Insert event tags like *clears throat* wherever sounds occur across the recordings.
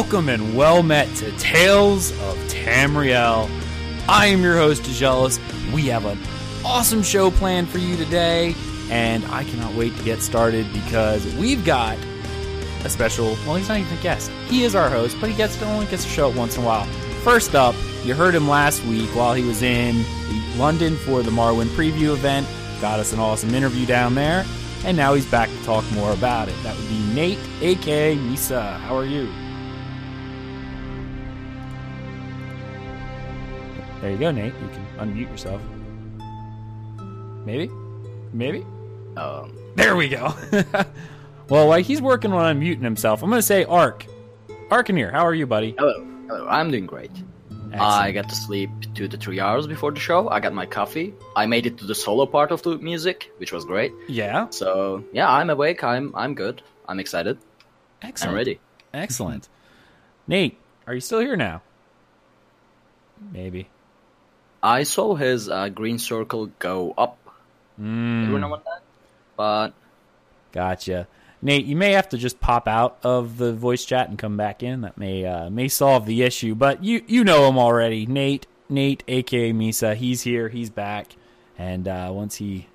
Welcome and well met to Tales of Tamriel. I am your host, DeGelis. We have an awesome show planned for you today, and I cannot wait to get started because we've got a special. Well, he's not even a guest. He is our host, but he gets to only gets to show up once in a while. First up, you heard him last week while he was in London for the Morrowind preview event. Got us an awesome interview down there, and now he's back to talk more about it. That would be Nate, aka Misa. How are you? There you go, Nate. You can unmute yourself. Maybe? Maybe? Um, There we go. *laughs* well, while he's working on unmuting himself, I'm going to say Ark. Arkaneer, how are you, buddy? hello, hello. I'm doing great. I got to sleep two to three hours before the show. I got my coffee. I made it to the solo part of the music, which was great. Yeah? So yeah, I'm awake. I'm I'm good. I'm excited. Excellent. I'm ready. Excellent. Nate, are you still here now? Maybe. I saw his uh, green circle go up Mm, every now and then, but gotcha. Nate, you may have to just pop out of the voice chat and come back in. That may uh, may solve the issue. But you you know him already, Nate. Nate, aka Misa. He's here. He's back. And uh, once he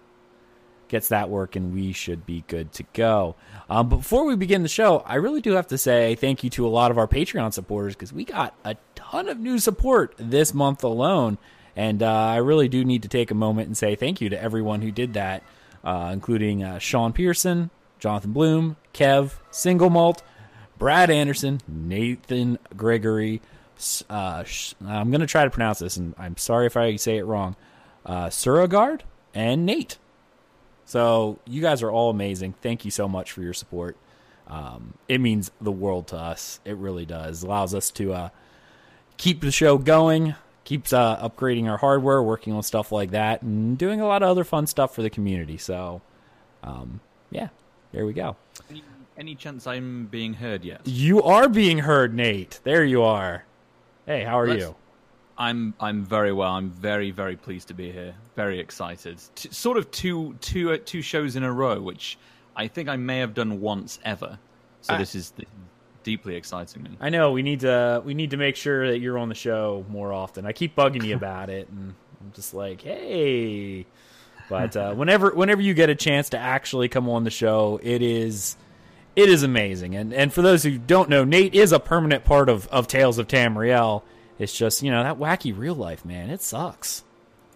gets that working, we should be good to go. Um, before we begin the show, I really do have to say thank you to a lot of our Patreon supporters because we got a ton of new support this month alone. And uh, I really do need to take a moment and say thank you to everyone who did that, uh, including uh, Sean Pearson, Jonathan Bloom, Kev, Single Malt, Brad Anderson, Nathan Gregory. Uh, I'm going to try to pronounce this, and I'm sorry if I say it wrong. Uh, Suragard and Nate. So you guys are all amazing. Thank you so much for your support. Um, it means the world to us. It really does. allows us to uh, keep the show going, keeps uh, upgrading our hardware, working on stuff like that, and doing a lot of other fun stuff for the community. So, um, yeah, there we go. Any, any chance I'm being heard yet? You are being heard, Nate. There you are. Hey, how are Let's- you? I'm I'm very well. I'm very very pleased to be here. Very excited. T- sort of two two uh, two shows in a row, which I think I may have done once ever. So Ah. this is this is deeply exciting me. I know we need to we need to make sure that you're on the show more often. I keep bugging you *laughs* about it, and I'm just like, hey. But uh, whenever whenever you get a chance to actually come on the show, it is it is amazing. And and for those who don't know, Nate is a permanent part of of Tales of Tamriel. It's just you know that wacky real life man. It sucks.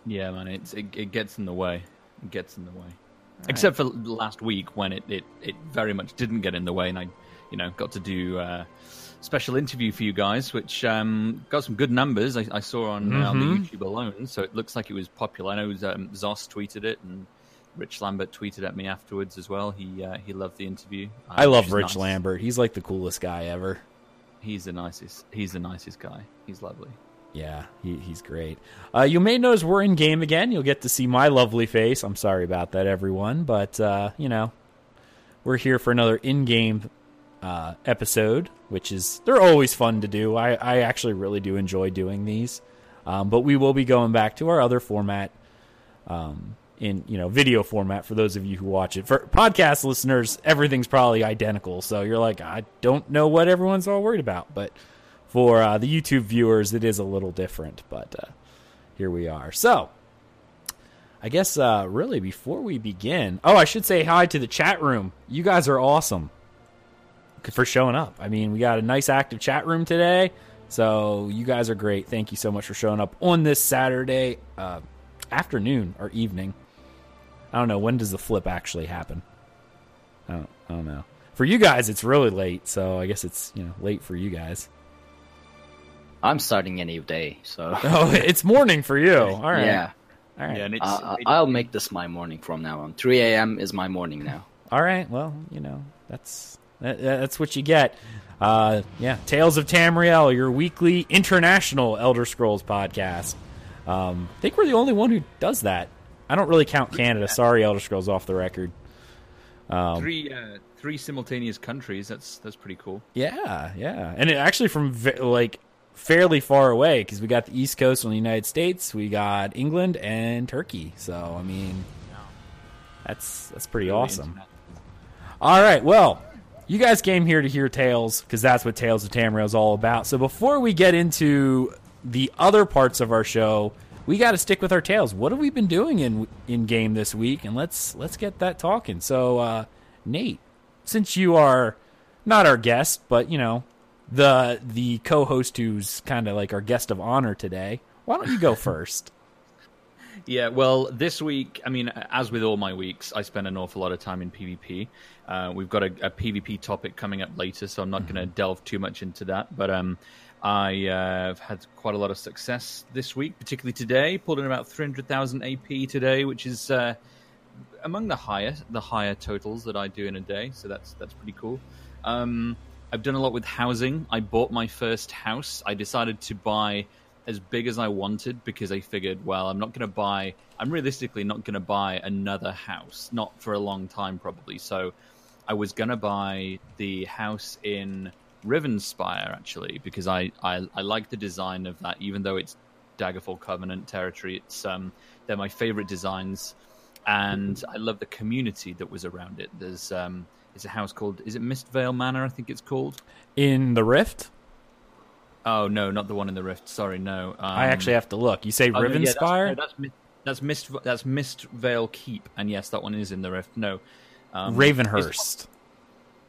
Yeah, man, it's it, it gets in the way. It gets in the way. Except for last week when it, it, it very much didn't get in the way, and I, you know, got to do a special interview for you guys, which um, got some good numbers. I, I saw on, uh, on the YouTube alone, so it looks like it was popular. I know um, Zos tweeted it, and Rich Lambert tweeted at me afterwards as well. He uh, he loved the interview. uh, I love Rich nice. Lambert. He's like the coolest guy ever. He's the nicest. He's the nicest guy. He's lovely. Yeah, he, he's great. Uh, you may notice we're in game again. You'll get to see my lovely face. I'm sorry about that, everyone, but uh, you know, we're here for another in-game uh, episode, which is they're always fun to do. I, I actually really do enjoy doing these, um, but we will be going back to our other format, um, in you know video format for those of you who watch it. For podcast listeners, everything's probably identical, so you're like, I don't know what everyone's all worried about, but for uh, the YouTube viewers, it is a little different, but uh, here we are. So, I guess uh, really before we begin, oh, I should say hi to the chat room. You guys are awesome for showing up. I mean, we got a nice active chat room today, so you guys are great. Thank you so much for showing up on this Saturday uh, afternoon or evening. I don't know when does the flip actually happen. I don't, I don't know. For you guys, it's really late, so I guess it's you know late for you guys. I'm starting any day, so. *laughs* oh, it's morning for you. All right. Yeah. All right. Yeah, and it's, Uh, I'll make this my morning from now on. 3 a.m. is my morning now. All right. Well, you know that's that, that's what you get. Uh, yeah, Tales of Tamriel, your weekly international Elder Scrolls podcast. Um, I think we're the only one who does that. I don't really count Canada. Sorry, Elder Scrolls off the record. Um, three uh, three simultaneous countries. That's that's pretty cool. Yeah, yeah, and it actually from like fairly far away because we got the East Coast on the United States, we got England and Turkey. So I mean, that's that's pretty Really awesome. All right, well, you guys came here to hear tales because that's what Tales of Tamriel is all about. So before we get into the other parts of our show, we got to stick with our tales. What have we been doing in in game this week? And let's let's get that talking. So, uh, Nate, since you are not our guest, but you know the the co-host who's kind of like our guest of honor today, why don't you go *laughs* first? Yeah, well, this week, I mean, as with all my weeks, I spend an awful lot of time in PvP. Uh, we've got a, a PvP topic coming up later, so I'm not going to delve too much into that. But um, I uh, have had quite a lot of success this week, particularly today. Pulled in about 300,000 AP today, which is uh, among the higher the higher totals that I do in a day. So that's that's pretty cool. Um, I've done a lot with housing. I bought my first house. I decided to buy as big as I wanted because I figured, well, I'm not going to buy. I'm realistically not going to buy another house, not for a long time probably. So I was going to buy the house in Rivenspire actually because I, I I like the design of that, even though it's Daggerfall Covenant territory. It's um they're my favorite designs, and I love the community that was around it. There's um it's a house called is it Mistvale Manor? I think it's called. In the Rift, Oh no, not the one in the Rift. Sorry, no. Um, I actually have to look. You say oh, no, yeah, that's- Rivenspire? no, that's Mi- that's Mist that's Mistvale Keep, and yes, that one is in the Rift. No, um, Ravenhurst.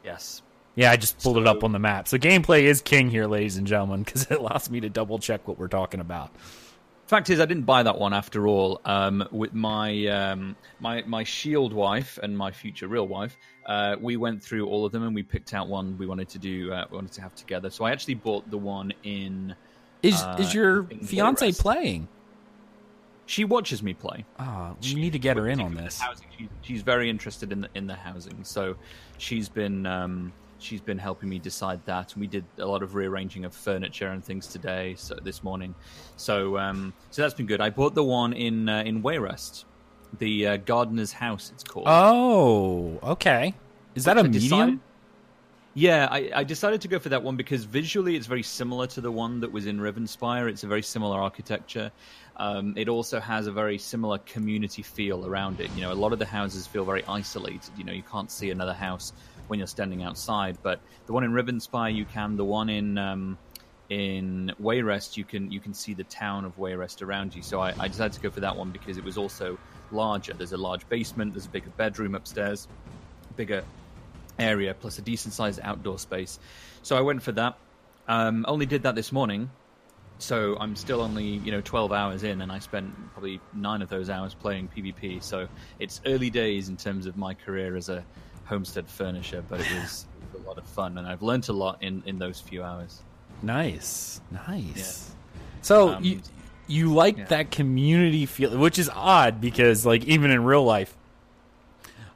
Yes. Yeah, I just pulled it up on the map. So gameplay is king here, ladies and gentlemen, because it allows me to double check what we're talking about. Fact is, I didn't buy that one after all. Um, with my um, my my shield wife and my future real wife, uh, we went through all of them and we picked out one we wanted to do. Uh, we wanted to have together. So I actually bought the one in. Is Uh, is your fiance playing? She watches me play. Oh, we need to get her in on this. Housing. She's, she's very interested in the in the housing, so she's been um, she's been helping me decide that. And we did a lot of rearranging of furniture and things today, so this morning. So um, so that's been good. I bought the one in uh, in Wayrest, the uh, gardener's house. It's called. Oh, okay. Is that a I decided- medium? Yeah, I, I decided to go for that one because visually it's very similar to the one that was in Rivenspire. It's a very similar architecture. Um, it also has a very similar community feel around it. You know, a lot of the houses feel very isolated. You know, you can't see another house when you're standing outside. But the one in Rivenspire, you can. The one in um, in Wayrest, you can you can see the town of Wayrest around you. So I, I decided to go for that one because it was also larger. There's a large basement. There's a bigger bedroom upstairs, bigger area plus a decent sized outdoor space. So I went for that. Um, only did that this morning, so I'm still only you know 12 hours in, and I spent probably nine of those hours playing PvP. So it's early days in terms of my career as a homestead furnisher, but it was, *laughs* it was a lot of fun, and I've learnt a lot in in those few hours. Nice, nice. So Um, you you like yeah. that community feel, which is odd because like even in real life,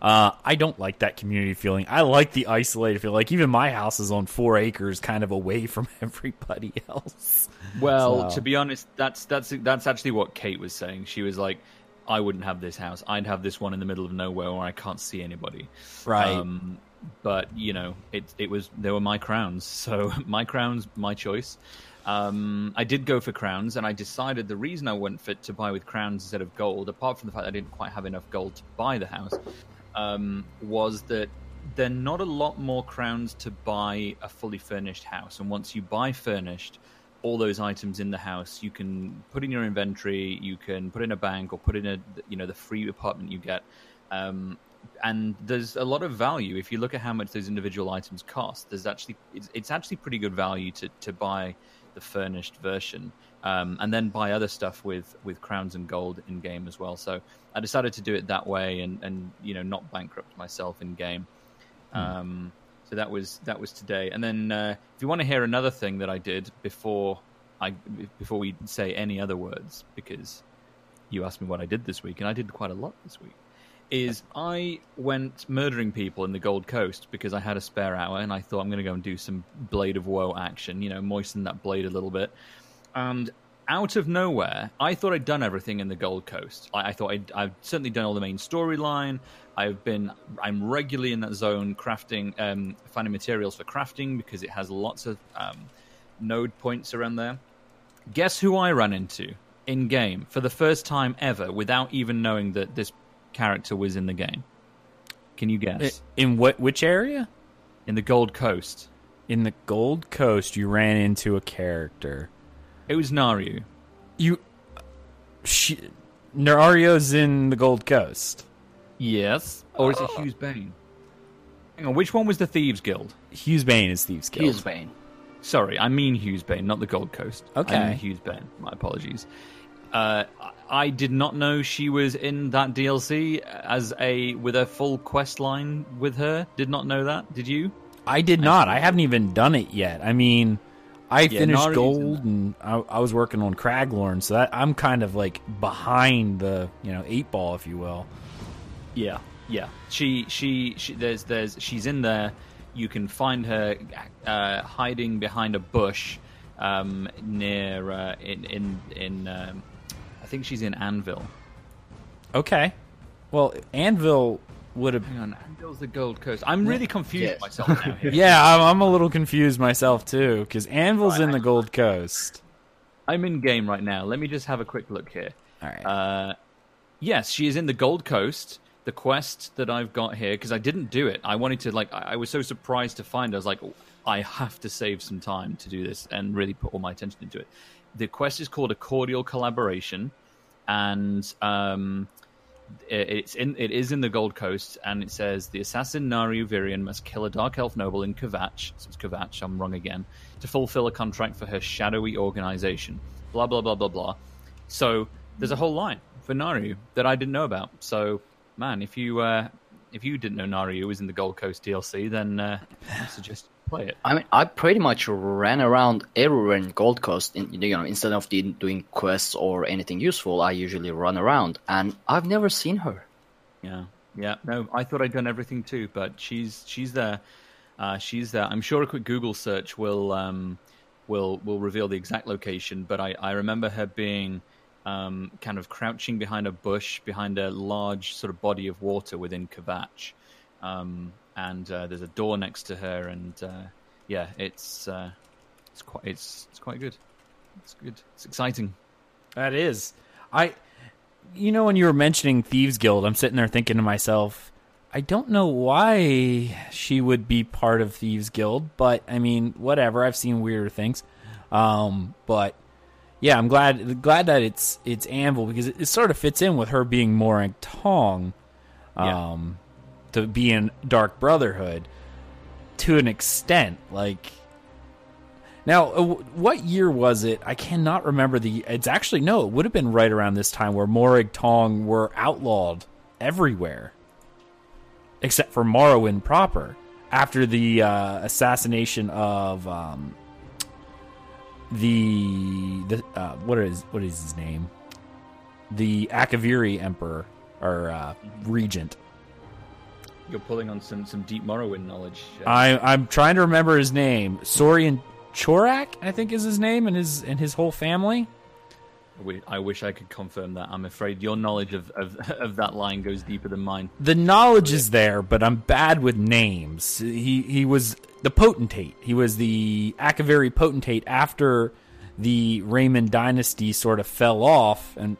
uh, I don't like that community feeling. I like the isolated feel. Like even my house is on four acres, kind of away *laughs* from everybody else. Well, So- to be honest, that's that's that's actually what Kate was saying. She was like, "I wouldn't have this house. I'd have this one in the middle of nowhere where I can't see anybody." Right. Um, but you know, it it was they were my crowns, *laughs* so my crowns, my choice. Um, I did go for crowns, and I decided the reason I went for to buy with crowns instead of gold, apart from the fact I didn't quite have enough gold to buy the house, um, was that there are not a lot more crowns to buy a fully furnished house, and once you buy furnished, all those items in the house you can put in your inventory, you can put in a bank, or put in a you know the free apartment you get. Um, and there's a lot of value if you look at how much those individual items cost. There's actually it's, it's actually pretty good value to to buy the furnished version, um, and then buy other stuff with with crowns and gold in game as well. So I decided to do it that way, and and you know not bankrupt myself in game. Mm. Um, so that was that was today, and then uh, if you want to hear another thing that I did before I before we say any other words, because you asked me what I did this week, and I did quite a lot this week is I went murdering people in the Gold Coast because I had a spare hour and I thought I'm going to go and do some Blade of Woe action, you know, moisten that blade a little bit. And out of nowhere, I thought I'd done everything in the Gold Coast. I, I thought i have certainly done all the main storyline. I've been, I'm regularly in that zone crafting, um, finding materials for crafting because it has lots of um, node points around there. Guess who I ran into in game for the first time ever without even knowing that this character was in the game? Can you guess? In what which area? In the Gold Coast. In the Gold Coast, you ran into a character. It was Naryu. You, she, Naryu's in the Gold Coast. Yes, or is it Hew's Bane? Hang on, which one was the Thieves Guild? Hew's Bane is Thieves Guild. Hew's Bane. Sorry, I mean Hew's Bane, not the Gold Coast. Okay, I mean Hew's Bane. My apologies. Uh, I did not know she was in that DLC as a with a full quest line with her. Did not know that. Did you? I did not. I haven't even done it yet. I mean, I yeah, finished gold and I, I, was working on Craglorn, so that, I'm kind of like behind the you know eight ball, if you will. Yeah, yeah. She she, she there's there's she's in there. You can find her uh, hiding behind a bush um, near uh, in in in. Um, I think she's in Anvil. Okay. Well, Anvil would have. Hang on, Anvil's the Gold Coast. I'm really confused yes. myself now. Here. *laughs* yeah, I'm, I'm, a little confused myself too because Anvil's right, in the Gold Coast. I'm in game right now. Let me just have a quick look here. All right. Uh, yes, she is in the Gold Coast. The quest that I've got here because I didn't do it. I wanted to like. I, I was so surprised to find. I was like, oh, I have to save some time to do this and really put all my attention into it the quest is called a cordial collaboration, and um, it, it's in it is in the Gold Coast, and it says the assassin Naryu Virion must kill a dark elf noble in Kvatch. So it's Kvatch. I'm wrong again. To fulfill a contract for her shadowy organization. Blah blah blah blah blah. So there's a whole line for Naryu that I didn't know about. So man, if you uh, if you didn't know Naryu was in the Gold Coast DLC, then uh, I suggest play it. I mean, I pretty much ran around everywhere in Gold Coast. In, you know, instead of doing quests or anything useful, I usually run around, and I've never seen her. Yeah, yeah. No, I thought I'd done everything too, but she's she's there. Uh, she's there. I'm sure a quick Google search will um, will will reveal the exact location. But I, I remember her being um, kind of crouching behind a bush, behind a large sort of body of water within Kvatch. Um, and uh, there's a door next to her, and uh, yeah, it's uh, it's quite it's it's quite good. It's good. It's exciting. That is. I, you know, when you were mentioning Thieves Guild, I'm sitting there thinking to myself, I don't know why she would be part of Thieves Guild, but I mean, whatever. I've seen weirder things. Um, but yeah, I'm glad glad that it's it's Anvil because it, it sort of fits in with her being Morag Tong. Um, to be in Dark Brotherhood to an extent. Like, now, uh, what year was it? I cannot remember the. It's actually no. It would have been right around this time where Morag Tong were outlawed everywhere, except for Morrowind proper. After the uh, assassination of um, the the uh, what is what is his name? The Akaviri Emperor or uh, regent. You're pulling on some, some deep Morrowind knowledge. Uh, I I'm trying to remember his name. Sorian Chorak, I think is his name, and his and his whole family. I wish I could confirm that. I'm afraid your knowledge of, of, *laughs* of that line goes deeper than mine. The knowledge is there, but I'm bad with names. He he was the potentate. He was the Akaviri potentate after the Reman dynasty sort of fell off, and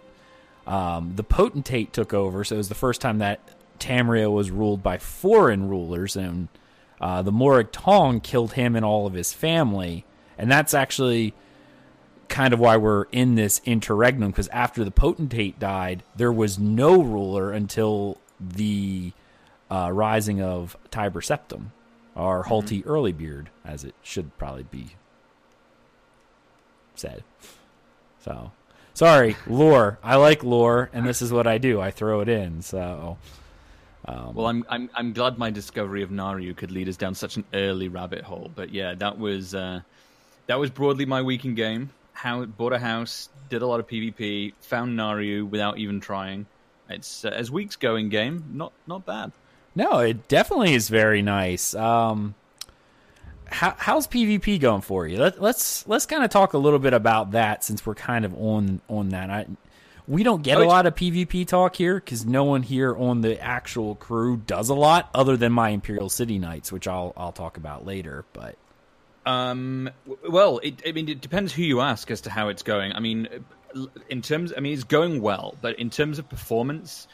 um, the potentate took over. So it was the first time that Tamriel was ruled by foreign rulers, and uh, the Morag Tong killed him and all of his family. And that's actually kind of why we're in this interregnum, because after the potentate died, there was no ruler until the uh, rising of Tiber Septim, or mm-hmm. Hjalti Early-Beard, as it should probably be said. So, sorry, lore. I like lore, and this is what I do. I throw it in. So, um, well, I'm I'm I'm glad my discovery of Naryu could lead us down such an early rabbit hole. But yeah, that was uh, that was broadly my week in game. How bought a house, did a lot of PvP, found Naryu without even trying. It's uh, as weeks go in game, not not bad. No, it definitely is very nice. Um, how, how's PvP going for you? Let, us let's, let's kind of talk a little bit about that since we're kind of on on that. I, we don't get a lot of PvP talk here because no one here on the actual crew does a lot other than my Imperial City Knights, which I'll I'll talk about later. But um, well, it, I mean, it depends who you ask as to how it's going. I mean, in terms, I mean, it's going well, but in terms of performance,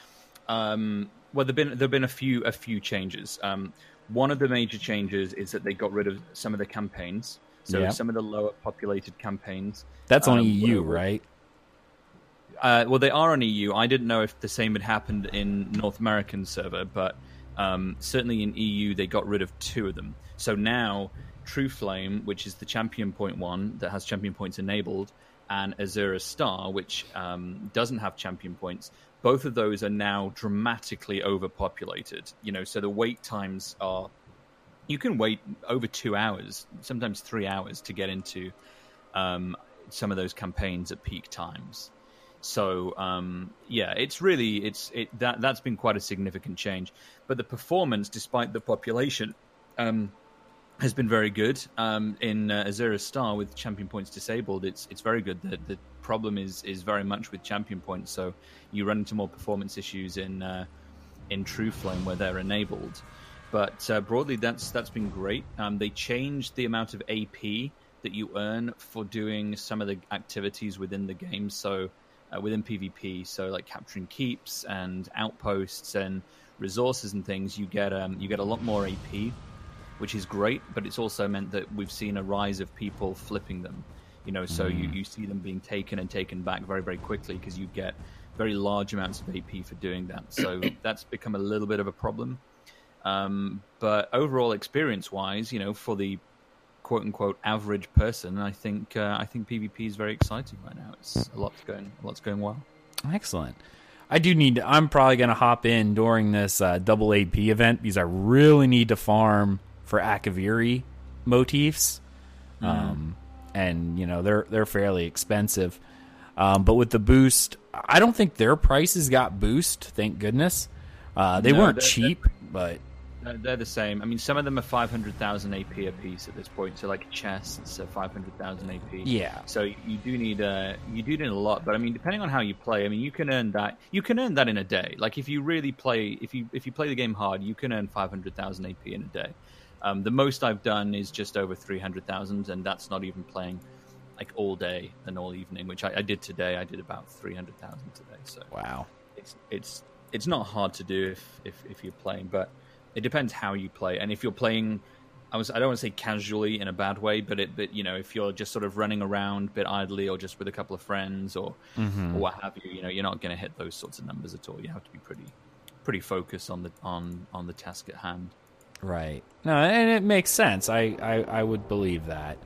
um, well, there've been there've been a few a few changes. Um, one of the major changes is that they got rid of some of the campaigns. So yeah. some of the lower populated campaigns. That's on um, EU, were, right? Uh, well, they are on EU. I didn't know if the same had happened in North American server, but um, certainly in EU they got rid of two of them. So now True Flame, which is the champion point one that has champion points enabled, and Azura Star, which um, doesn't have champion points, both of those are now dramatically overpopulated. You know, so the wait times are you can wait over two hours, sometimes three hours, to get into um, some of those campaigns at peak times. So um, yeah, it's really it's it that that's been quite a significant change. But the performance, despite the population, um, has been very good. Um, in uh, Azura Star with champion points disabled, it's it's very good. The, the problem is is very much with champion points. So you run into more performance issues in uh, in True Flame where they're enabled. But uh, broadly, that's that's been great. Um, they changed the amount of AP that you earn for doing some of the activities within the game. So uh, within PvP, so like capturing keeps and outposts and resources and things, you get um, you get a lot more AP, which is great. But it's also meant that we've seen a rise of people flipping them. You know, so mm. you, you see them being taken and taken back very very quickly because you get very large amounts of AP for doing that. So *coughs* that's become a little bit of a problem. Um, but overall, experience-wise, you know, for the quote unquote average person, I think uh, I think PvP is very exciting right now. It's a lot's going a lot's going well. Excellent. I do need. To, I'm probably going to hop in during this uh, double AP event because I really need to farm for Akaviri motifs, mm. um, and you know they're they're fairly expensive. Um, but with the boost, I don't think their prices got boost. Thank goodness. Uh, they no, weren't cheap, but they're the same. I mean, some of them are 500,000 AP a piece at this point. So, like chests are 500,000 AP. Yeah. So you do need a you do need a lot. But I mean, depending on how you play, I mean, you can earn that. You can earn that in a day. Like if you really play, if you if you play the game hard, you can earn 500,000 AP in a day. Um, the most I've done is just over 300,000, and that's not even playing like all day and all evening, which I, I did today. I did about 300,000 today. So wow, it's it's it's not hard to do if if, if you're playing, but it depends how you play. And if you're playing, I was I don't want to say casually in a bad way, but it but you know if you're just sort of running around a bit idly or just with a couple of friends or, mm-hmm. or what have you, you know you're not going to hit those sorts of numbers at all. You have to be pretty pretty focused on the on on the task at hand. Right. No, and it makes sense. I, I, I would believe that.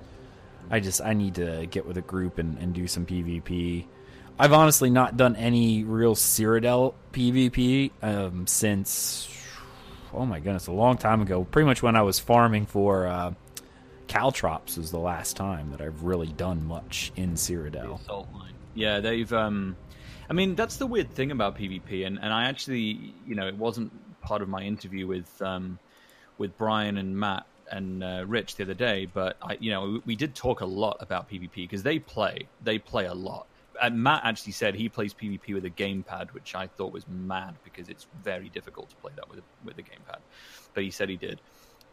I just I need to get with a group and, and do some PvP. I've honestly not done any real Cyrodiil PvP um, since oh my goodness, a long time ago. Pretty much when I was farming for uh, Caltrops was the last time that I've really done much in Cyrodiil. Yeah, they've. Um, I mean, that's the weird thing about PvP, and, and I actually, you know, it wasn't part of my interview with um, with Brian and Matt and uh, Rich the other day, but I, you know, we, we did talk a lot about PvP because they play, they play a lot and Matt actually said he plays PvP with a gamepad, which I thought was mad because it's very difficult to play that with a, with a gamepad. But he said he did,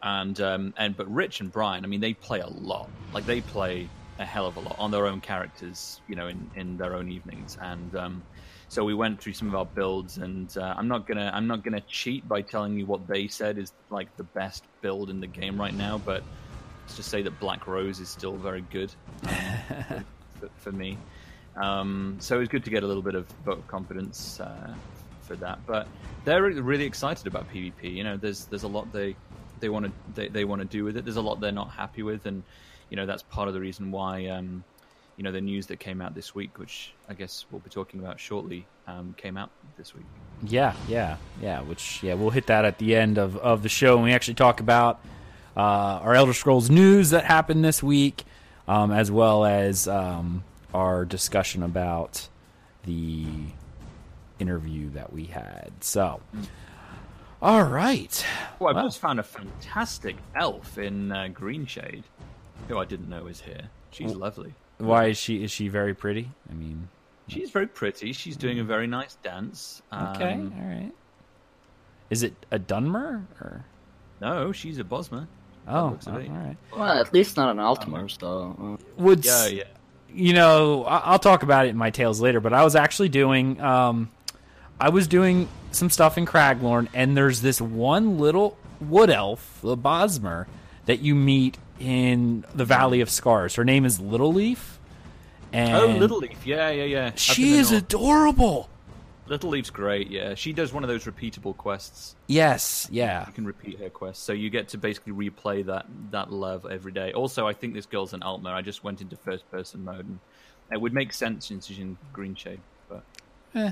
and um, and but Rich and Brian, I mean, they play a lot. Like they play a hell of a lot on their own characters, you know, in, in their own evenings. And um, so we went through some of our builds, and uh, I'm not gonna I'm not gonna cheat by telling you what they said is like the best build in the game right now, but let's just say that Black Rose is still very good um, *laughs* for, for, me. Um, so it was good to get a little bit of vote confidence uh, for that. But they're really excited about PvP. You know, there's there's a lot they they want to they, they want to do with it. There's a lot they're not happy with, and you know that's part of the reason why um, you know the news that came out this week, which I guess we'll be talking about shortly, um, came out this week. Yeah, yeah, yeah. Which yeah, we'll hit that at the end of of the show, and we actually talk about uh, our Elder Scrolls news that happened this week, um, as well as um, our discussion about the interview that we had. So. All right. Well, I well. just found a fantastic elf in uh, Greenshade, who I didn't know was here. She's well, lovely. Why is she? Is she very pretty? I mean, she's very pretty. She's doing a very nice dance. Okay, um, all right. Is it a Dunmer or? No, she's a Bosmer. Oh, oh all right. Well, at least not an Altmer. So would yeah, yeah. You know, I'll talk about it in my tales later. But I was actually doing, um, I was doing some stuff in Craglorn, and there's this one little wood elf, the Bosmer, that you meet in the Valley of Scars. Her name is Little Leaf. And oh, Little Leaf. Yeah, yeah, yeah. She is adorable. Little Leaf's great, yeah. She does one of those repeatable quests. Yes, yeah. You can repeat her quest, so you get to basically replay that that love every day. Also, I think this girl's an Altmer. I just went into first person mode, and it would make sense since she's in Greenshade. But, eh.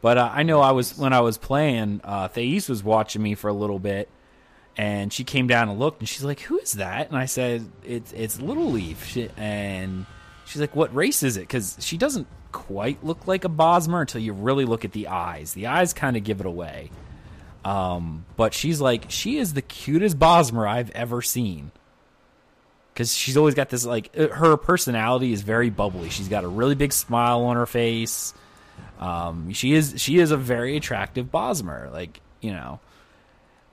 but uh, I know I was when I was playing. Uh, Thais was watching me for a little bit, and she came down and looked, and she's like, "Who is that?" And I said, "It's it's Little Leaf." She, and she's like, "What race is it?" Because she doesn't quite look like a Bosmer until you really look at the eyes. The eyes kind of give it away. Um, but she's like, she is the cutest Bosmer I've ever seen. Because she's always got this like uh, her personality is very bubbly. She's got a really big smile on her face. Um, she is she is a very attractive Bosmer. Like you know,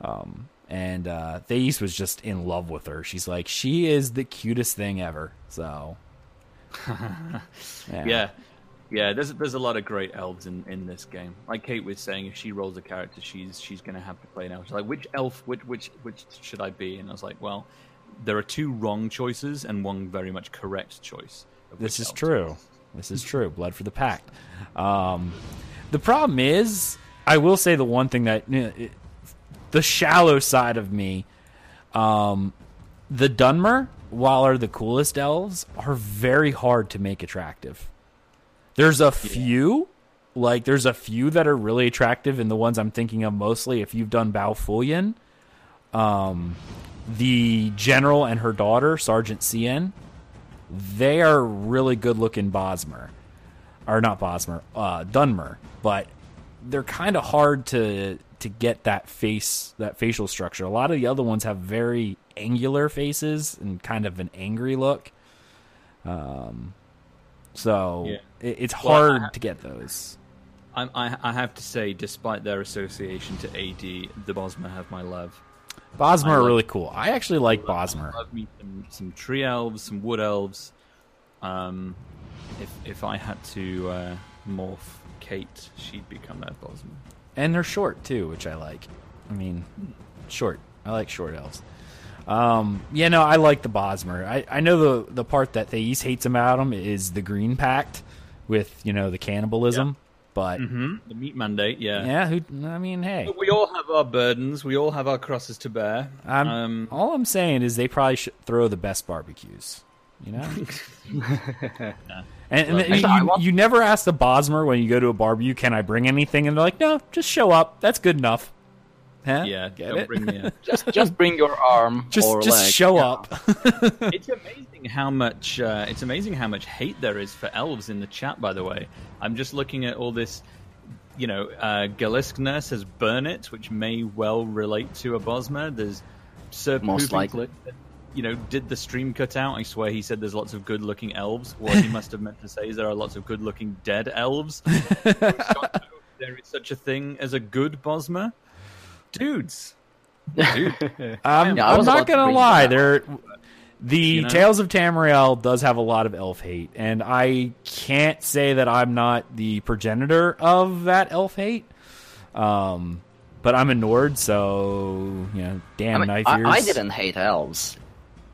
um, and uh, Thais was just in love with her. She's like, she is the cutest thing ever. So, *laughs* yeah. yeah. yeah, There's there's a lot of great elves in, in this game. Like Kate was saying, if she rolls a character, she's she's gonna have to play an elf. She's like, which elf? Which which which should I be? And I was like, well, there are two wrong choices and one very much correct choice. This is true. This is true. Blood for the Pact. Um, the problem is, I will say the one thing that you know, it, the shallow side of me. Um, the Dunmer, while are the coolest elves, are very hard to make attractive. There's a few, like there's a few that are really attractive, and the ones I'm thinking of mostly, if you've done Balfoulian, um, the general and her daughter, Sergeant Cien, they are really good looking Bosmer, or not Bosmer, uh, Dunmer, but they're kind of hard to to get that face that facial structure. A lot of the other ones have very angular faces and kind of an angry look. Um, so yeah. it, it's hard well, to get those. I, I, I have to say, despite their association to AD, the Bosmer have my love. Bosmer are really cool. I actually like Bosmer. I love me some, some, tree elves, some wood elves. Um, if if I had to uh, morph Kate, she'd become that Bosmer and they're short too, which I like. I mean, short. I like short elves. Um, yeah, no, I like the Bosmer. I, I know the the part that Thais hates about him is the Green Pact with you know the cannibalism. Yep. But mm-hmm. the meat mandate, yeah, yeah. Who? I mean, hey, but we all have our burdens. We all have our crosses to bear. I'm, um, all I'm saying is they probably should throw the best barbecues. You know. yeah. *laughs* *laughs* And, and you, you, never ask the Bosmer when you go to a barbecue, "Can I bring anything?" And they're like, "No, just show up. That's good enough." Huh? Yeah, get it? Bring me *laughs* just just bring your arm. Just or just leg. show yeah. up. *laughs* it's amazing how much uh, it's amazing how much hate there is for elves in the chat. By the way, I'm just looking at all this. You know, uh, Galiskner says burn it, which may well relate to a Bosmer. There's Sir most likely you know, did the stream cut out? I swear he said there's lots of good looking elves. What he must have meant to say is there are lots of good looking dead elves. *laughs* there is such a thing as a good Bosmer. Dudes. Dude. *laughs* um, yeah, I'm not going to lie. There, The You know? Tales of Tamriel does have a lot of elf hate, and I can't say that I'm not the progenitor of that elf hate. Um, but I'm a Nord, so you know, damn I, mean, knife I. I didn't hate elves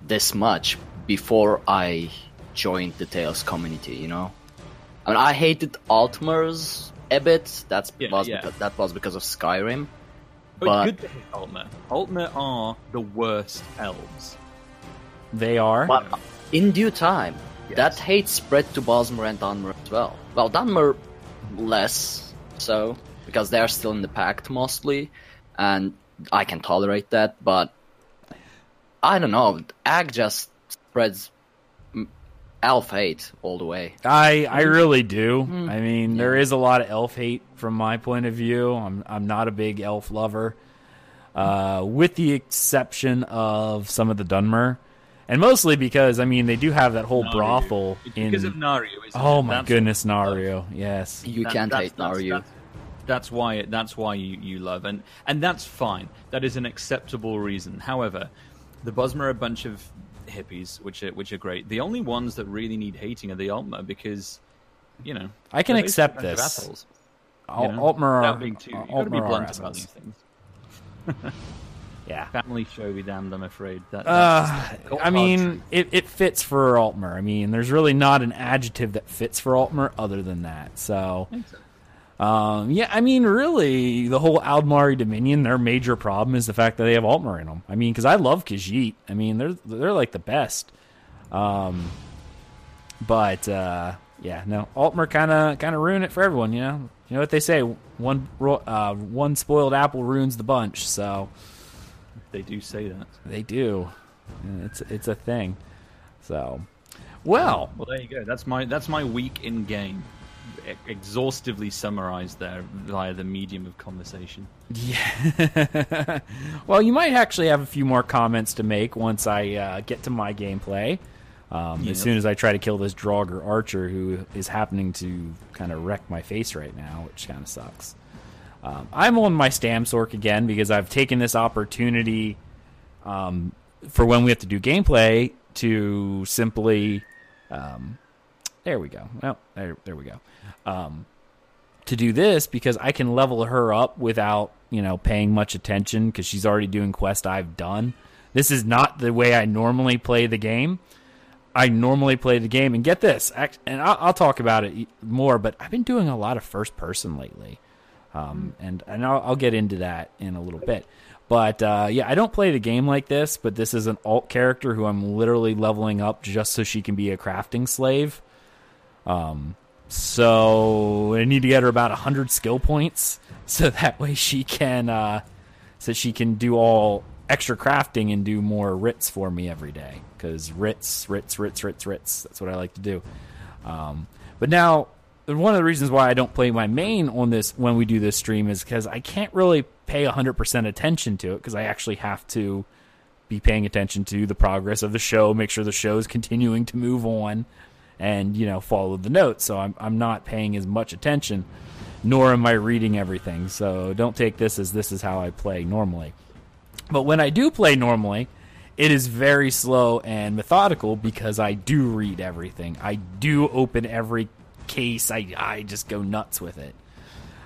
this much before I joined the Tales community. You know, I mean, I hated Altmers a bit. That's Yeah, was yeah. Because, that was because of Skyrim. But, But- good to hate Altmer. Altmer are the worst elves. They are. But in due time, Yes. that hate spread to Bosmer and Dunmer as well. Well, Dunmer less so because they're still in the pact mostly, and I can tolerate that. But I don't know. Ag just spreads mm, elf hate all the way. I I really do. Hmm. I mean, there is a lot of elf hate from my point of view. I'm I'm not a big elf lover, uh, with the exception of some of the Dunmer, and mostly because I mean they do have that whole Naryu. brothel It's in. because of Naryu. Isn't oh it? my That's- goodness, Naryu! Yes, You that- can't hate that's- Naryu. That's, that's why that's why you, you love and and that's fine. That is an acceptable reason. However, the Bosmer are a bunch of hippies, which are which are great. The only ones that really need hating are the Altmer because you know I can accept a bunch of this. Assholes, Al- you know? Altmer are being too, you got to be blunt about these things. *laughs* Yeah. Family show be damned. I'm afraid that. Uh, I mean, it, it fits for Altmer. I mean, there's really not an adjective that fits for Altmer other than that. So, um, yeah, I mean, really, the whole Aldmeri Dominion, their major problem is the fact that they have Altmer in them. I mean, because I love Khajiit. I mean, they're they're like the best. Um, but uh, yeah, no, Altmer kind of kind of ruin it for everyone. You know, you know what they say: one uh, one spoiled apple ruins the bunch. So. they do say that. They do. It's it's a thing. So, well, Well, there you go. That's my that's my week in game, E- exhaustively summarized there via the medium of conversation. yeah. *laughs* well, you might actually have a few more comments to make once I uh, get to my gameplay. Um, Yep. As soon as I try to kill this Draugr archer who is happening to kind of wreck my face right now, which kind of sucks. Um, I'm on my Stamsorc again because I've taken this opportunity um, for when we have to do gameplay to simply. Um, there we go. Well, there, there we go. Um, to do this because I can level her up without you know paying much attention because she's already doing quest I've done. This is not the way I normally play the game. I normally play the game and get this, and I'll, talk about it more. But I've been doing a lot of first person lately, um, and and I'll, I'll get into that in a little bit. But uh, yeah, I don't play the game like this. But this is an alt character who I'm literally leveling up just so she can be a crafting slave. Um, so I need to get her about hundred skill points, *laughs* so that way she can, uh, so she can do all extra crafting and do more writs for me every day. Because writs, writs, writs, writs, writs. That's what I like to do. Um, but now, one of the reasons why I don't play my main on this when we do this stream is because I can't really pay hundred percent attention to it because I actually have to be paying attention to the progress of the show, make sure the show is continuing to move on, and you know follow the notes. So I'm I'm not paying as much attention, nor am I reading everything. So don't take this as this is how I play normally. But when I do play normally, it is very slow and methodical because I do read everything. I do open every case. I I just go nuts with it.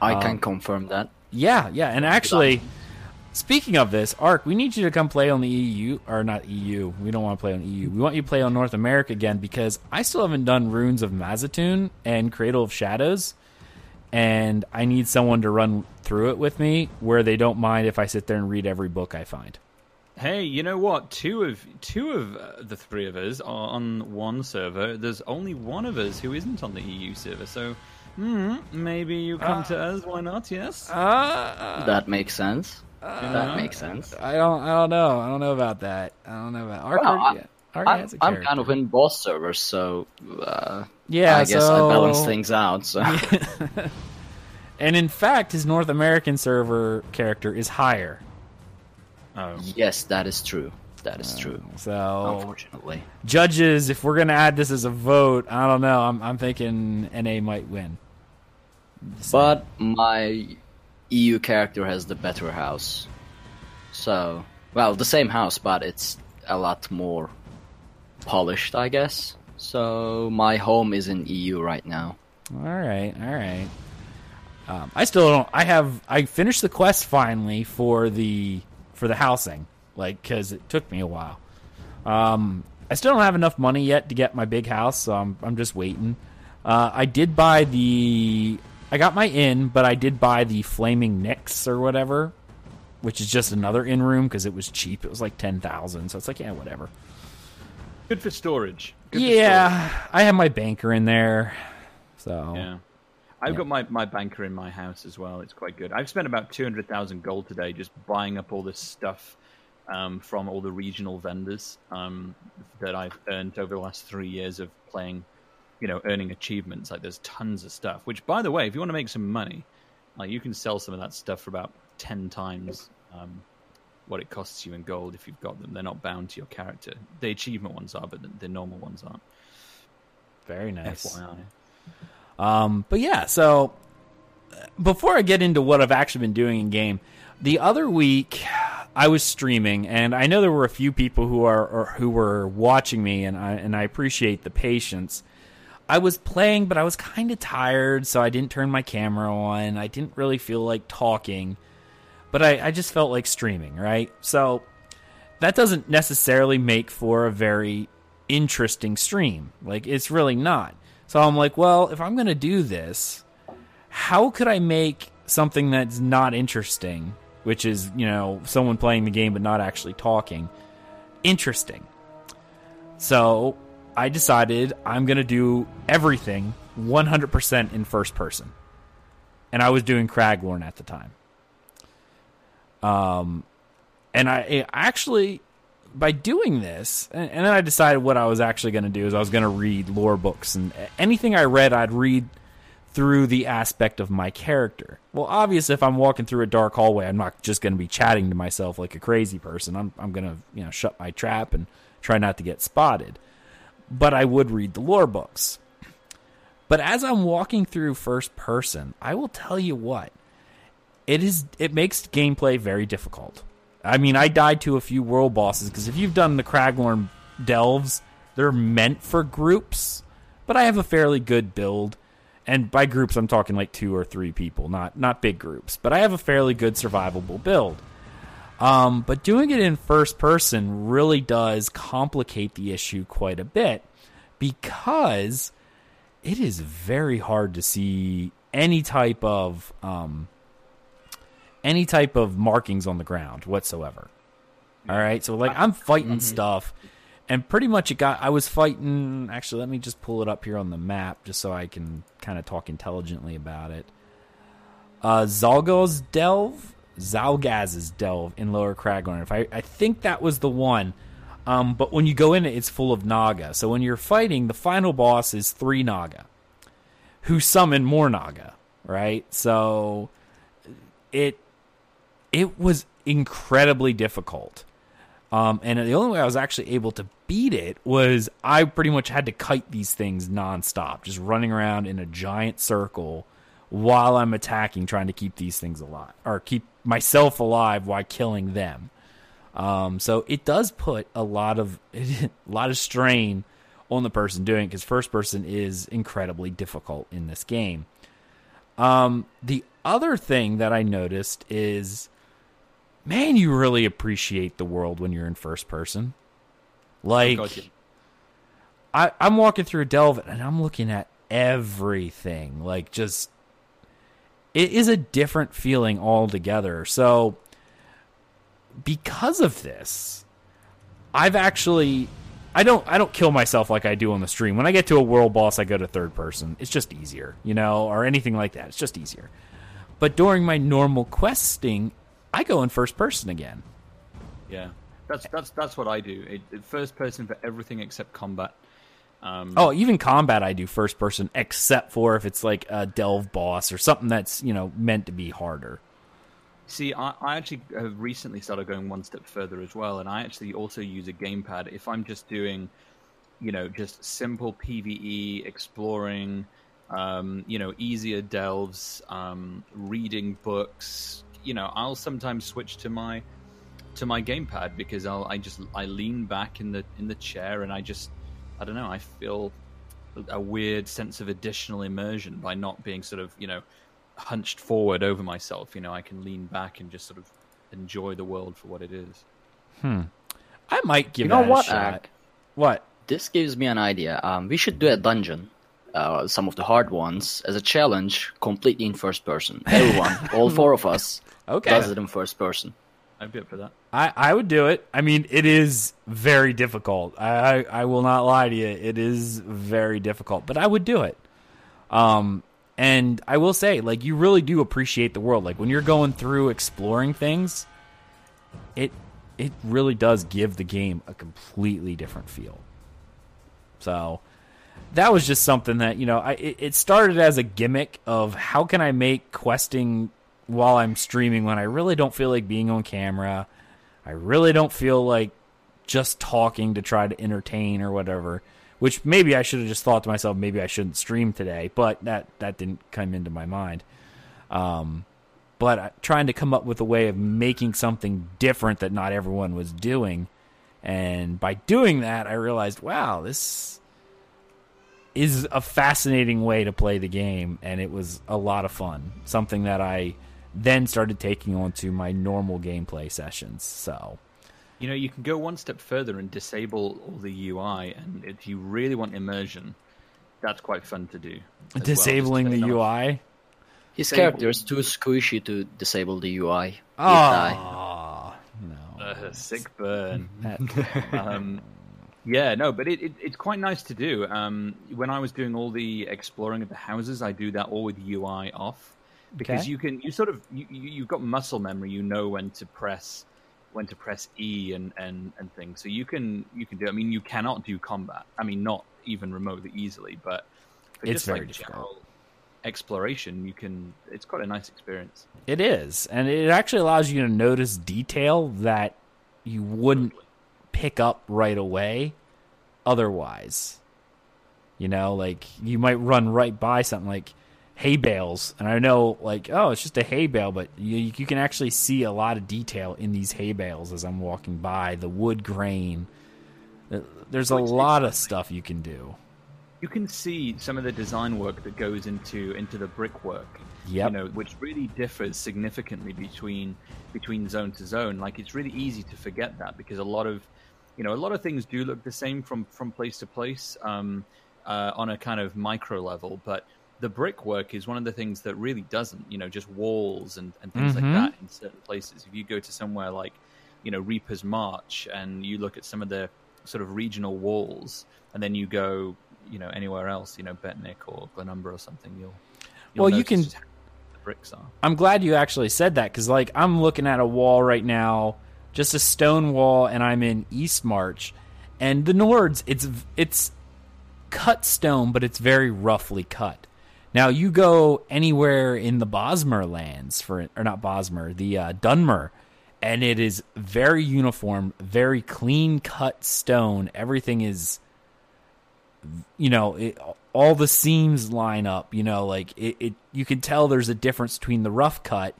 I Um, can confirm that. Yeah, yeah, and actually, speaking of this, Ark, we need you to come play on the EU or not EU. We don't want to play on EU. We want you to play on North America again because I still haven't done Ruins of Mazzatun and Cradle of Shadows, and I need someone to run through it with me where they don't mind if I sit there and read every book I find. Hey, you know what? Two of two of uh, the three of us are on one server. There's only one of us who isn't on the EU server. So, hmm, maybe you come to us. Why not? Yes. Uh, that makes sense. Uh, that makes sense. I don't. I don't know. I don't know about that. I don't know about Ark. Well, already- I- Ark I'm, has a I'm kind of in both servers, so uh, Yeah, I guess I balance things out. So *laughs* And in fact, his North American server character is higher. Oh, yes, that is true. That is true. So, Unfortunately, judges, if we're gonna add this as a vote, I don't know. I'm, I'm thinking NA might win. but my EU character has the better house. So, well, the same house, but it's a lot more polished, I guess. So my home is in EU right now. All right, all right. Um, I still don't. I have. I finished the quest finally for the for the housing, like because it took me a while. Um, I still don't have enough money yet to get my big house, so I'm I'm just waiting. Uh, I did buy the. I got my inn, but I did buy the flaming Nix or whatever, which is just another inn room because it was cheap. It was like ten thousand, so it's like yeah, whatever. Good for storage. Good for yeah, I have my banker in there, so. Yeah. I've Yeah. got my, my banker in my house as well. It's quite good. I've spent about 200,000 gold today just buying up all this stuff um, from all the regional vendors um, that I've earned over the last three years of playing, you know, earning achievements. Like there's tons of stuff, which by the way, if you want to make some money, like you can sell some of that stuff for about 10 times um, what it costs you in gold if you've got them. They're not bound to your character. The achievement ones are, but the, the normal ones aren't. very nice. FYI. Um, but yeah, so before I get into what I've actually been doing in game, the other week I was streaming, and I know there were a few people who are who were watching me, and I and I appreciate the patience. I was playing, but I was kind of tired, so I didn't turn my camera on. I didn't really feel like talking, but I, I just felt like streaming, right? So that doesn't necessarily make for a very interesting stream. Like, it's really not. So I'm like, well, if I'm going to do this, how could I make something that's not interesting, which is, you know, someone playing the game but not actually talking, interesting? So I decided I'm going to do everything 100% in first person. And I was doing Craglorn at the time. Um, and I, I actually, by doing this, and, and then I decided what I was actually going to do is I was going to read lore books. And anything I read, I'd read through the aspect of my character. Well, obviously, if I'm walking through a dark hallway, I'm not just going to be chatting to myself like a crazy person. I'm, I'm going to, you know, shut my trap and try not to get spotted. But I would read the lore books. But as I'm walking through first person, I will tell you what, it is it makes gameplay very difficult. I mean, I died to a few world bosses because if you've done the Craglorn delves, they're meant for groups. But I have a fairly good build, and by groups I'm talking like two or three people, not not big groups. But I have a fairly good survivable build. Um, but doing it in first person really does complicate the issue quite a bit because it is very hard to see any type of um, any type of markings on the ground whatsoever. All right, so like I'm fighting stuff, and pretty much it got. I was fighting. Actually, let me just pull it up here on the map just so I can kind of talk intelligently about it. Uh, Zalgo's Delve, Zalgaz's Delve in Lower Craglorn. If I, I think that was the one. Um, but when you go in it's full of Naga. So when you're fighting, the final boss is three Naga, who summon more Naga. Right. So it it was incredibly difficult. Um, and the only way I was actually able to beat it was I pretty much had to kite these things nonstop, just running around in a giant circle while I'm attacking, trying to keep these things alive or keep myself alive while killing them. Um, so it does put a lot of *laughs* a lot of strain on the person doing it because first person is incredibly difficult in this game. Um, the other thing that I noticed is, man, you really appreciate the world when you're in first person. Like. I, I'm walking through a Delve and I'm looking at everything. Like, just it is a different feeling altogether. So, because of this, I've actually I don't I don't kill myself like I do on the stream. When I get to a world boss, I go to third person. It's just easier, you know, or anything like that. It's just easier. But during my normal questing, I go in first person again. Yeah, that's that's that's what I do. It, it first person for everything except combat. Um, Oh, even combat I do first person, except for if it's like a delve boss or something that's you know meant to be harder. See, I, I actually have recently started going one step further as well, and I actually also use a gamepad if I'm just doing, you know, just simple PVE, exploring, um, you know, easier delves, um, reading books. You know, I'll sometimes switch to my to my gamepad because I'll I just I lean back in the in the chair and I just I don't know I feel a weird sense of additional immersion by not being sort of you know hunched forward over myself. You know I can lean back and just sort of enjoy the world for what it is. Hmm. I might give You know what, a shot. Ak? What? This gives me an idea. Um, we should do a dungeon, uh, some of the hard ones, as a challenge, completely in first person. Everyone, all four of us, *laughs* Okay. does it in first person. I'd be up for that. I, I would do it. I mean, it is very difficult. I, I, I will not lie to you. It is very difficult, but I would do it. Um, and I will say, like, you really do appreciate the world. Like when you're going through exploring things, it it really does give the game a completely different feel. So that was just something that you know I it, started as a gimmick of how can I make questing while I'm streaming when I really don't feel like being on camera. I really don't feel like just talking to try to entertain or whatever. Which maybe I should have just thought to myself, maybe I shouldn't stream today, but that that didn't come into my mind. Um, but trying to come up with a way of making something different that not everyone was doing, and by doing that, I realized, wow, this is a fascinating way to play the game, and it was a lot of fun. Something that I then started taking on to my normal gameplay sessions. So, You know, you can go one step further and disable all the UI, and if you really want immersion, that's quite fun to do. as well. Just disabling the turn off- UI. His Disable. character is too squishy to disable the UI. Oh, no. Uh, sick burn. *laughs* um, yeah, no, but it, it, it's quite nice to do. Um, when I was doing all the exploring of the houses, I do that all with UI off because Okay. you can you sort of you, you- you've got muscle memory. You know when to press when to press E and, and, and things. So you can you can do. I mean, you cannot do combat. I mean, not even remotely easily, but for It's just very like difficult. general exploration, you can. It's quite a nice experience. It is, and it actually allows you to notice detail that you wouldn't pick up right away otherwise. You know, like you might run right by something like hay bales, and I know, like, oh, it's just a hay bale, but you you can actually see a lot of detail in these hay bales as I'm walking by. The wood grain. Uh, There's a lot of stuff you can do. you can see some of the design work that goes into into the brickwork. Yep. You know, which really differs significantly between between zone to zone. Like it's really easy to forget that because a lot of you know a lot of things do look the same from from place to place um, uh, on a kind of micro level, but the brickwork is one of the things that really doesn't. You know, just walls and, and things Mhm. like that in certain places. If you go to somewhere like you know Reaper's March and you look at some of the sort of regional walls, and then you go you know anywhere else, you know Betnikh or Glenumbra or something, you'll, you'll Well, you can- the bricks are. I'm glad you actually said that because, like, I'm looking at a wall right now, just a stone wall, and I'm in Eastmarch, and the Nords, it's it's cut stone, but it's very roughly cut. Now you go anywhere in the Bosmer lands for, or not Bosmer, the uh, Dunmer, and it is very uniform, very clean cut stone. Everything is you know, it, all the seams line up. You know, like it, it, you can tell there's a difference between the rough cut,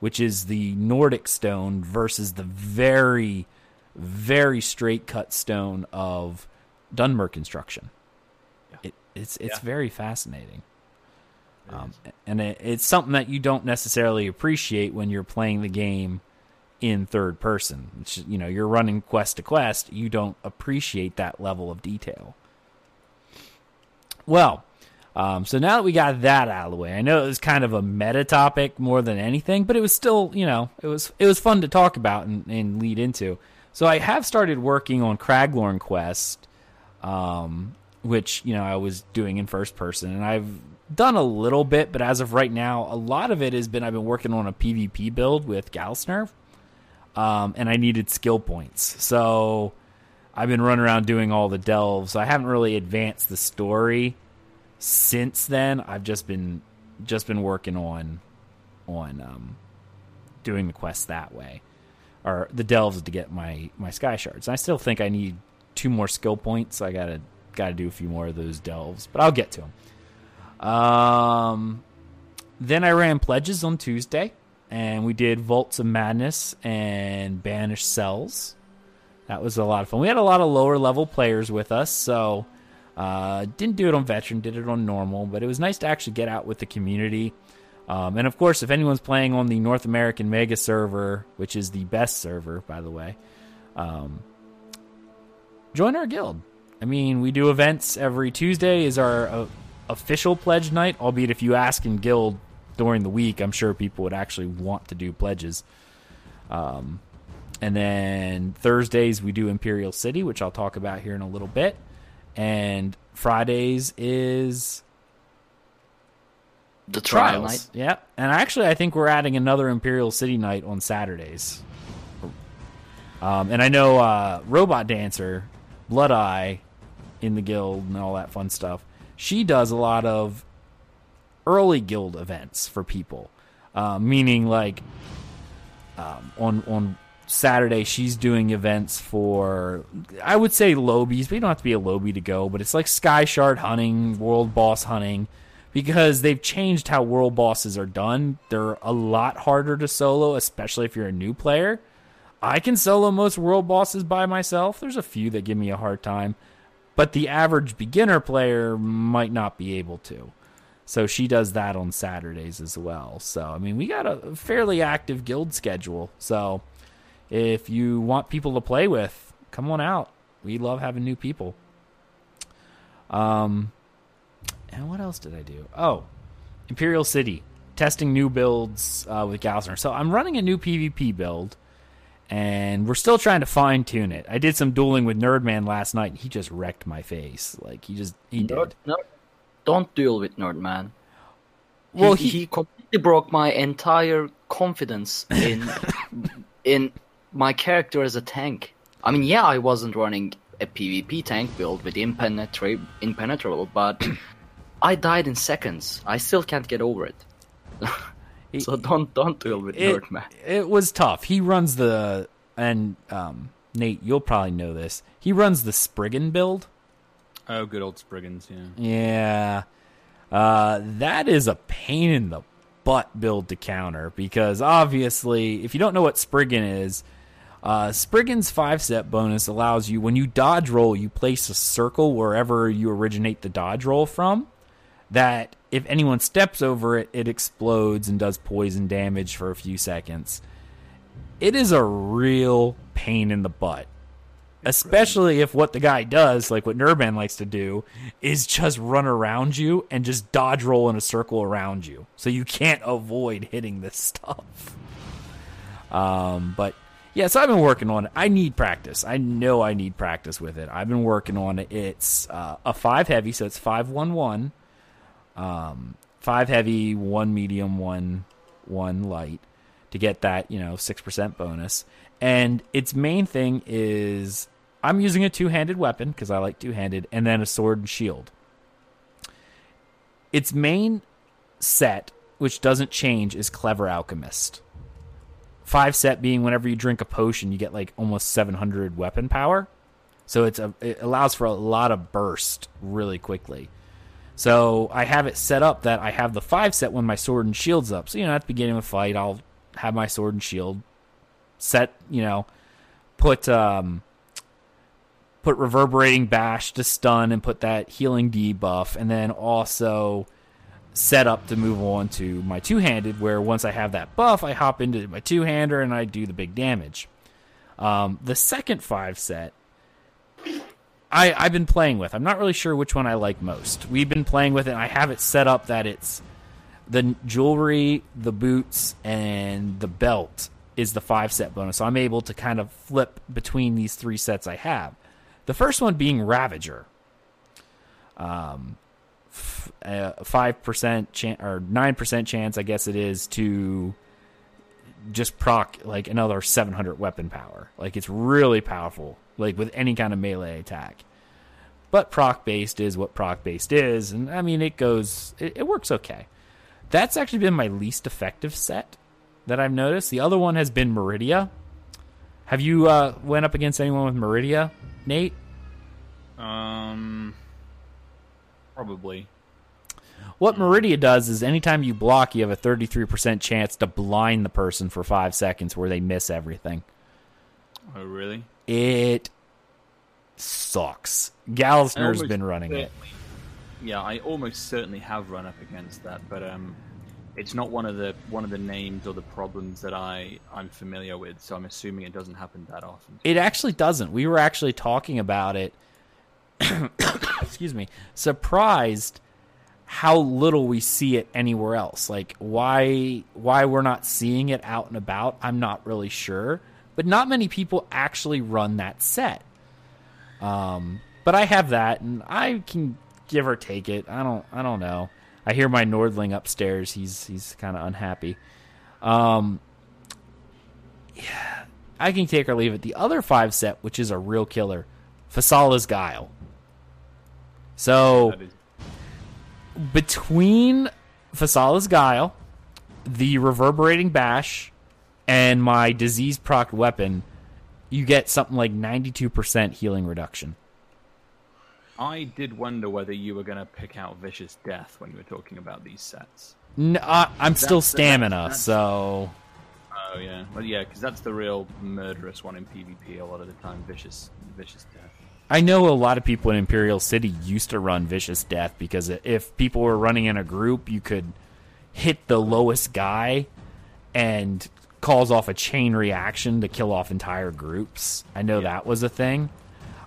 which is the Nordic stone, versus the very, very straight cut stone of Dunmer construction. It, it's it's Yeah. very fascinating. Um, and it, it's something that you don't necessarily appreciate when you're playing the game in third person. It's, you know, you're running quest to quest. You don't appreciate that level of detail. Well, um, so now that we got that out of the way, I know it was kind of a meta topic more than anything, but it was still, you know, it was it was fun to talk about and, and lead into. So I have started working on Craglorn Quest, um, which you know I was doing in first person, and I've done a little bit, but as of right now, a lot of it has been I've been working on a PvP build with Galsnerf, um, and I needed skill points, so I've been running around doing all the delves. So I haven't really advanced the story since then. I've just been just been working on on um, doing the quests that way, or the delves to get my my sky shards. And I still think I need two more skill points. I gotta gotta do a few more of those delves, but I'll get to them. Um, then I ran pledges on Tuesday. and we did Vaults of Madness and Banished Cells. That was a lot of fun. We had a lot of lower level players with us, so uh, didn't do it on veteran, did it on normal, but it was nice to actually get out with the community. Um, and of course, if anyone's playing on the North American Mega server, which is the best server, by the way, um, join our guild. I mean, we do events every Tuesday is our uh, official pledge night. Albeit, if you ask in guild during the week, I'm sure people would actually want to do pledges. Um, and then Thursdays we do Imperial City, which I'll talk about here in a little bit. And Fridays is The trial trials. night. Yeah, and actually, I think we're adding another Imperial City night on Saturdays. Um, and I know uh, Robot Dancer, Blood Eye, in the guild and all that fun stuff. She does a lot of early guild events for people, uh, meaning like um, on on Saturday she's doing events for I would say lobies, but you don't have to be a lobby to go. But it's like Sky Shard hunting, World Boss hunting, because they've changed how World Bosses are done. They're a lot harder to solo, especially if you're a new player. I can solo most World Bosses by myself. There's a few that give me a hard time, but the average beginner player might not be able to. So she does that on Saturdays as well. So I mean, we got a fairly active guild schedule. So if you want people to play with, come on out. We love having new people. Um, and what else did I do? Oh, Imperial City testing new builds uh, with Galsner. So I'm running a new PvP build, and we're still trying to fine tune it. I did some dueling with Nerdman last night, and he just wrecked my face. Like he just he did. Nerd, no, don't duel with Nerdman. Well, he, he- he completely broke my entire confidence in *laughs* in my character as a tank. I mean, yeah, I wasn't running a PvP tank build with impenetra- impenetrable, but *clears throat* I died in seconds. I still can't get over it. *laughs* so don't don't duel with it, Nerdman. it was tough. He runs the and um, Nate, you'll probably know this. He runs the Spriggan build. Oh, good old Spriggans, yeah. Yeah. Uh, that is a pain in the butt build to counter because obviously, if you don't know what Spriggan is, uh, Spriggan's five set bonus allows you when you dodge roll, you place a circle wherever you originate the dodge roll from. That if anyone steps over it, it explodes and does poison damage for a few seconds. It is a real pain in the butt especially if what the guy does, like what Nurban likes to do, is just run around you and just dodge roll in a circle around you, so you can't avoid hitting this *laughs* stuff. Um, but yeah, so I've been working on it. I need practice. I know I need practice with it. I've been working on it. It's uh, a five heavy, so it's five one one. Um, five heavy, one medium, one one light to get that you know six percent bonus. And its main thing is I'm using a two handed weapon because I like two handed, and then a sword and shield. Its main set, which doesn't change, is Clever Alchemist. Five set being whenever you drink a potion, you get like almost 700 weapon power. So it's a it allows for a lot of burst really quickly. So I have it set up that I have the five set when my sword and shield's up. So you know at the beginning of a fight, I'll have my sword and shield set. You know, put um, put reverberating bash to stun and put that healing debuff, and then also set up to move on to my two handed. Where once I have that buff, I hop into my two hander and I do the big damage. Um, the second five set I, I've been playing with. I'm not really sure which one I like most. We've been playing with it. And I have it set up that it's the jewelry, the boots, and the belt is the five set bonus. So I'm able to kind of flip between these three sets I have. The first one being Ravager. Um, five percent chance or nine percent chance, I guess it is to just proc like another 700 weapon power. Like it's really powerful, like with any kind of melee attack. But proc based is what proc based is, and I mean it goes, it, it works okay. That's actually been my least effective set that I've noticed. The other one has been Meridia. Have you uh, went up against anyone with Meridia, Nate? Um, probably. What Meridia does is anytime you block, you have a 33% chance to blind the person for five seconds where they miss everything. Oh, really? It sucks. Gallisner's almost been running it. Yeah, I almost certainly have run up against that, but um, it's not one of the one of the names or the problems that I I'm familiar with. So I'm assuming it doesn't happen that often. It actually doesn't. We were actually talking about it. *coughs* excuse me. Surprised how little we see it anywhere else. Like why why we're not seeing it out and about, I'm not really sure. But not many people actually run that set. Um, but I have that, and I can give or take it. I don't I don't know. I hear my Nordling upstairs. He's he's kind of unhappy. Um, yeah, I can take or leave it. The other five set, which is a real killer, Fasala's Guile. So between Fasala's Guile, the Reverberating Bash, and my disease proc weapon, you get something like 92% healing reduction. I did wonder whether you were going to pick out Vicious Death when you were talking about these sets. No, I, uh, I'm still That's- stamina, that's- so Oh yeah, well yeah, because that's the real murderous one in PvP a lot of the time. Vicious, Vicious Death. I know a lot of people in Imperial City used to run Vicious Death because if people were running in a group, you could hit the lowest guy and cause off a chain reaction to kill off entire groups. I know that was a thing.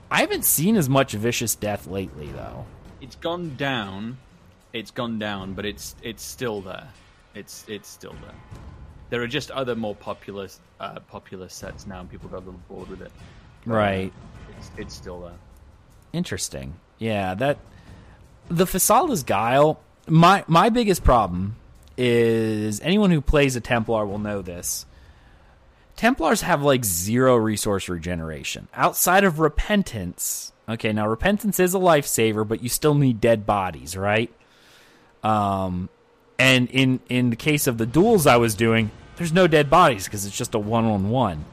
I haven't seen as much Vicious Death lately, though. It's gone down. It's gone down, but it's it's still there. It's it's still there. There are just other more popular uh, popular sets now, and people got a little bored with it. Right. It's it's still there. Interesting. Yeah, that the Fasala's Guile. My my biggest problem is anyone who plays a Templar will know this. Templars have like zero resource regeneration outside of repentance. Okay, now repentance is a lifesaver, but you still need dead bodies, right? Um, and in in the case of the duels I was doing, there's no dead bodies because it's just a one on one.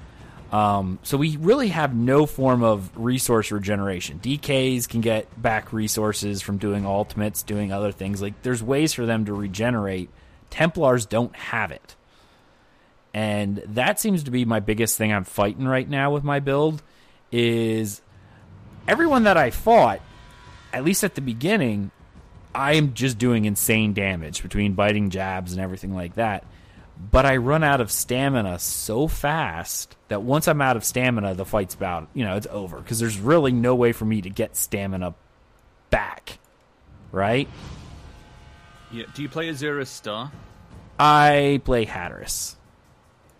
Um, so we really have no form of resource regeneration. DKs can get back resources from doing ultimates, doing other things. Like there's ways for them to regenerate. Templars don't have it. And that seems to be my biggest thing I'm fighting right now with my build is everyone that I fought, at least at the beginning, I am just doing insane damage between biting jabs and everything like that. But I run out of stamina so fast that once I'm out of stamina, the fight's about, you know, it's over. Because there's really no way for me to get stamina back. Right? Yeah. Do you play Azura's Star? I play Haderus,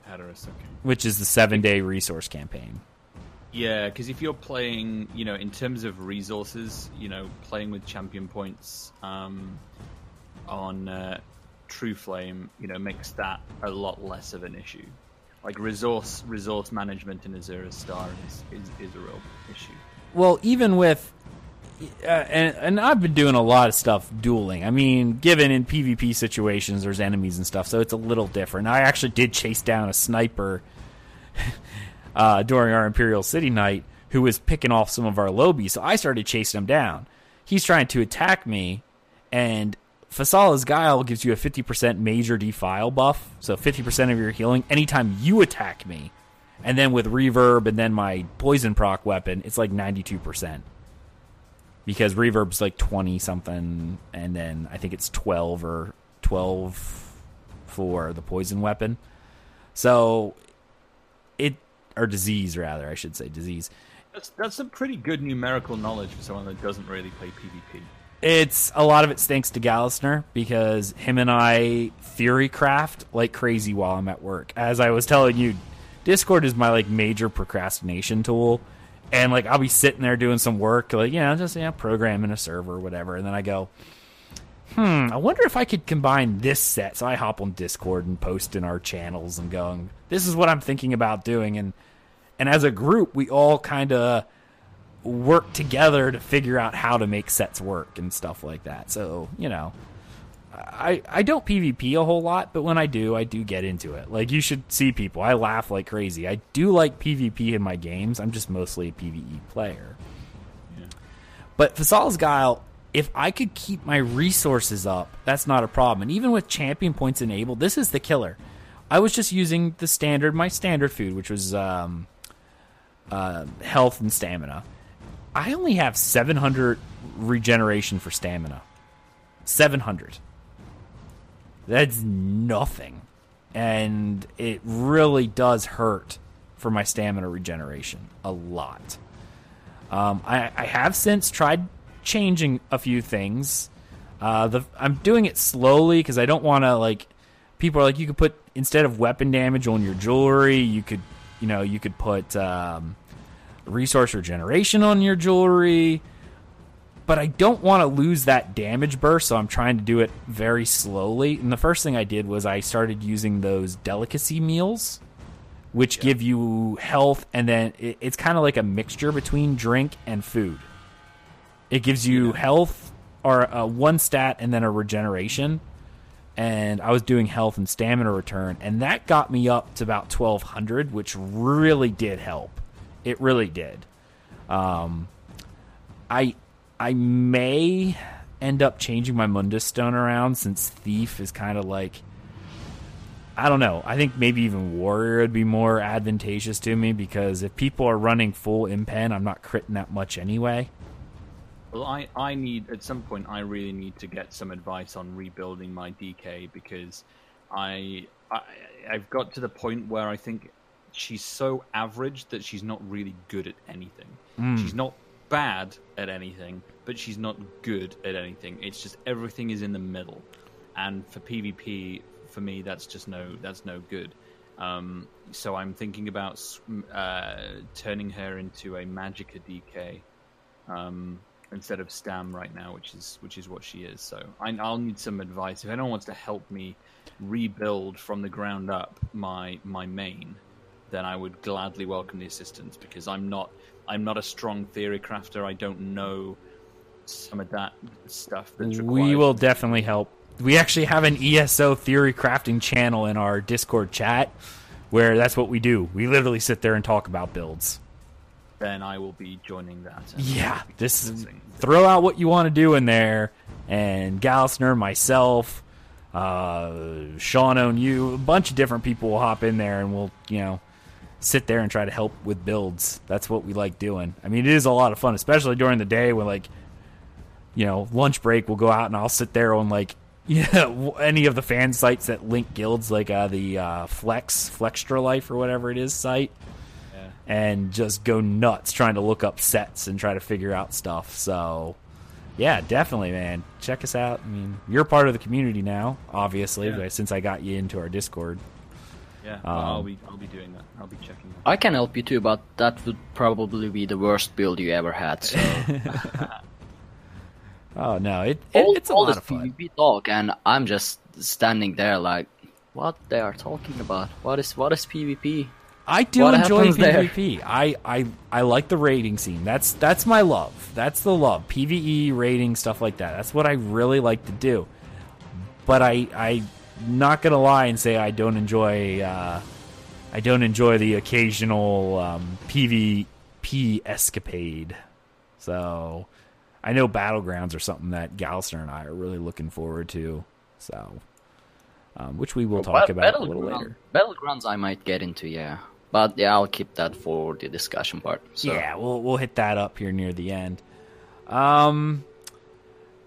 Haderus, okay. which is the seven day resource campaign. Yeah, because if you're playing, you know, in terms of resources, you know, playing with champion points um, on uh, Trueflame, you know, makes that a lot less of an issue. Like resource resource management in Azura's Star is, is, is a real issue. Well, even with, uh, and, and I've been doing a lot of stuff dueling. I mean, given in PvP situations, there's enemies and stuff, so it's a little different. I actually did chase down a sniper *laughs* uh, during our Imperial City night who was picking off some of our lobies, so I started chasing him down. He's trying to attack me, and Fasala's Guile gives you a 50% major defile buff, so 50% of your healing anytime you attack me. And then with reverb and then my poison proc weapon, it's like 92%. Because reverb's like 20 something, and then I think it's 12 or 12 for the poison weapon. So it, or disease rather, I should say disease. That's that's some pretty good numerical knowledge for someone that doesn't really play PvP. It's a lot of it thanks to Gallistner because him and I theory craft like crazy while I'm at work. As I was telling you, Discord is my like major procrastination tool. And like I'll be sitting there doing some work, like, you know, just yeah, programming a server or whatever, and then I go, Hmm, I wonder if I could combine this set. So I hop on Discord and post in our channels and going, This is what I'm thinking about doing and and as a group we all kinda work together to figure out how to make sets work and stuff like that. So, you know, I I don't PvP a whole lot, but when I do, I do get into it. Like you should see people. I laugh like crazy. I do like PvP in my games. I'm just mostly a PvE player. But Fasala's Guile, if I could keep my resources up, that's not a problem. And even with champion points enabled, this is the killer. I was just using the standard, my standard food, which was um, uh, health and stamina. I only have 700 regeneration for stamina. 700. That's nothing. And it really does hurt for my stamina regeneration a lot. Um, I, I have since tried changing a few things. Uh, the I'm doing it slowly because I don't want to like. People are like, you could put instead of weapon damage on your jewelry, you could, you know, you could put um, resource regeneration on your jewelry. But I don't want to lose that damage burst, so I'm trying to do it very slowly. And the first thing I did was I started using those delicacy meals, which yeah. give you health, and then it, it's kind of like a mixture between drink and food. It gives you yeah. health or uh, one stat and then a regeneration. And I was doing health and stamina return, and that got me up to about 1200, which really did help. It really did. Um, I I may end up changing my Mundus Stone around since Thief is kind of like I don't know. I think maybe even Warrior would be more advantageous to me because if people are running full impen, I'm not critting that much anyway. Well, I, I need at some point I really need to get some advice on rebuilding my DK because I, I I've got to the point where I think she's so average that she's not really good at anything. Mm. She's not bad at anything, but she's not good at anything. It's just everything is in the middle, and for PvP, for me, that's just no that's no good. Um, so I'm thinking about uh, turning her into a Magicka DK. Um, instead of Stam right now, which is which is what she is. So I, will need some advice if anyone wants to help me rebuild from the ground up my my main. Then I would gladly welcome the assistance because I'm not I'm not a strong theory crafter. I don't know some of that stuff. That's required. We will definitely help. We actually have an ESO theory crafting channel in our Discord chat where that's what we do. We literally sit there and talk about builds then I will be joining that. Yeah, this is, throw out what you want to do in there, and Galsner, myself, uh, Sean, on you, a bunch of different people will hop in there, and we'll you know sit there and try to help with builds. That's what we like doing. I mean, it is a lot of fun, especially during the day when like you know lunch break. We'll go out and I'll sit there on like *laughs* yeah any of the fan sites that link guilds, like uh, the uh, Flex Flextra Life or whatever it is site and just go nuts trying to look up sets and try to figure out stuff. So, yeah, definitely, man. Check us out. I mean, you're part of the community now, obviously, yeah. since I got you into our Discord. Yeah, um, I'll be I'll be doing that. I'll be checking. That. I can help you too, but that would probably be the worst build you ever had. So. *laughs* oh no, it, it all, it's a all lot of fun. PvP talk, and I'm just standing there like, what they are talking about? What is what is PvP? I do what enjoy PvP. There? I, I I like the raiding scene. That's that's my love. That's the love. PVE raiding stuff like that. That's what I really like to do. But I I not gonna lie and say I don't enjoy uh, I don't enjoy the occasional um, PvP escapade. So I know battlegrounds are something that Galster and I are really looking forward to. So um, which we will well, talk about a little later. Battlegrounds I might get into, yeah. But yeah, I'll keep that for the discussion part. So. Yeah, we'll we'll hit that up here near the end. Um,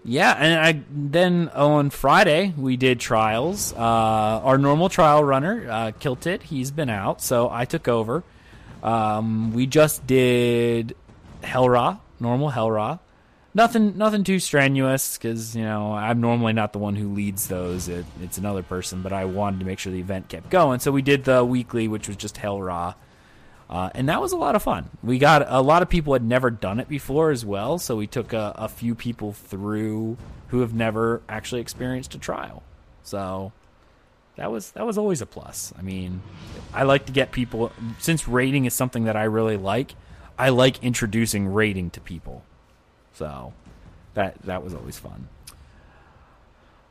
yeah, and I then on Friday we did trials. Uh, our normal trial runner, uh, Kilted, he's been out, so I took over. Um, we just did Hel Ra, normal Hel Ra nothing nothing too strenuous because you know I'm normally not the one who leads those. It, it's another person, but I wanted to make sure the event kept going. So we did the weekly, which was just Hel Ra. Uh, and that was a lot of fun. We got a lot of people had never done it before as well, so we took a, a few people through who have never actually experienced a trial. So that was that was always a plus. I mean, I like to get people since rating is something that I really like. I like introducing rating to people. So that that was always fun.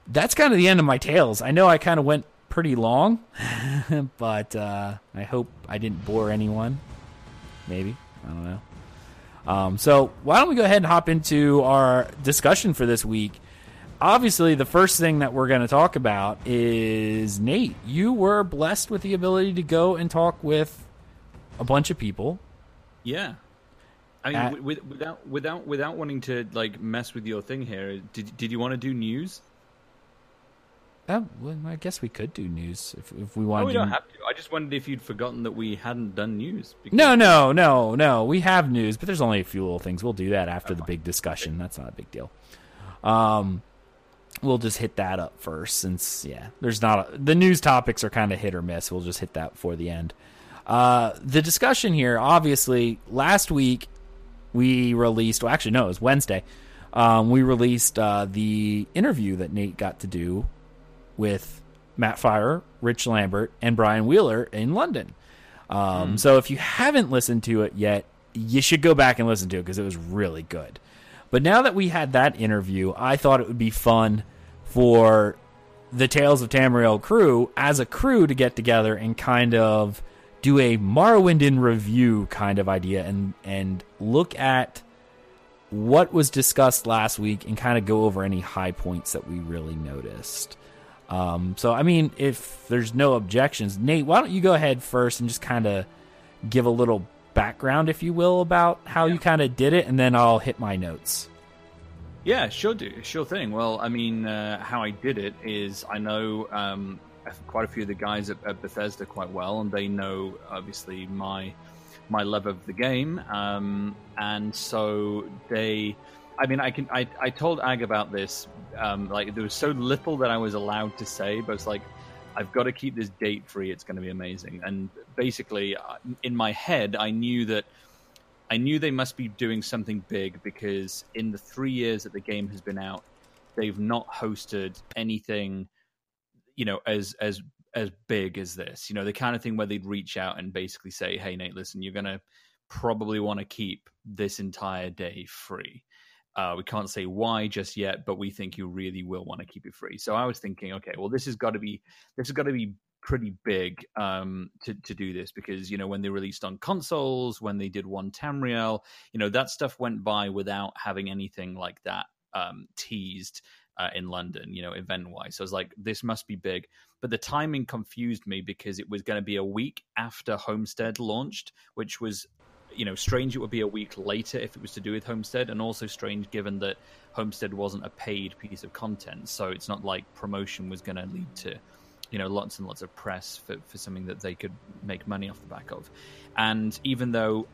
That's kind of the end of my tales. I know I kind of went pretty long, *laughs* but uh, I hope I didn't bore anyone. Maybe I don't know. Um, so why don't we go ahead and hop into our discussion for this week? Obviously, the first thing that we're going to talk about is Nate. You were blessed with the ability to go and talk with a bunch of people. Yeah. I mean, At- without without without wanting to like mess with your thing here, did did you want to do news? Uh, well, I guess we could do news if, if we Oh, wanted we don't have to. I just wondered if you'd forgotten that we hadn't done news. because- No, no, no, no. We have news, but there's only a few little things. We'll do that after the big discussion. That's not a big deal. Um, we'll just hit that up first, since yeah, there's not a, the news topics are kind of hit or miss. We'll just hit that before the end. Uh, the discussion here, obviously, last week we released. Well, actually, no, it was Wednesday. Um, we released uh, the interview that Nate got to do with Matt Firor, Rich Lambert, and Brian Wheeler in London. Um, So if you haven't listened to it yet, you should go back and listen to it because it was really good. But now that we had that interview, I thought it would be fun for the Tales of Tamriel crew as a crew to get together and kind of do a Morrowind in review kind of idea and and look at what was discussed last week and kind of go over any high points that we really noticed. Um, so, I mean, if there's no objections, Nate, why don't you go ahead first and just kind of give a little background, if you will, about how you kind of did it, and then I'll hit my notes. Yeah, sure do, sure thing. Well, I mean, uh, how I did it is I know um, quite a few of the guys at, at Bethesda quite well, and they know obviously my my love of the game, um, and so they. I mean, I can. I, I told Ag about this. Um, like there was so little that I was allowed to say, but it's like I've got to keep this date free. It's going to be amazing. And basically, uh, in my head, I knew that I knew they must be doing something big because in the three years that the game has been out, they've not hosted anything, you know, as as as big as this. You know, the kind of thing where they'd reach out and basically say, "Hey, Nate, listen, you're gonna probably want to keep this entire day free." Uh, we can't say why just yet, but we think you really will want to keep it free. So I was thinking, okay, well, this has got to be this has got to be pretty big um, to to do this because you know when they released on consoles, when they did one Tamriel, you know that stuff went by without having anything like that um, teased uh, in London, you know, event wise. So I was like, this must be big. But the timing confused me because it was going to be a week after Homestead launched, which was you know, strange it would be a week later if it was to do with Homestead, and also strange given that Homestead wasn't a paid piece of content, so it's not like promotion was going to lead to, you know, lots and lots of press for, for something that they could make money off the back of. And even though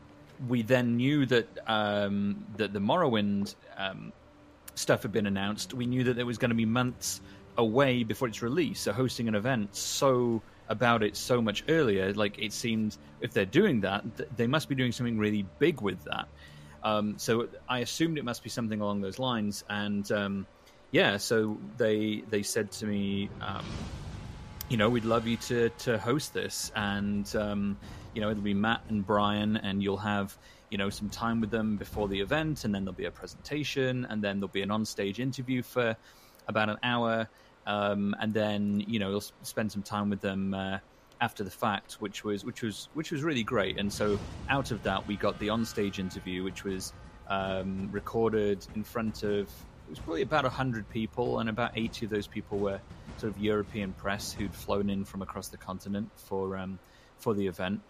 we then knew that um, that the Morrowind um, stuff had been announced, we knew that there was going to be months away before its release. So hosting an event so about it so much earlier, like it seems if they're doing that, th- they must be doing something really big with that. Um, so I assumed it must be something along those lines, and um, yeah, so they they said to me, um, you know, we'd love you to to host this, and um, you know, it'll be Matt and Brian, and you'll have you know some time with them before the event, and then there'll be a presentation, and then there'll be an on-stage interview for about an hour, um, and then you know you'll spend some time with them uh, after the fact, which was which was which was really great. And so out of that, we got the on-stage interview, which was um, recorded in front of it was probably about hundred people, and about eighty of those people were sort of European press who'd flown in from across the continent for um, for the event.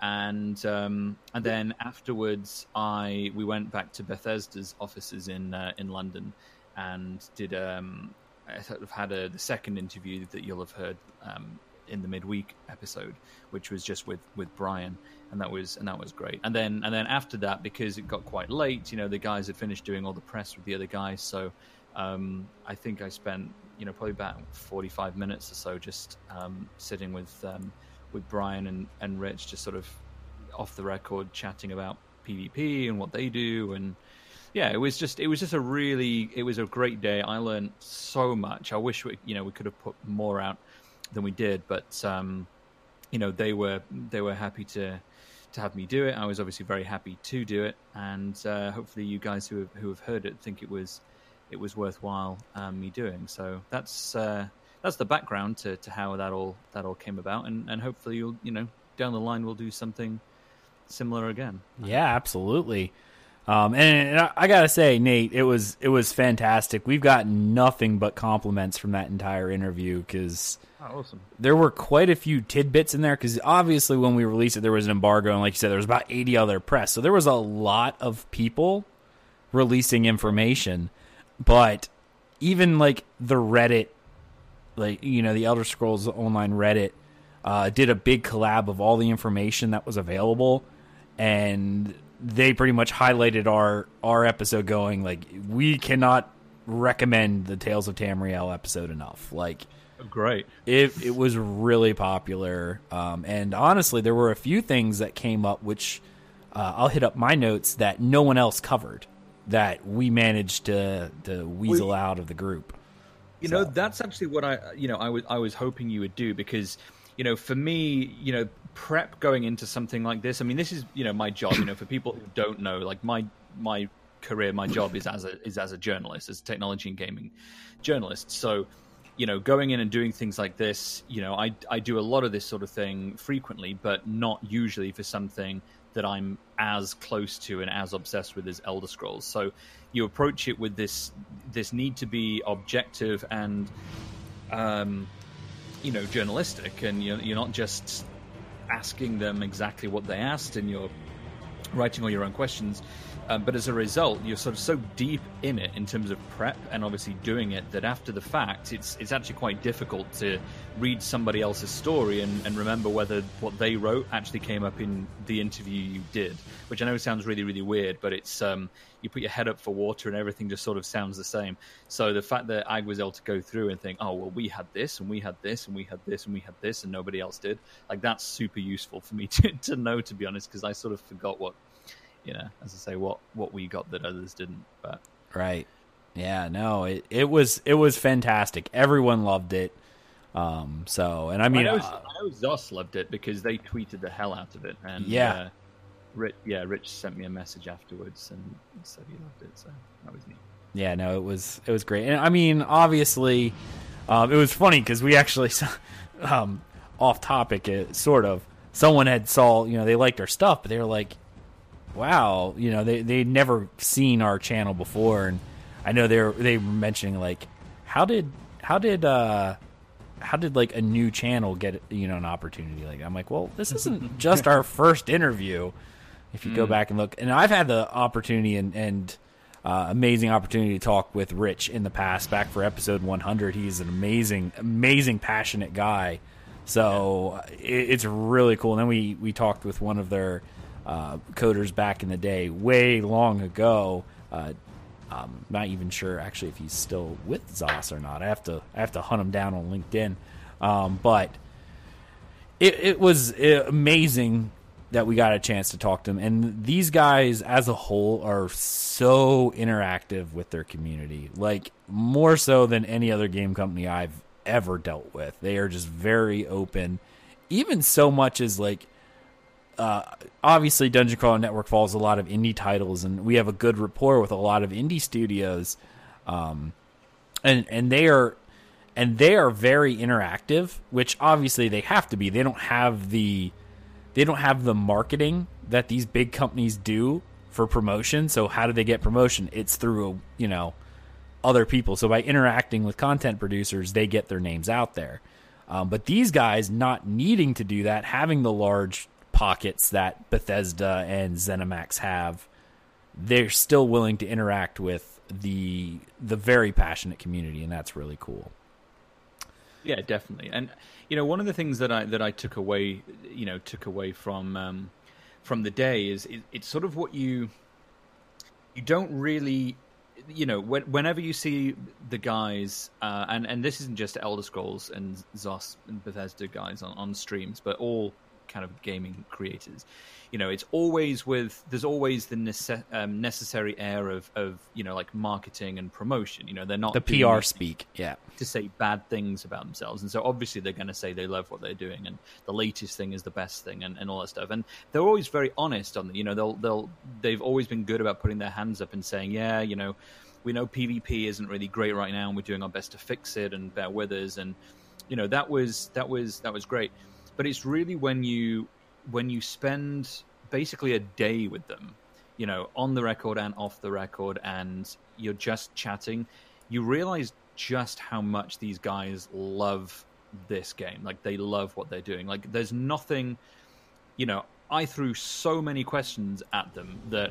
And um, and then afterwards, I we went back to Bethesda's offices in uh, in London and did um, I sort of had a the second interview that you'll have heard um, in the midweek episode, which was just with with Brian, and that was and that was great. And then and then after that, because it got quite late, you know, the guys had finished doing all the press with the other guys, so um, I think I spent you know probably about forty five minutes or so just um, sitting with um, with Brian and and Rich, just sort of off the record chatting about PvP and what they do and yeah, it was just it was just a really it was a great day. I learned so much. I wish we you know we could have put more out than we did, but um, you know they were they were happy to to have me do it. I was obviously very happy to do it, and uh, hopefully you guys who have, who have heard it think it was it was worthwhile um, me doing. So that's uh, that's the background to, to how that all that all came about, and, and hopefully you'll you know down the line we'll do something similar again. Yeah, absolutely. Um, and, I gotta say, Nate, it was it was fantastic. We've gotten nothing but compliments from that entire interview because Oh, awesome. there were quite a few tidbits in there. Because obviously, when we released it, there was an embargo, and like you said, there was about eighty other press, so there was a lot of people releasing information. But even like the Reddit, like you know, the Elder Scrolls Online Reddit, uh, did a big collab of all the information that was available, and they pretty much highlighted our our episode, going like, we cannot recommend the Tales of Tamriel episode enough. Like, great. it it was really popular, um, and honestly, there were a few things that came up which uh, I'll hit up my notes that no one else covered that we managed to to weasel out of the group. You know, that's actually what I, you know, I was I was hoping you would do because, you know, for me, you know, prep going into something like this. I mean, this is you know my job. You know, for people who don't know, like my my career, my job is as a is as a journalist, as a technology and gaming journalist. So, you know, going in and doing things like this, you know, I I do a lot of this sort of thing frequently, but not usually for something that I'm as close to and as obsessed with as Elder Scrolls. So you approach it with this this need to be objective and um, you know journalistic, and you're, you're not just asking them exactly what they asked, and you're writing all your own questions. Um, but as a result, you're sort of so deep in it in terms of prep and obviously doing it that after the fact, it's it's actually quite difficult to read somebody else's story and, and remember whether what they wrote actually came up in the interview you did. Which I know sounds really really weird, but it's um, you put your head up for water and everything just sort of sounds the same. So the fact that I was able to go through and think, oh well, we had this and we had this and we had this and we had this and nobody else did, like that's super useful for me *laughs* to to know to be honest, because I sort of forgot what you know, as I say, what what we got that others didn't. But Right. Yeah, no, it, it was it was fantastic. Everyone loved it. Um so and I mean I know, uh, I know Zos loved it because they tweeted the hell out of it, and Yeah. uh, Rich, yeah, Rich sent me a message afterwards and said he loved it, so that was neat. yeah, no, it was it was great. And I mean, obviously um it was funny cuz we actually saw- *laughs* um off topic uh, sort of someone had saw, you know, they liked our stuff, but they were like wow, you know, they they'd never seen our channel before, and I know they were they were mentioning like, how did how did uh how did like a new channel get you know an opportunity like I'm like, well, this isn't *laughs* just our first interview. If you go back and look, and I've had the opportunity and and uh, amazing opportunity to talk with Rich in the past. Back for episode 100, he's an amazing, amazing, passionate guy. So it, it's really cool. And then we we talked with one of their uh, coders back in the day, way long ago. Uh, I'm not even sure actually if he's still with Zos or not. I have to I have to hunt him down on LinkedIn. Um, but it, it was amazing that we got a chance to talk to them. And these guys, as a whole, are so interactive with their community, like more so than any other game company I've ever dealt with. They are just very open, even so much as like. Uh, obviously, Dungeon Crawler Network follows a lot of indie titles, and we have a good rapport with a lot of indie studios, um, and and they are and they are very interactive, which obviously they have to be. They don't have the they don't have the marketing that these big companies do for promotion. So how do they get promotion? It's through, you know, other people. So by interacting with content producers, they get their names out there. Um, but these guys not needing to do that, having the large pockets that Bethesda and ZeniMax have, they're still willing to interact with the the very passionate community, and that's really cool. Yeah, definitely. And you know, one of the things that I that I took away, you know, took away from um, from the day is it, it's sort of what you you don't really you know when, whenever you see the guys uh, and and this isn't just Elder Scrolls and Zos and Bethesda guys on, on streams, but all kind of gaming creators. You know, it's always with there's always the nece- um, necessary air of of you know like marketing and promotion. You know, they're not The PR speak, yeah. to say bad things about themselves. And so obviously they're going to say they love what they're doing and the latest thing is the best thing and, and all that stuff. And they're always very honest on it. You know, they'll, they'll, they've always been good about putting their hands up and saying, yeah, you know, we know PvP isn't really great right now and we're doing our best to fix it and bear with us. And, you know, that was, that was, that was great. But it's really when you, when you spend basically a day with them, you know, on the record and off the record, and you're just chatting, you realize just how much these guys love this game. Like they love what they're doing. Like there's nothing, you know, I threw so many questions at them that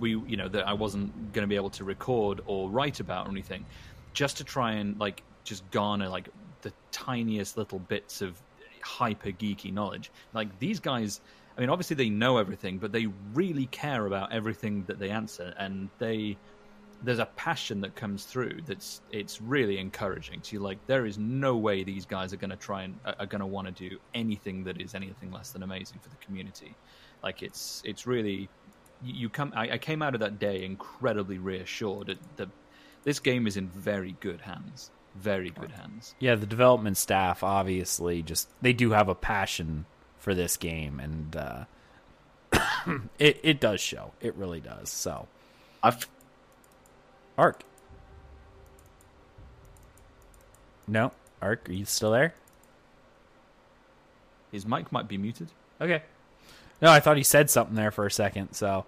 we, you know, that I wasn't going to be able to record or write about or anything, just to try and like just garner like the tiniest little bits of hyper geeky knowledge. Like these guys, I mean, obviously they know everything, but they really care about everything that they answer, and they there's a passion that comes through that's it's really encouraging to you. Like there is no way these guys are going to try and are going to want to do anything that is anything less than amazing for the community. Like it's it's really you come I, I came out of that day incredibly reassured that this game is in very good hands very good hands Yeah, the development staff obviously just they do have a passion for this game, and uh, *coughs* it it does show. It really does. So, I've Ark. No, Ark, are you still there? his mic might be muted Okay. No, I thought he said something there for a second. So,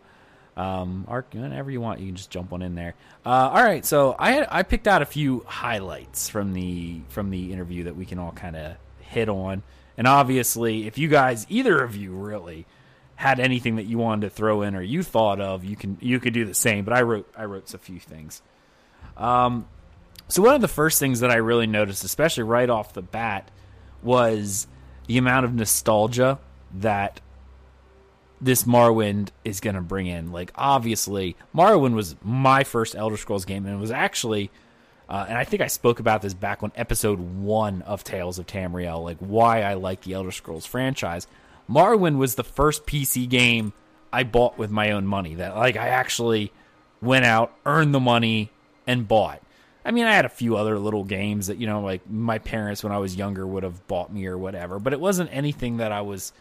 um, Ark, whenever you want, you can just jump on in there. Uh, all right. So I had I picked out a few highlights from the from the interview that we can all kind of hit on. And obviously, if you guys, either of you, really had anything that you wanted to throw in or you thought of, you can you could do the same. But I wrote I wrote a few things. Um, so one of the first things that I really noticed, especially right off the bat, was the amount of nostalgia that this Morrowind is going to bring in. Like, obviously, Morrowind was my first Elder Scrolls game, and it was actually, uh, and I think I spoke about this back on episode one of Tales of Tamriel, like why I like the Elder Scrolls franchise. Morrowind was the first PC game I bought with my own money. That like I actually went out, earned the money, and bought. I mean, I had a few other little games that you know, like my parents when I was younger would have bought me or whatever, but it wasn't anything that I was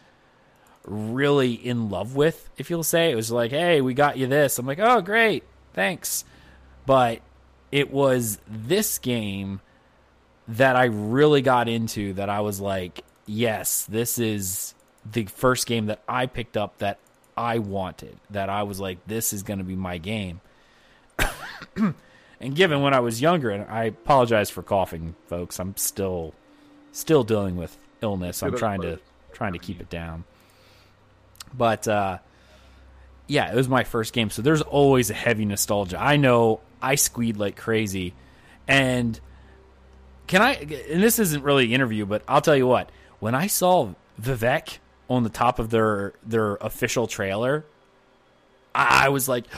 really in love with, if you'll say. It was like, hey, we got you this. I'm like, oh, great, thanks. But it was this game that I really got into that I was like, yes, this is the first game that I picked up that I wanted, that I was like, this is going to be my game. *coughs* and given when I was younger, and I apologize for coughing, folks, I'm still still dealing with illness. I'm trying to trying to keep it down. But uh, yeah, it was my first game, so there's always a heavy nostalgia. I know I squeed like crazy, and can I? And this isn't really an interview, but I'll tell you what. When I saw Vivec on the top of their their official trailer, I I was like, *gasps*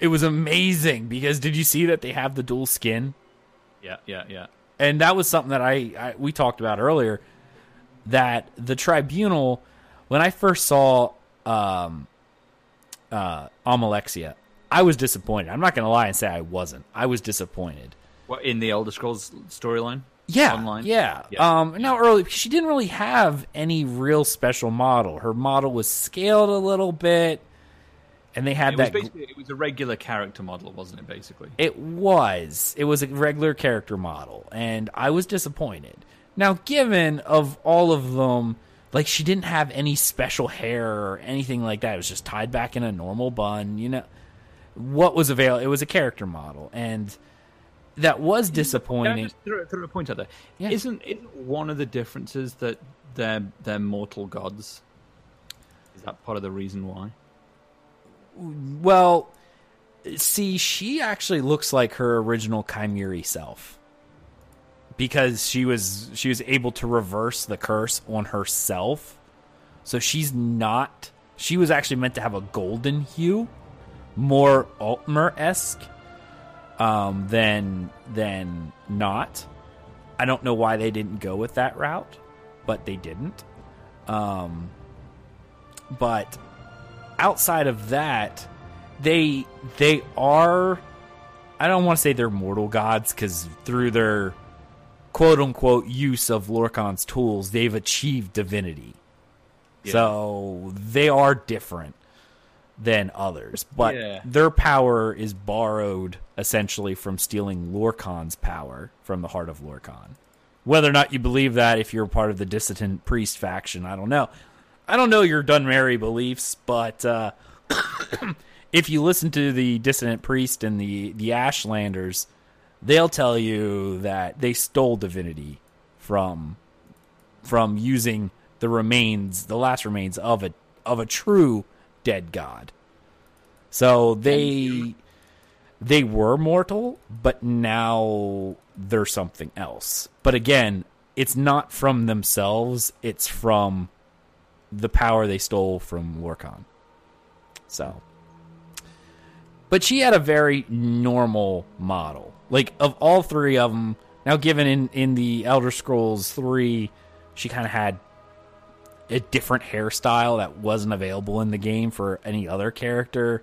it was amazing because did you see that they have the dual skin? yeah yeah yeah and that was something that I, I we talked about earlier that the tribunal when I first saw um uh Almalexia I was disappointed. I'm not going to lie and say I wasn't. I was disappointed. what in the elder scrolls storyline Yeah, online yeah. Yeah. Um, now early she didn't really have any real special model. Her model was scaled a little bit, and they had it was that. basically it was a regular character model wasn't it basically It was. It was a regular character model, and I was disappointed. Now, given of all of them, like she didn't have any special hair or anything like that. It was just tied back in a normal bun. You know, what was available? It was a character model, and that was Can I disappointing. just throw, throw a point out there? Yeah. not isn't one of the differences that they're they're mortal gods? Is that part of the reason why? Well, see, she actually looks like her original Chimeri self because she was she was able to reverse the curse on herself. So she's not. She was actually meant to have a golden hue, more Altmer esque, um, than than not. I don't know why they didn't go with that route, but they didn't. Um, but outside of that, they they are. I don't want to say they're mortal gods because through their quote unquote use of Lorkhan's tools, they've achieved divinity. So they are different than others, but Yeah. their power is borrowed essentially from stealing Lorkhan's power from the heart of Lorcan. Whether or not you believe that, if you're part of the dissident priest faction, I don't know. I don't know your Dunmeri beliefs, but uh, *coughs* *coughs* if you listen to the dissonant priest and the the Ashlanders, they'll tell you that they stole divinity from from using the remains, the last remains of a of a true dead god. So they they were mortal, but now they're something else. But again, it's not from themselves, it's from the power they stole from Lorkhan. So but she had a very normal model. Like of all three of them, now given in in the Elder Scrolls 3, she kind of had a different hairstyle that wasn't available in the game for any other character.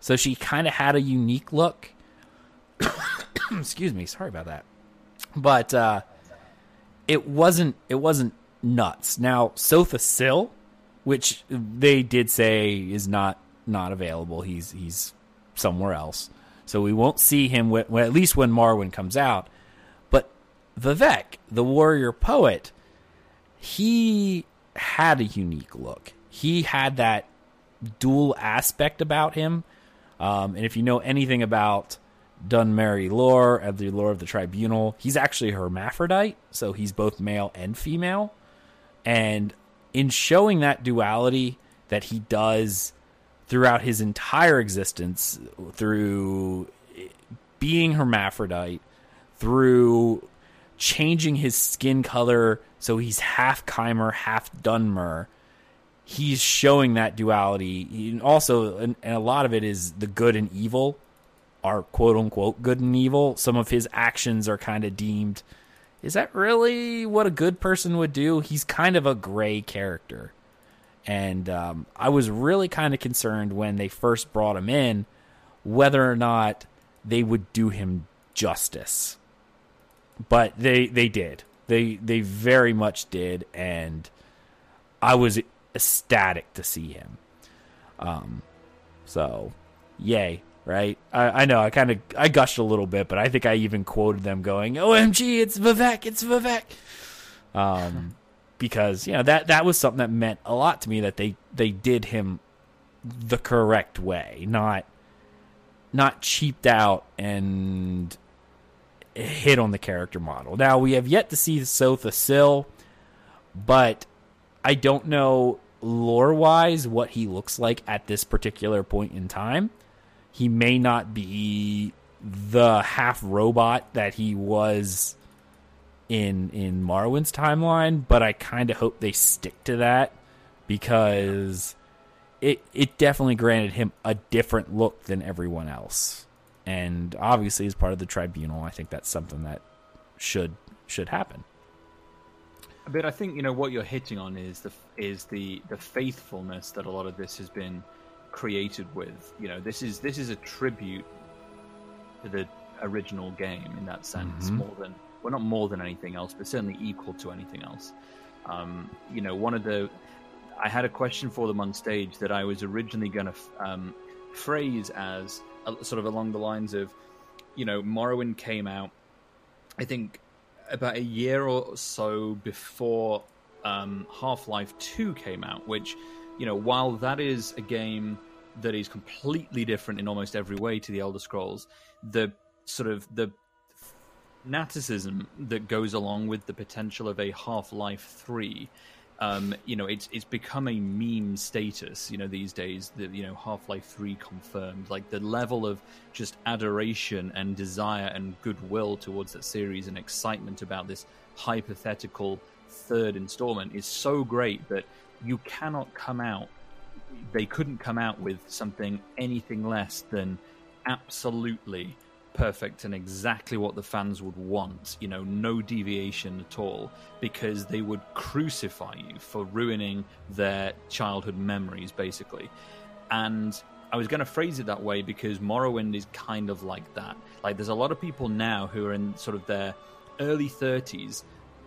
So she kind of had a unique look. *coughs* Excuse me, sorry about that. But uh, it wasn't it wasn't nuts. Now Sotha Sil, which they did say is not not available. He's he's somewhere else, so we won't see him at least when Morrowind comes out. But Vivec, the warrior poet, he had a unique look. He had that dual aspect about him. Um, and if you know anything about Dunmeri lore, of the lore of the Tribunal, he's actually hermaphrodite, so he's both male and female. And in showing that duality that he does throughout his entire existence, through being hermaphrodite, through changing his skin color so he's half Chimer, half Dunmer. He's showing that duality. Also, and, and a lot of it is the good and evil are quote unquote good and evil. Some of his actions are kind of deemed. Is that really what a good person would do? He's kind of a gray character. And um, I was really kind of concerned when they first brought him in whether or not they would do him justice. But they they did. They they very much did, and I was ecstatic to see him. Um, so yay, right? I, I know I kind of I gushed a little bit, but I think I even quoted them going, "OMG, it's Vivec, it's Vivec." um, because you know that that was something that meant a lot to me that they they did him the correct way, not not cheaped out and hit on the character model. Now we have yet to see Sotha Sil, but I don't know lore wise what he looks like at this particular point in time. He may not be the half robot that he was in in Morrowind's timeline, but I kind of hope they stick to that because it it definitely granted him a different look than everyone else and obviously as part of the tribunal, I think that's something that should should happen. But I think you know what you're hitting on is the is the the faithfulness that a lot of this has been created with. You know, this is this is a tribute to the original game in that sense, mm-hmm. more than well, not more than anything else, but certainly equal to anything else. Um, you know, one of the I had a question for them on stage that I was originally going to um, phrase as sort of along the lines of, you know, Morrowind came out, I think, about a year or so before um, Half Life 2 came out, which, you know, while that is a game that is completely different in almost every way to the Elder Scrolls, the sort of the fanaticism that goes along with the potential of a Half Life 3 um, you know, it's it's become a meme status. You know, these days, the you know Half Life Three confirmed. Like the level of just adoration and desire and goodwill towards that series and excitement about this hypothetical third installment is so great that you cannot come out. They couldn't come out with something anything less than absolutely perfect and exactly what the fans would want, you know, no deviation at all, because they would crucify you for ruining their childhood memories, basically. And I was going to phrase it that way because Morrowind is kind of like that. Like, there's a lot of people now who are in sort of their early 30s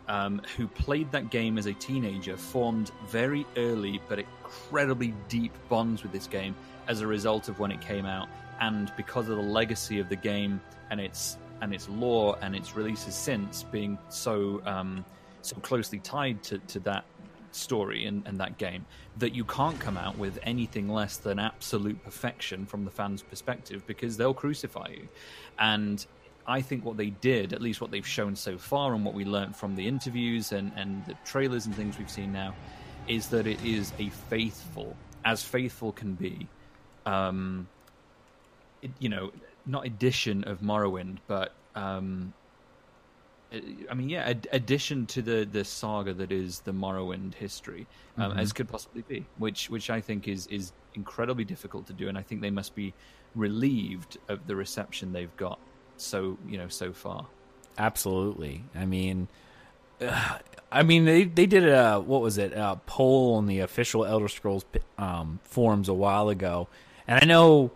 um, who played that game as a teenager, formed very early but incredibly deep bonds with this game as a result of when it came out and because of the legacy of the game and its and its lore and its releases since being so um, so closely tied to, to that story and, and that game that you can't come out with anything less than absolute perfection from the fans' perspective because they'll crucify you. And I think what they did, at least what they've shown so far, and what we learned from the interviews and, and the trailers and things we've seen now, is that it is a faithful, as faithful can be, um, you know, not edition of Morrowind, but um, I mean, yeah, ad- addition to the the saga that is the Morrowind history, um, mm-hmm. as could possibly be, which which I think is is incredibly difficult to do, and I think they must be relieved of the reception they've got so you know so far. Absolutely, I mean. Uh, I mean, they they did a what was it a poll on the official Elder Scrolls um, forums a while ago, and I know,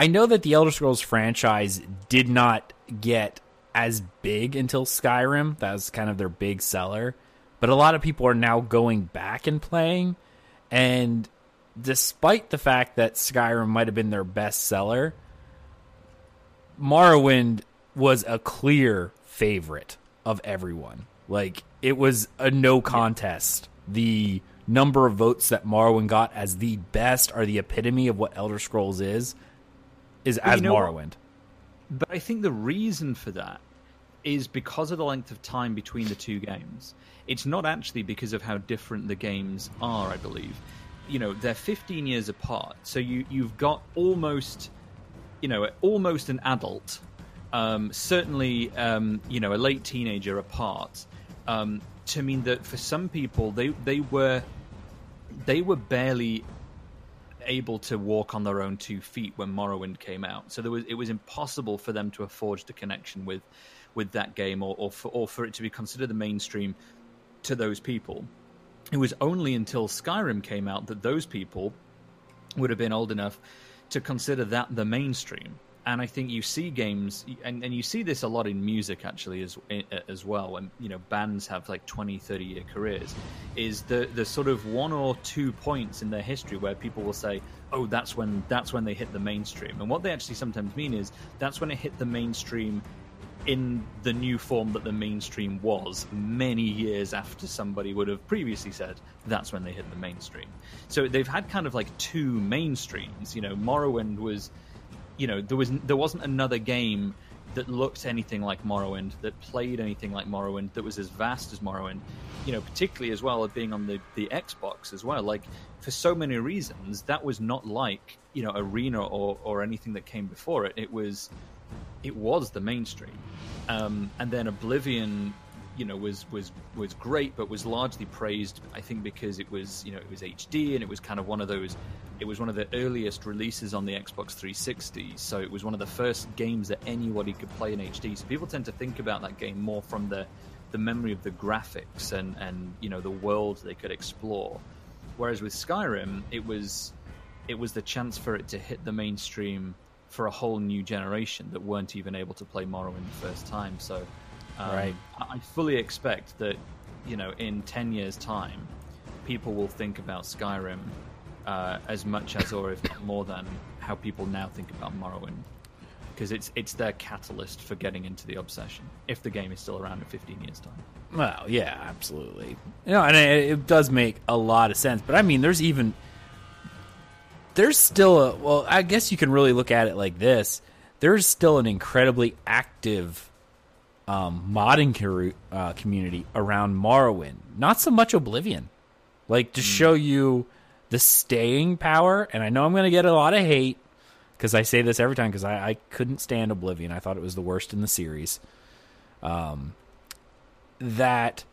I know that the Elder Scrolls franchise did not get as big until Skyrim. That was kind of their big seller. But a lot of people are now going back and playing. And despite the fact that Skyrim might have been their best seller, Morrowind was a clear favorite of everyone. Like, it was a no contest. The number of votes that Morrowind got as the best are the epitome of what Elder Scrolls is, is as Morrowind. But I think the reason for that is because of the length of time between the two games. It's not actually because of how different the games are, I believe. You know, they're 15 years apart, so you you've got almost, you know, almost an adult, um, certainly, um, you know, a late teenager apart. Um, to mean that for some people, they they were they were barely able to walk on their own two feet when Morrowind came out. So there was it was impossible for them to have forged a connection with with that game, or or for, or for it to be considered the mainstream to those people. It was only until Skyrim came out that those people would have been old enough to consider that the mainstream and I think you see games, and, and you see this a lot in music actually as as well. When you know bands have like 20, 30 year careers, is the the sort of one or two points in their history where people will say, "Oh, that's when that's when they hit the mainstream." And what they actually sometimes mean is that's when it hit the mainstream in the new form that the mainstream was many years after somebody would have previously said that's when they hit the mainstream. So they've had kind of like two mainstreams. You know, Morrowind was you know there was there wasn't another game that looked anything like Morrowind, that played anything like Morrowind, that was as vast as Morrowind, you know, particularly as well being on the, the Xbox as well. Like, for so many reasons, that was not like, you know, Arena or, or anything that came before it. It was, it was the mainstream. Um, and then Oblivion you know was was was great, but was largely praised. I think because it was you know it was HD and it was kind of one of those. It was one of the earliest releases on the Xbox 360, so it was one of the first games that anybody could play in HD. So people tend to think about that game more from the the memory of the graphics and and you know the world they could explore. Whereas with Skyrim, it was it was the chance for it to hit the mainstream for a whole new generation that weren't even able to play Morrowind the first time. So um, right. I fully expect that, you know, in 10 years' time, people will think about Skyrim uh, as much as, or if not more than, how people now think about Morrowind. Because it's it's their catalyst for getting into the obsession. If the game is still around in 15 years' time. Well, yeah, absolutely. You know, and it, it does make a lot of sense. But I mean, there's even there's still a well, I guess you can really look at it like this. There's still an incredibly active um, modding uh, community around Morrowind. Not so much Oblivion. Like to mm. show you the staying power. And I know I'm going to get a lot of hate because I say this every time because I, I, couldn't stand Oblivion. I thought it was the worst in the series. Um, that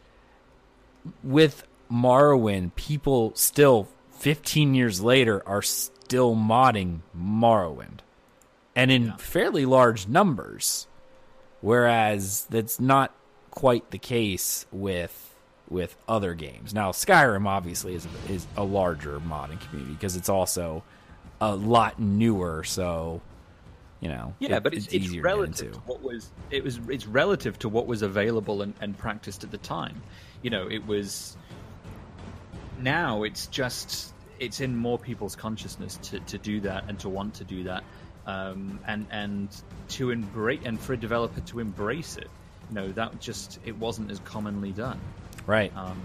with Morrowind, people still 15 years later are still modding Morrowind, and in yeah. fairly large numbers. Whereas that's not quite the case with with other games. Now, Skyrim obviously is is a larger modding community because it's also a lot newer. So, you know, yeah, it, but it's, it's, it's relative to what was it was it's relative to what was available and, and practiced at the time. You know, it was now it's just it's in more people's consciousness to, to do that and to want to do that um, and and to embrace and for a developer to embrace it. You know that just it wasn't as commonly done. Right. Um,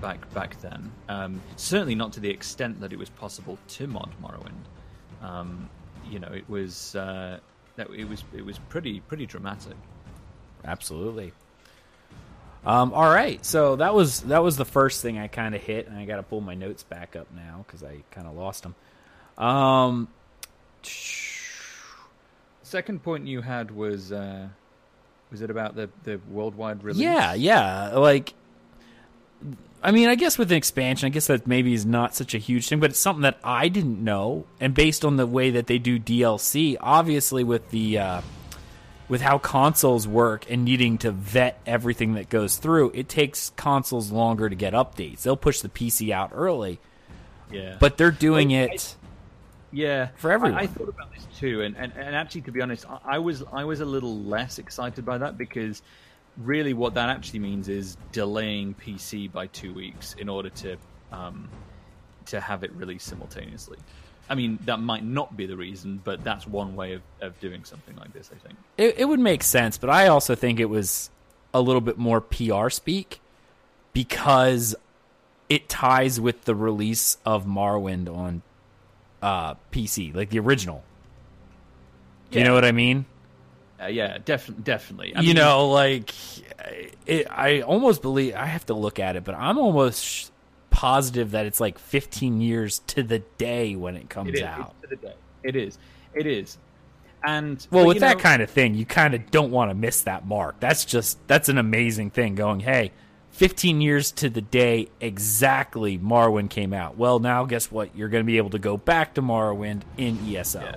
back back then. Um, certainly not to the extent that it was possible to mod Morrowind. Um, you know, it was uh, it was it was pretty pretty dramatic. Absolutely. Um, all right, so that was that was the first thing I kind of hit, and I got to pull my notes back up now because I kind of lost them. Um, second point you had was uh, was it about the the worldwide release? Yeah, yeah. Like, I mean, I guess with an expansion, I guess that maybe is not such a huge thing, but it's something that I didn't know, and based on the way that they do DLC, obviously with the uh, with how consoles work and needing to vet everything that goes through, it takes consoles longer to get updates. They'll push the PC out early. Yeah. But they're doing Like, it Yeah, For everyone. I, I thought about this too, and, and, and actually, to be honest, I, I was I was a little less excited by that because really, what that actually means is delaying PC by two weeks in order to um, to have it released simultaneously. I mean, that might not be the reason, but that's one way of, of doing something like this. I think. it, it would make sense, but I also think it was a little bit more PR speak because it ties with the release of Morrowind on uh, PC, like the original. Do you know what I mean? Uh, yeah, definitely, definitely. I you mean, know, like it, I almost believe I have to look at it, but I'm almost sh- positive that it's like 15 years to the day when it comes it is out. to the day. It is. It is. And Well, with you that know- kind of thing, you kind of don't want to miss that mark. That's just that's an amazing thing. Going, hey, 15 years to the day exactly Morrowind came out. Well, now guess what? You're going to be able to go back to Morrowind in ESO. Yeah.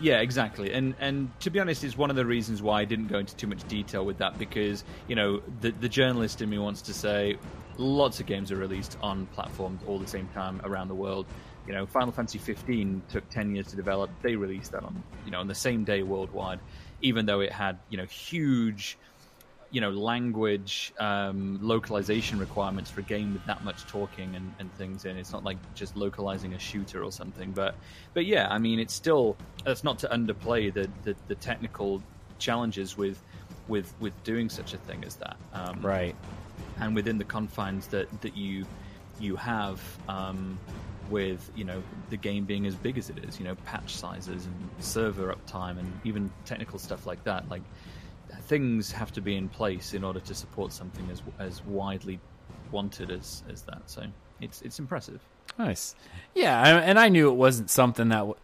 Yeah, exactly. And and to be honest, it's one of the reasons why I didn't go into too much detail with that because you know the the journalist in me wants to say lots of games are released on platforms all the same time around the world. You know, Final Fantasy 15 took 10 years to develop. They released that on you know on the same day worldwide, even though it had you know huge you know language um, localization requirements for a game with that much talking and, and things in. It's not like just localizing a shooter or something. But but yeah, I mean, it's still that's not to underplay the, the, the technical challenges with with with doing such a thing as that. Um, Right. and within the confines that that you you have um, with you know the game being as big as it is, you know patch sizes and server uptime and even technical stuff like that. Like things have to be in place in order to support something as as widely wanted as as that. So it's it's impressive. Nice. Yeah, and I knew it wasn't something that w-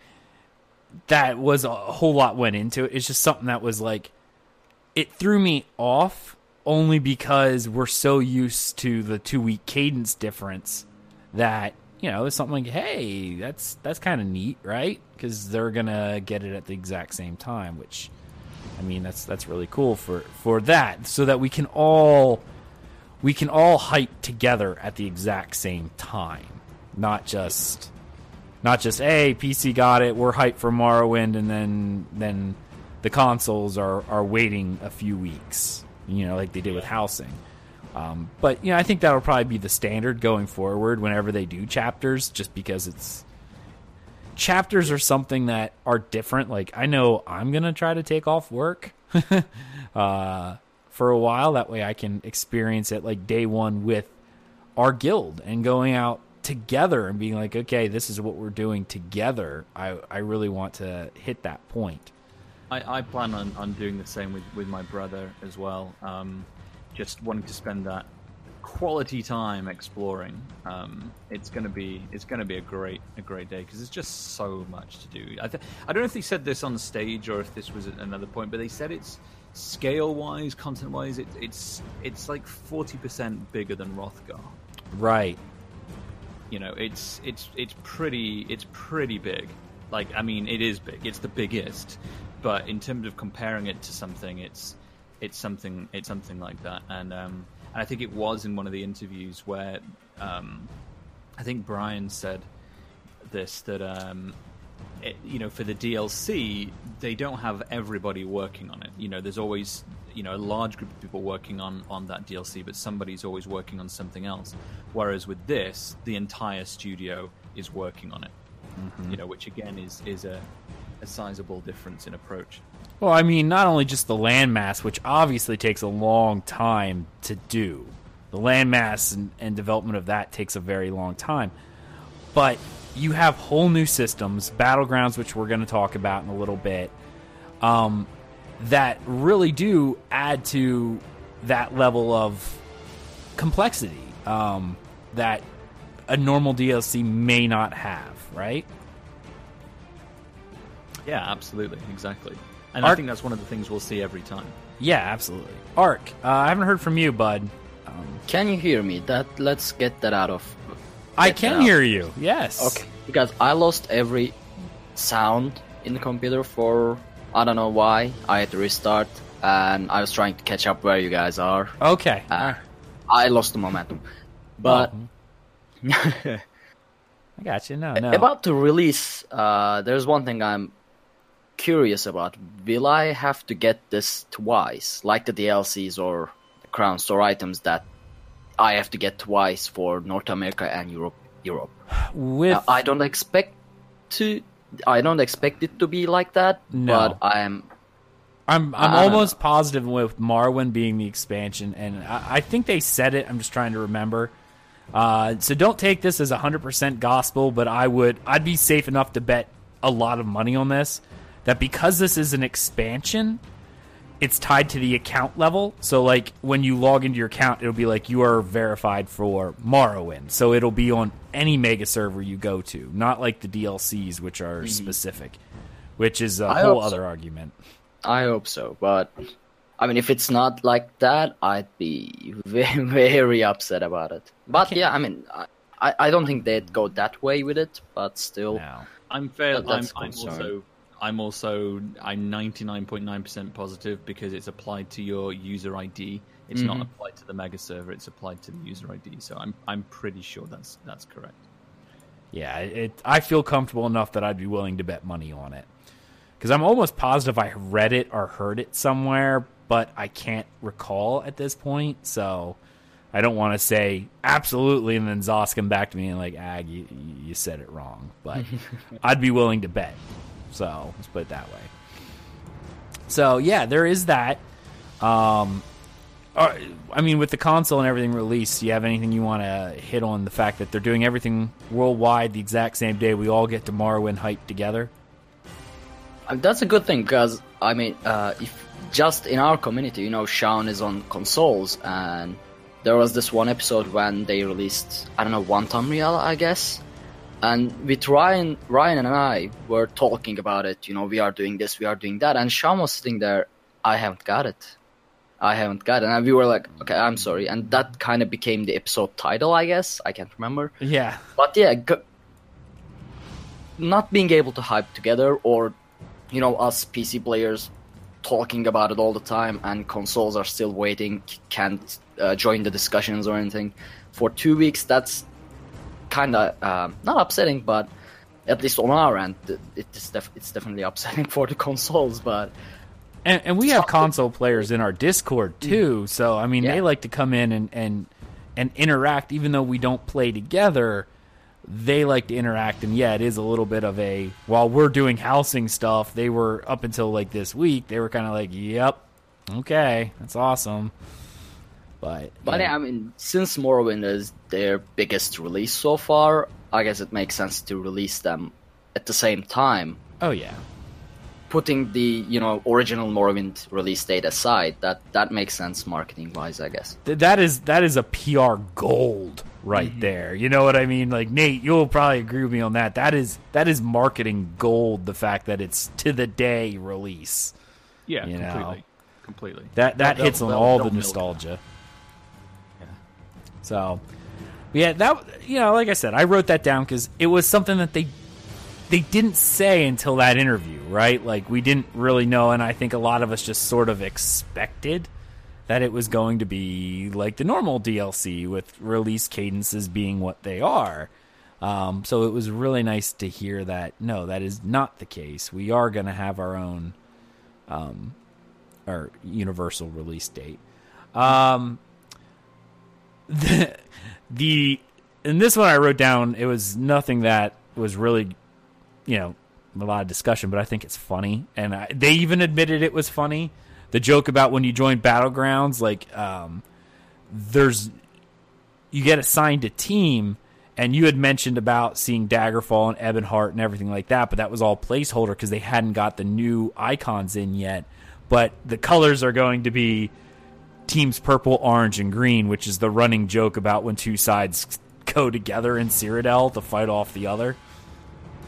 that was a whole lot went into it. It's just something that was like it threw me off only because we're so used to the two week cadence difference that you know it's something like hey that's that's kind of neat right because they're gonna get it at the exact same time which i mean that's that's really cool for for that so that we can all we can all hype together at the exact same time. Not just not just hey PC got it we're hyped for Morrowind and then then the consoles are are waiting a few weeks you know like they did with housing. Um, but you know I think that'll probably be the standard going forward whenever they do chapters just because it's chapters are something that are different like I know I'm gonna try to take off work *laughs* uh, for a while that way I can experience it like day one with our guild and going out together and being like, okay, this is what we're doing together. I, I really want to hit that point. I, I plan on, on doing the same with, with my brother as well. Um, just wanting to spend that quality time exploring. Um, it's gonna be it's gonna be a great a great day because there's just so much to do. I th- I don't know if they said this on stage or if this was at another point, but they said it's scale wise, content wise, it, it's it's like forty percent bigger than Wrothgar. Right. You know, it's it's it's pretty it's pretty big. Like I mean, it is big. It's the biggest, but in terms of comparing it to something, it's it's something it's something like that. And um, and I think it was in one of the interviews where um, I think Brian said this that um, it, you know for the DLC they don't have everybody working on it. You know, there's always you know a large group of people working on on that DLC, but somebody's always working on something else. Whereas with this, the entire studio is working on it. You know, which again is is a a sizable difference in approach. Well, I mean, not only just the landmass, which obviously takes a long time to do. the landmass and, and development of that takes a very long time. But you have whole new systems, battlegrounds, which we're going to talk about in a little bit, um, that really do add to that level of complexity um, that a normal DLC may not have, right? Yeah, absolutely, exactly. And I think that's one of the things we'll see every time. Yeah, absolutely. Ark, uh, I haven't heard from you, bud. Um, Can you hear me? That let's get that out of. I can hear you. Yes. Okay. Because I lost every sound in the computer for I don't know why. I had to restart, and I was trying to catch up where you guys are. Okay. Uh, I lost the momentum. But *laughs* I got you. No, no. about to release, uh, there's one thing I'm curious about. Will I have to get this twice, like the DLCs or the Crown Store items that I have to get twice for North America and Europe? Europe. With I don't expect to. I don't expect it to be like that. No. But. I'm I'm I don't almost positive with Morrowind being the expansion, and I, I think they said it. I'm just trying to remember. Uh, so don't take this as 100% gospel, but I would I'd be safe enough to bet a lot of money on this that because this is an expansion, it's tied to the account level. So like when you log into your account, it'll be like you are verified for Morrowind. So it'll be on any mega server you go to, not like the DLCs which are mm-hmm. specific, which is a I whole hope so. other argument. I hope so, but I mean, if it's not like that, I'd be *laughs* very, very upset about it. But yeah, I mean, I, I I don't think they'd go that way with it, but still, No. I'm fair. But I'm, that's I'm concern. also. I'm also. I'm 99.9% positive because it's applied to your user ID. It's not mm-hmm. applied to the mega server. It's applied to the user ID. So I'm. I'm pretty sure that's that's correct. Yeah, it. I feel comfortable enough that I'd be willing to bet money on it because I'm almost positive I read it or heard it somewhere, but I can't recall at this point. So I don't want to say absolutely, and then Zos come back to me and like, Ag, you, you said it wrong. But *laughs* I'd be willing to bet. So let's put it that way. So yeah, there is that. Um, uh, I mean, with the console and everything released, do you have anything you want to hit on the fact that they're doing everything worldwide the exact same day? We all get to Morrowind hype together. Uh, That's a good thing because I mean, uh, if just in our community, you know, Shaun is on consoles, and there was this one episode when they released, I don't know, one Unreal, I guess, and with Ryan, Ryan and I were talking about it. You know, we are doing this, we are doing that, and Shaun was sitting there. I haven't got it. I haven't got it. And we were like, okay, I'm sorry. And that kind of became the episode title, I guess. I can't remember. Yeah, But yeah, not being able to hype together, or you know, us PC players talking about it all the time, and consoles are still waiting, can't uh, join the discussions or anything for two weeks. That's kind of um, not upsetting, but at least on our end, it is def- it's definitely *laughs* upsetting for the consoles. But and, and we have console players in our Discord too. So I mean, Yeah. they like to come in and and and interact, even though we don't play together. They like to interact, and yeah, it is a little bit of a. While we're doing housing stuff, they were up until like this week. They were kind of like, "Yep, okay, that's awesome." But But yeah, I mean, since Morrowind is their biggest release so far, I guess it makes sense to release them at the same time. oh yeah, Putting the you know original Morrowind release date aside, that that makes sense marketing wise, I guess. Th- that is that is a PR gold right Mm-hmm. there. You know what I mean? Like Nate, you'll probably agree with me on that. That is that is marketing gold. The fact that it's to the day release. Yeah, You know. completely, completely. That that hits on all they'll the milk nostalgia. So, yeah, that you know, like I said, I wrote that down because it was something that they they didn't say until that interview, right? Like we didn't really know, and I think a lot of us just sort of expected that it was going to be like the normal DLC with release cadences being what they are. Um, so it was really nice to hear that no, that is not the case. We are going to have our own um, our universal release date. Um, the, *laughs* the in this one I wrote down it was nothing that was really you know a lot of discussion, but I think it's funny, and I, they even admitted it was funny. The joke about when you join battlegrounds, like um, there's you get assigned a team, and you had mentioned about seeing Daggerfall and Ebonheart and everything like that, but that was all placeholder because they hadn't got the new icons in yet. But the colors are going to be teams purple, orange, and green, which is the running joke about when two sides go together in Cyrodiil to fight off the other.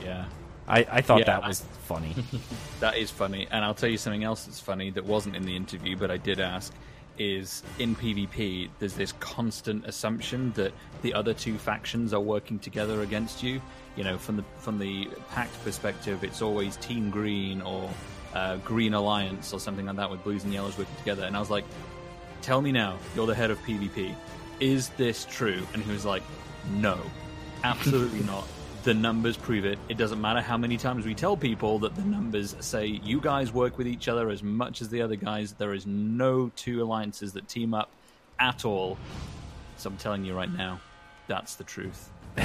Yeah. I, I thought Yeah, that I- was funny. *laughs* That is funny, and I'll tell you something else that's funny that wasn't in the interview, but I did ask. Is in PvP, there's this constant assumption that the other two factions are working together against you. You know, from the from the pact perspective, it's always Team Green or uh, Green Alliance or something like that with blues and yellows working together. And I was like, "Tell me now, you're the head of PvP. Is this true?" And he was like, "No, absolutely *laughs* not." the numbers prove it. It doesn't matter how many times we tell people that the numbers say you guys work with each other as much as the other guys. There is no two alliances that team up at all. So I'm telling you right now, that's the truth. *laughs*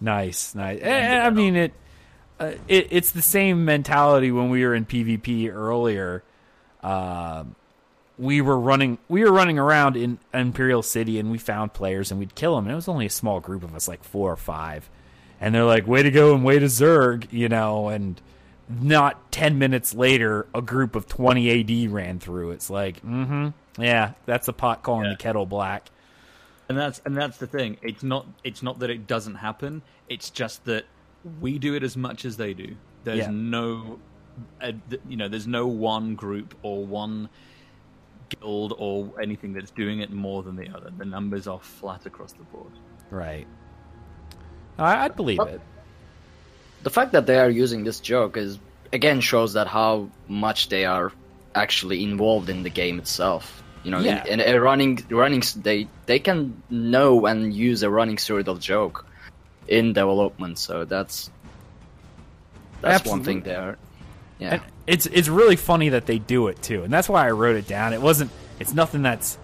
Nice, nice. Eh, I mean it, uh, it. It's the same mentality when we were in PvP earlier. Um, we were running, we were running around in Imperial City, and we found players, and we'd kill them. And it was only a small group of us, like four or five. And they're like, "Way to go!" and "Way to Zerg," you know. And not ten minutes later, a group of twenty AD ran through. It's like, mm-hmm, yeah, that's a pot calling Yeah. the kettle black. And that's and that's the thing. It's not it's not that it doesn't happen. It's just that we do it as much as they do. There's Yeah. no, uh, you know, there's no one group or one guild or anything that's doing it more than the other. The numbers are flat across the board. Right. I, I'd believe it. the fact that they are using this joke is again shows that how much they are actually involved in the game itself. You know, in- Yeah. in, a running running they they can know and use a running Cyrodiil joke in development. So that's that's one thing Absolutely. there. Yeah, And it's it's really funny that they do it too, and that's why I wrote it down. It wasn't. It's nothing that's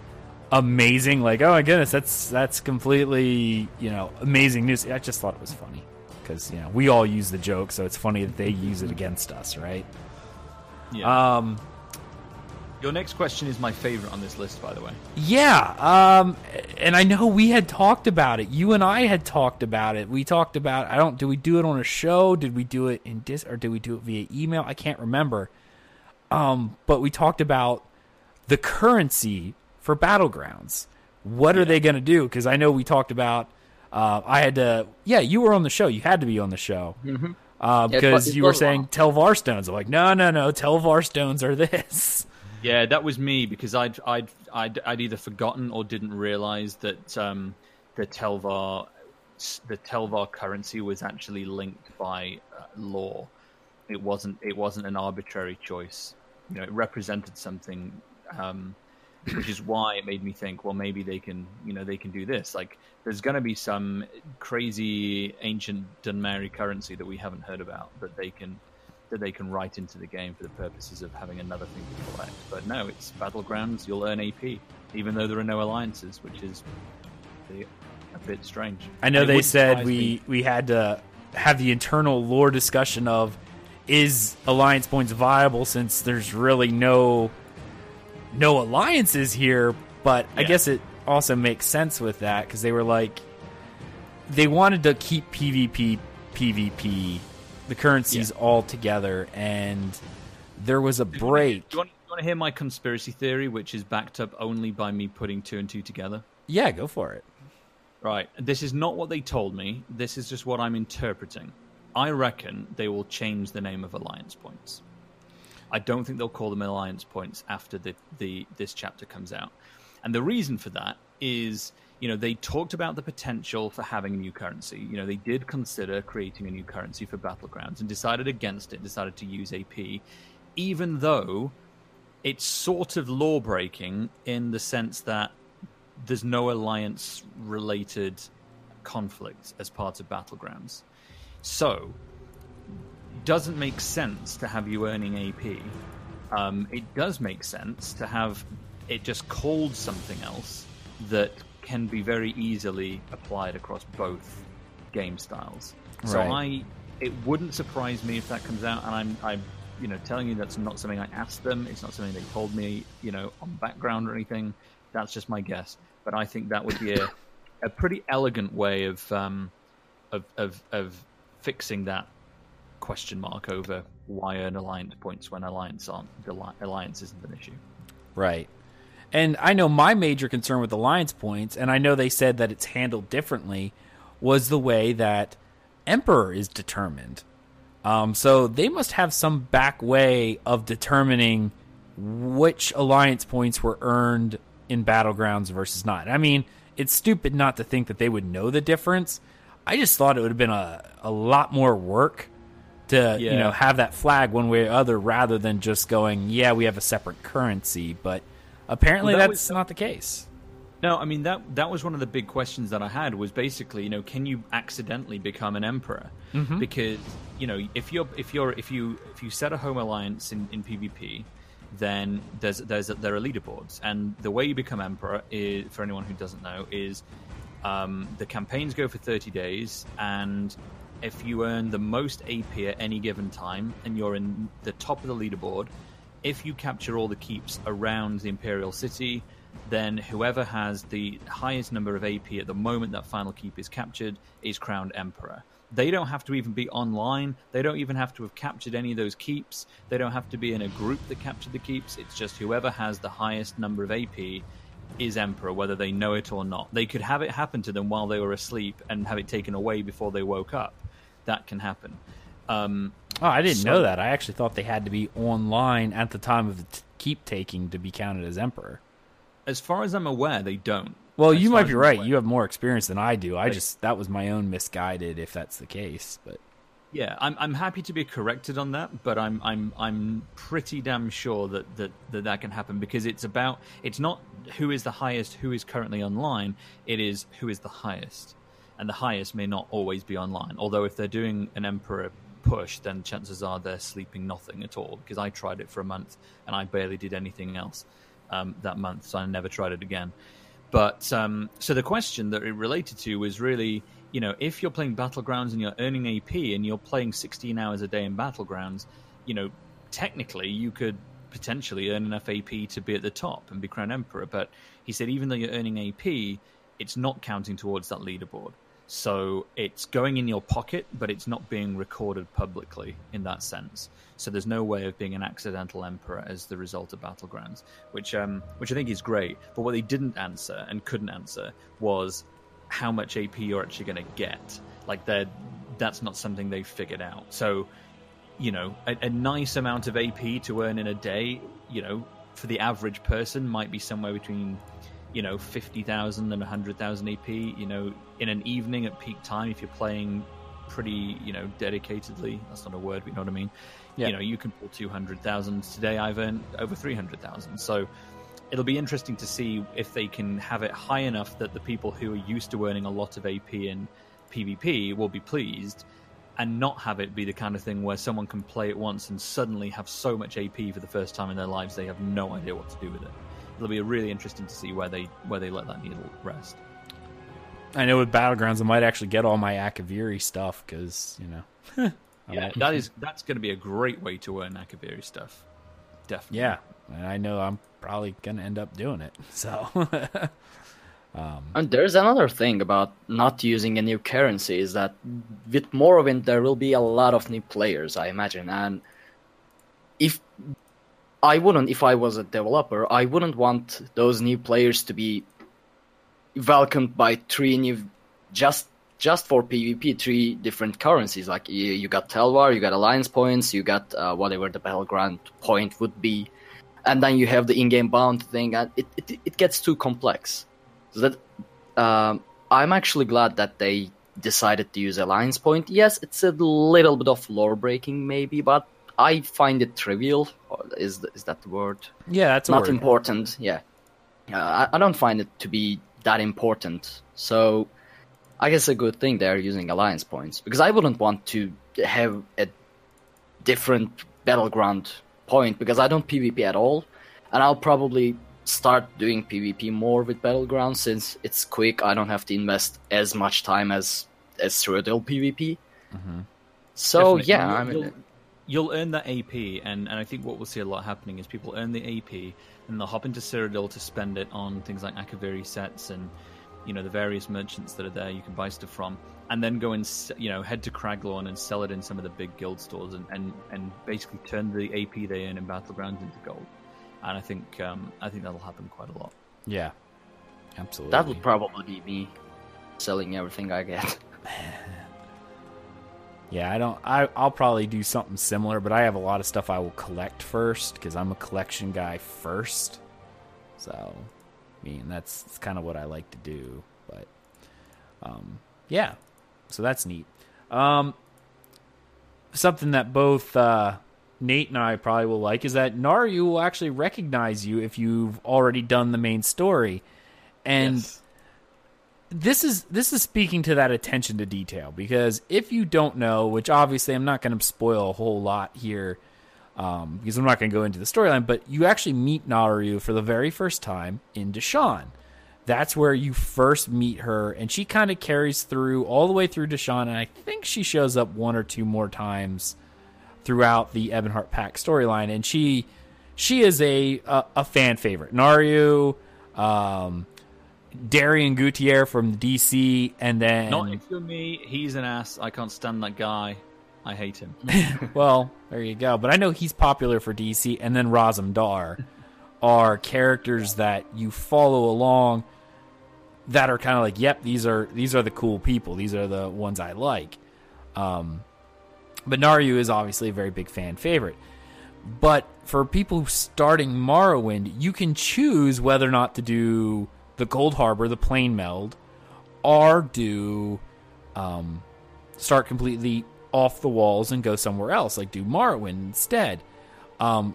amazing. Like, oh my goodness, that's that's completely you know amazing news. I just thought it was funny because you know we all use the joke, so it's funny that they use it against us, right? Yeah. Um, Your next question is my favorite on this list, by the way. Yeah, um, and I know we had talked about it. You and I had talked about it. We talked about. I don't. Did we do it on a show? Did we do it in dis or did we do it via email? I can't remember. Um, but we talked about the currency for battlegrounds. What are they going to do? Because I know we talked about. Uh, I had to. Yeah, you were on the show. You had to be on the show. Mm-hmm. Uh, Yeah, because you were saying. Telvar stones. I'm like, no, no, no. Telvar stones are this. *laughs* Yeah, that was me because I'd I'd I'd, I'd either forgotten or didn't realize that um, the Telvar the Telvar currency was actually linked by uh, lore. It wasn't it wasn't an arbitrary choice. You know, it represented something, um, which is why it made me think. Well, maybe they can you know they can do this. Like, there's going to be some crazy ancient Dunmeri currency that we haven't heard about that they can that they can write into the game for the purposes of having another thing to collect. But no, it's battlegrounds. You'll earn AP, even though there are no alliances, which is a a bit strange. I know it they said we me- we had to have the internal lore discussion of is alliance points viable since there's really no no alliances here, but I guess it also makes sense with that because they were like they wanted to keep PvP PvP the currencies all together and there was a break. Do you, want, do you want to hear my conspiracy theory, which is backed up only by me putting two and two together? Yeah, go for it. Right. This is not what they told me. This is just what I'm interpreting. I reckon they will change the name of Alliance Points. I don't think they'll call them Alliance Points after the, the this chapter comes out. And the reason for that is, you know, they talked about the potential for having a new currency. You know, they did consider creating a new currency for Battlegrounds and decided against it, decided to use AP, even though it's sort of lore breaking in the sense that there's no alliance related conflict as part of battlegrounds so doesn't make sense to have you earning ap um, it does make sense to have it just called something else that can be very easily applied across both game styles so Right. i it wouldn't surprise me if that comes out and i'm i'm you know telling you that's not something i asked them it's not something they told me you know on background or anything that's just my guess but I think that would be a, a pretty elegant way of, um, of of of fixing that question mark over why earn alliance points when alliance aren't the alliance isn't an issue. Right. And I know my major concern with alliance points, and I know they said that it's handled differently, was the way that Emperor is determined. Um, so they must have some back way of determining which alliance points were earned in battlegrounds versus not. I mean, it's stupid not to think that they would know the difference. I just thought it would have been a, a lot more work to yeah. you know have that flag one way or other rather than just going, yeah, we have a separate currency. But apparently well, that that's was, not the case. No, I mean that that was one of the big questions that I had was basically, you know, can you accidentally become an emperor? Mm-hmm. Because you know, if you're if you're if you if you set a home alliance in, in PvP, then there's there's there are leaderboards, and the way you become emperor is, for anyone who doesn't know, is um, the campaigns go for thirty days, and if you earn the most AP at any given time, and you're in the top of the leaderboard, if you capture all the keeps around the Imperial City then whoever has the highest number of AP at the moment that final keep is captured is crowned emperor. They don't have to even be online. They don't even have to have captured any of those keeps. They don't have to be in a group that captured the keeps. It's just whoever has the highest number of AP is emperor, whether they know it or not. They could have it happen to them while they were asleep and have it taken away before they woke up. That can happen. Um, oh, I didn't so, know that. I actually thought they had to be online at the time of the t- keep taking to be counted as emperor. As far as I'm aware, they don't. Well, you might be right. You have more experience than I do. I just that was my own misguided, if that's the case. But yeah, I'm I'm happy to be corrected on that, but I'm I'm I'm pretty damn sure that that that, that can happen because it's about it's not who is the highest, who is currently online. It is who is the highest, and the highest may not always be online. Although if they're doing an emperor push, then chances are they're sleeping nothing at all. Because I tried it for a month and I barely did anything else um, that month, so I never tried it again. But um, so the question that it related to was really, you know, if you're playing Battlegrounds and you're earning AP and you're playing 16 hours a day in Battlegrounds, you know, technically you could potentially earn enough AP to be at the top and be crowned emperor. But he said even though you're earning AP, it's not counting towards that leaderboard. So it's going in your pocket, but it's not being recorded publicly in that sense. So there's no way of being an accidental emperor as the result of battlegrounds, which um, which I think is great. But what they didn't answer and couldn't answer was how much AP you're actually going to get. Like that, that's not something they figured out. So you know, a, a nice amount of AP to earn in a day, you know, for the average person might be somewhere between you know 50,000 and 100,000 AP you know in an evening at peak time if you're playing pretty you know dedicatedly that's not a word but you know what I mean yeah. you know you can pull 200,000 today I've earned over 300,000 so it'll be interesting to see if they can have it high enough that the people who are used to earning a lot of AP in PvP will be pleased and not have it be the kind of thing where someone can play it once and suddenly have so much AP for the first time in their lives they have no idea what to do with it it'll be really interesting to see where they where they let that needle rest. I know with battlegrounds, I might actually get all my Akaviri stuff because you know. *laughs* yeah, that is that's going to be a great way to earn Akaviri stuff. Definitely. Yeah, and I know I'm probably going to end up doing it. *laughs* So. um, and there's another thing about not using a new currency is that with Morrowind there will be a lot of new players, I imagine, and if I wouldn't, if I was a developer, I wouldn't want those new players to be welcomed by three new, just just for PvP, three different currencies. Like you, you got Telvar, you got Alliance points, you got uh, whatever the battleground point would be, and then you have the in-game bound thing, and it it, it gets too complex. So that um, I'm actually glad that they decided to use Alliance point. Yes, it's a little bit of lore breaking, maybe, but I find it trivial. Is is that the word? Yeah, that's not word. important. Yeah, uh, I, I don't find it to be that important. So I guess a good thing they're using alliance points because I wouldn't want to have a different battleground point because I don't PvP at all, and I'll probably start doing PvP more with battleground since it's quick. I don't have to invest as much time as as Cyrodiil PvP. Mm-hmm. So Definitely. yeah, I mean, you'll earn that AP, and, and I think what we'll see a lot happening is people earn the AP, and they'll hop into Cyrodiil to spend it on things like Akaviri sets and you know the various merchants that are there you can buy stuff from, and then go and you know head to Craglorn and sell it in some of the big guild stores, and, and, and basically turn the AP they earn in Battlegrounds into gold. And I think um, I think that'll happen quite a lot. Yeah, absolutely. That would probably be me selling everything I get. *laughs* Yeah, I don't. I I'll probably do something similar, but I have a lot of stuff I will collect first because I'm a collection guy first. So, I mean, that's, that's kind of what I like to do. But, um, yeah, so that's neat. Um, something that both uh, Nate and I probably will like is that Naryu will actually recognize you if you've already done the main story, and. Yes. This is this is speaking to that attention to detail because if you don't know, which obviously I'm not going to spoil a whole lot here, um, because I'm not going to go into the storyline, but you actually meet Naryu for the very first time in Deshaan. That's where you first meet her, and she kind of carries through all the way through Deshaan, and I think she shows up one or two more times throughout the Ebonheart Pact storyline, and she she is a a, a fan favorite. Naryu, um, Darien Gautier from DC, and then Not if you're me, he's an ass. I can't stand that guy. I hate him. *laughs* well, there you go. But I know he's popular for DC, and then Razumdar are characters that you follow along that are kind of like, yep, these are these are the cool people. These are the ones I like. Um, but Naryu is obviously a very big fan favorite. But for people starting Morrowind, you can choose whether or not to do the Coldharbour, the plane meld, or do um, start completely off the walls and go somewhere else, like do Morrowind instead. Um,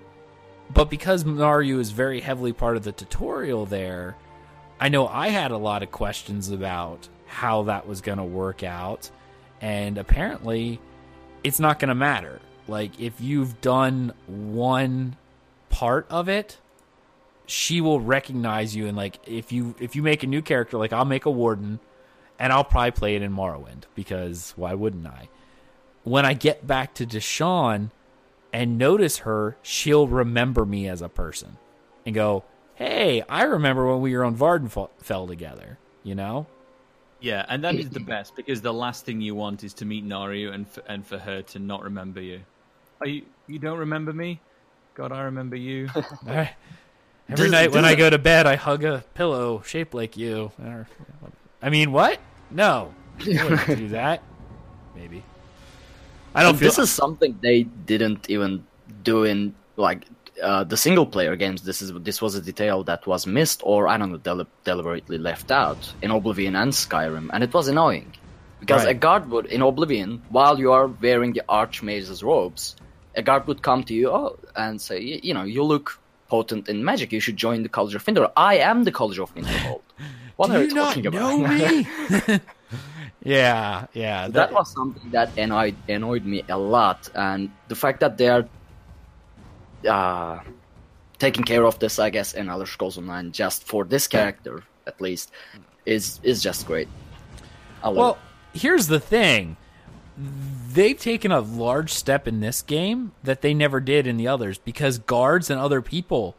but because Naryu is very heavily part of the tutorial there, I know I had a lot of questions about how that was going to work out, and apparently it's not going to matter. Like, if you've done one part of it, she will recognize you and like if you if you make a new character like I'll make a warden and I'll probably play it in Morrowind because why wouldn't I? When I get back to Deshaan and notice her, she'll remember me as a person and go, "Hey, I remember when we were on Vvardenfell together." You know? Yeah, and that is the *clears throat* best because the last thing you want is to meet Naryu and for, and for her to not remember you. Are you you don't remember me? God, I remember you. *laughs* *laughs* I- Every Does- night when does I go to bed, I hug a pillow shaped like you. Or- I mean, what? No, *laughs* I wouldn't do that. Maybe. I don't And feel. this is something they didn't even do in like uh, the single player games. This is this was a detail that was missed, or I don't know, del- deliberately left out in Oblivion and Skyrim, and it was annoying because Right. a guard would in Oblivion, while you are wearing the Archmage's robes, a guard would come to you oh, and say, you know, you look potent in magic. You should join the College of Winter. I am the College of Winterhold. *laughs* What do are you talking about? me? *laughs* *laughs* yeah, yeah. that was something that annoyed annoyed me a lot, and the fact that they are uh, taking care of this, I guess, in Elder Scrolls Online just for this character at least is is just great. Well, it. here's the thing. They've taken a large step in this game that they never did in the others because guards and other people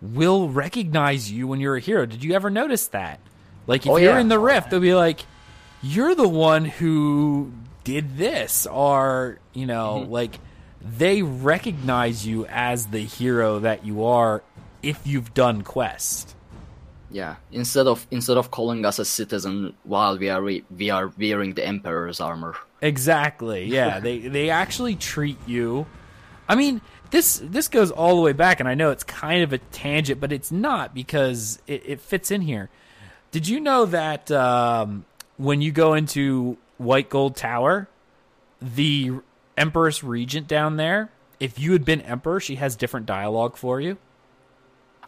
will recognize you when you're a hero. Did you ever notice that? Like if Oh, you're yeah. in the rift, they'll be like, "You're the one who did this," or you know, Mm-hmm. like they recognize you as the hero that you are if you've done quest. yeah. Instead of instead of calling us a citizen while we are re- we are wearing the Emperor's armor. Exactly. Yeah, they they actually treat you. I mean, this this goes all the way back, and I know it's kind of a tangent, but it's not because it, it fits in here. Did you know that um, when you go into White Gold Tower, the Empress Regent down there, if you had been Emperor, she has different dialogue for you.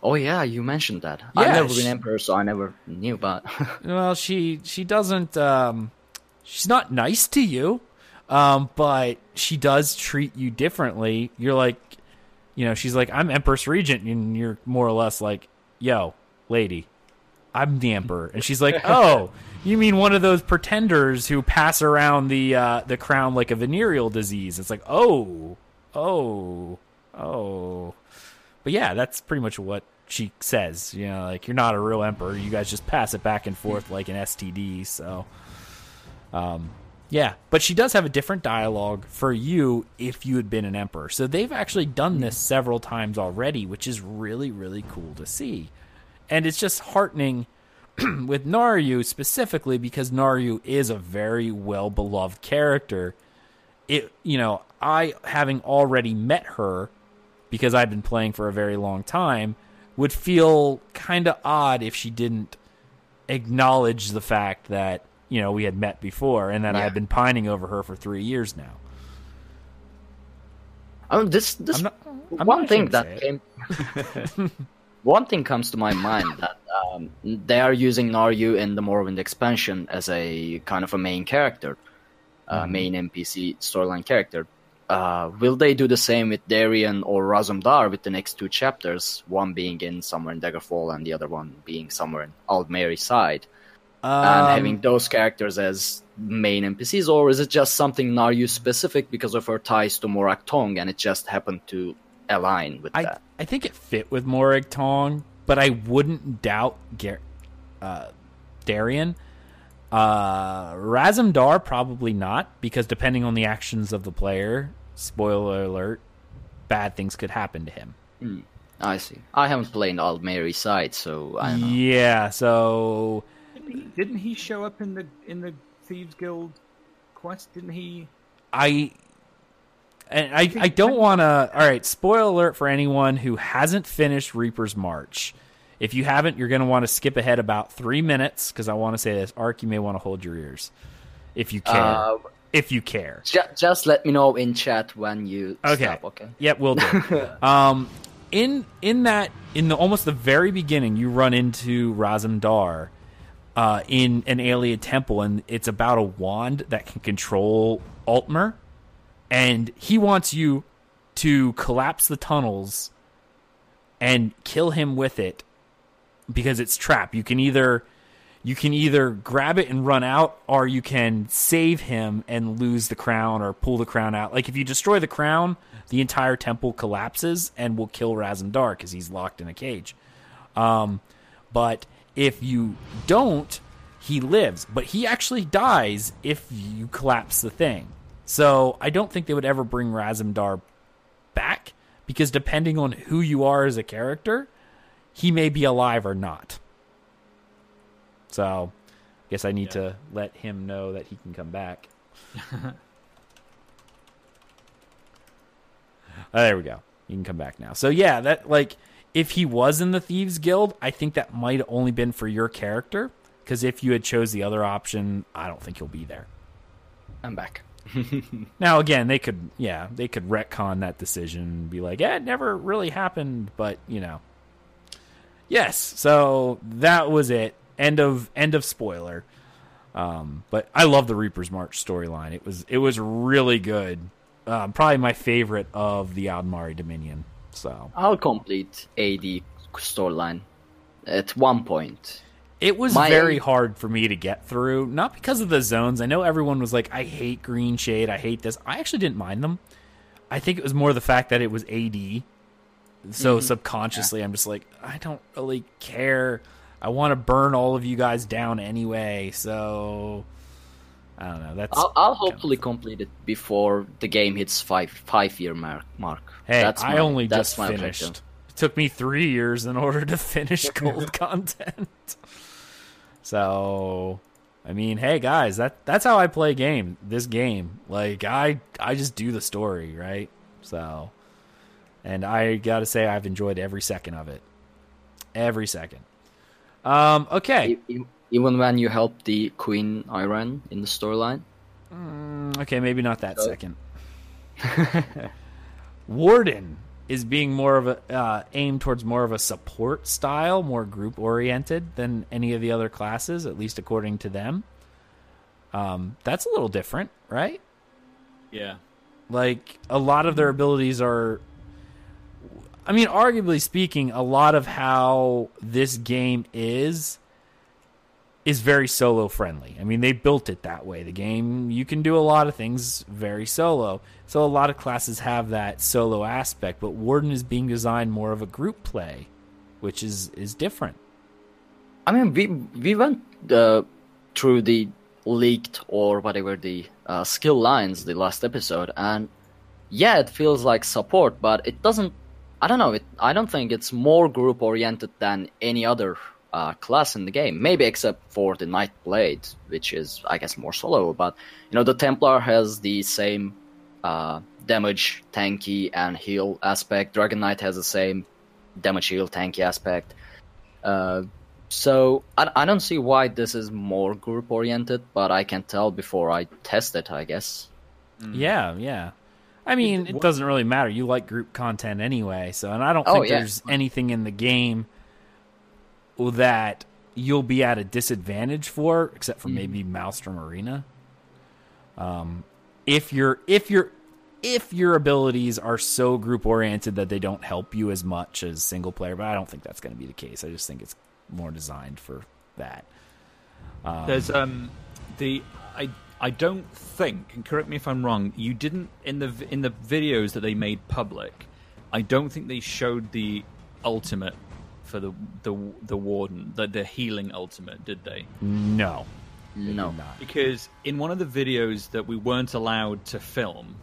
Oh yeah, you mentioned that. Yeah, I've never she- been Emperor, so I never knew. But *laughs* Well, she she doesn't. Um, she's not nice to you, um, but she does treat you differently. You're like, you know, she's like, I'm Empress Regent, and you're more or less like, yo, lady, I'm the Emperor, and she's like, *laughs* oh, you mean one of those pretenders who pass around the uh, the crown like a venereal disease? It's like, oh, oh, oh. But yeah, that's pretty much what she says. You know, like you're not a real emperor. You guys just pass it back and forth like an STD. So, um, yeah. But she does have a different dialogue for you if you had been an emperor. So they've actually done this several times already, which is really, really cool to see. And it's just heartening *clears throat* with Naryu specifically because Naryu is a very well beloved character. It, you know, I having already met her because I've been playing for a very long time would feel kind of odd if she didn't acknowledge the fact that you know we had met before and that I had been pining over her for three years now. Oh, this this I'm not- I'm one thing that came. *laughs* one thing comes to my mind that um, they are using Naryu in the Morrowind expansion as a kind of a main character, uh, Mm-hmm. main NPC storyline character. Uh, will they do the same with Darien or Razumdar with the next two chapters? One being in somewhere in Daggerfall and the other one being somewhere in Aldmeri side, and Um, having those characters as main NPCs, or is it just something Naryu specific because of her ties to Morag Tong and it just happened to align with I that? I think it fit with Morag Tong, but I wouldn't doubt Gar- uh, Darien. Uh, Razumdar probably not because depending on the actions of the player, spoiler alert, bad things could happen to him. I see. I haven't played Aldmeri side, so I. Yeah, so he, didn't he show up in the in the Thieves Guild quest? Didn't he? I and I I don't want to. All right, spoiler alert for anyone who hasn't finished Reaper's March. If you haven't, you're going to want to skip ahead about three minutes because I want to say this. Ark, you may want to hold your ears if you care. Uh, if you care. Ju- just let me know in chat when you Okay. stop, okay? Yep, we'll do. *laughs* um, in in that in the almost the very beginning, you run into Razumdar uh, in an alien temple, and it's about a wand that can control Altmer, and he wants you to collapse the tunnels and kill him with it because it's trapped. You can either you can either grab it and run out or you can save him and lose the crown or pull the crown out. Like if you destroy the crown, the entire temple collapses and will kill Razumdar because he's locked in a cage. Um, but if you don't, he lives. But he actually dies if you collapse the thing. So I don't think they would ever bring Razumdar back because depending on who you are as a character, he may be alive or not. So, I guess I need to let him know that he can come back. Uh, *laughs* there we go. You can come back now. So yeah, that like if he was in the thieves guild, I think that might have only been for your character because if you had chose the other option, I don't think he'll be there. I'm back. *laughs* Now again, they could yeah, they could retcon that decision and be like, "Yeah, it never really happened," but, you know. Yes, so that was it. End of end of spoiler. Um, but I love the Reaper's March storyline. It was it was really good. Um, probably my favorite of the Aldmeri Dominion. So I'll complete AD storyline at one point. It was My- very hard for me to get through, not because of the zones. I know everyone was like, I hate Greenshade, I hate this. I actually didn't mind them. I think it was more the fact that it was AD. So mm-hmm. subconsciously, I'm just like, I don't really care. I want to burn all of you guys down anyway. So I don't know. That's I'll, I'll hopefully complete it before the game hits five five year mark. Mark. Hey, that's I my- only that's just finished. It took me three years in order to finish *laughs* gold content. So, I mean, hey guys, that that's how I play game. This game, like I I just do the story, right? So, and I got to say I've enjoyed every second of it. Every second. Um okay. Even when you help the Queen Ayrenn in the storyline. Okay, maybe not that So- second. *laughs* Warden is being more of a uh, aimed towards more of a support style, more group oriented than any of the other classes, at least according to them. Um, that's a little different, right? Yeah. Like a lot of their abilities are. I mean, arguably speaking, a lot of how this game is is very solo friendly. I mean, they built it that way. The game you can do a lot of things very solo. So a lot of classes have that solo aspect, but Warden is being designed more of a group play, which is is different. I mean, we we went uh, through the leaked or whatever the uh, skill lines the last episode, and yeah, it feels like support, but it doesn't. I don't know. It, I don't think it's more group oriented than any other uh, class in the game. Maybe except for the Knight Blade, which is I guess more solo. But you know, the Templar has the same uh, damage, tanky, and heal aspect. Dragon Knight has the same damage, heal, tanky aspect. Uh, so I, I don't see why this is more group oriented, but I can tell before I test it. I guess. Yeah, yeah. I mean, it doesn't really matter. You like group content anyway, so and I don't Oh, think yeah. there's anything in the game that you'll be at a disadvantage for, except for maybe Maelstrom Arena. Um, if your if your if your abilities are so group oriented that they don't help you as much as single player, but I don't think that's going to be the case. I just think it's more designed for that. There's um the I I don't think, and correct me if I'm wrong. You didn't in the in the videos that they made public. I don't think they showed the ultimate for the the the warden, the the healing ultimate, did they? No, No. Because in one of the videos that we weren't allowed to film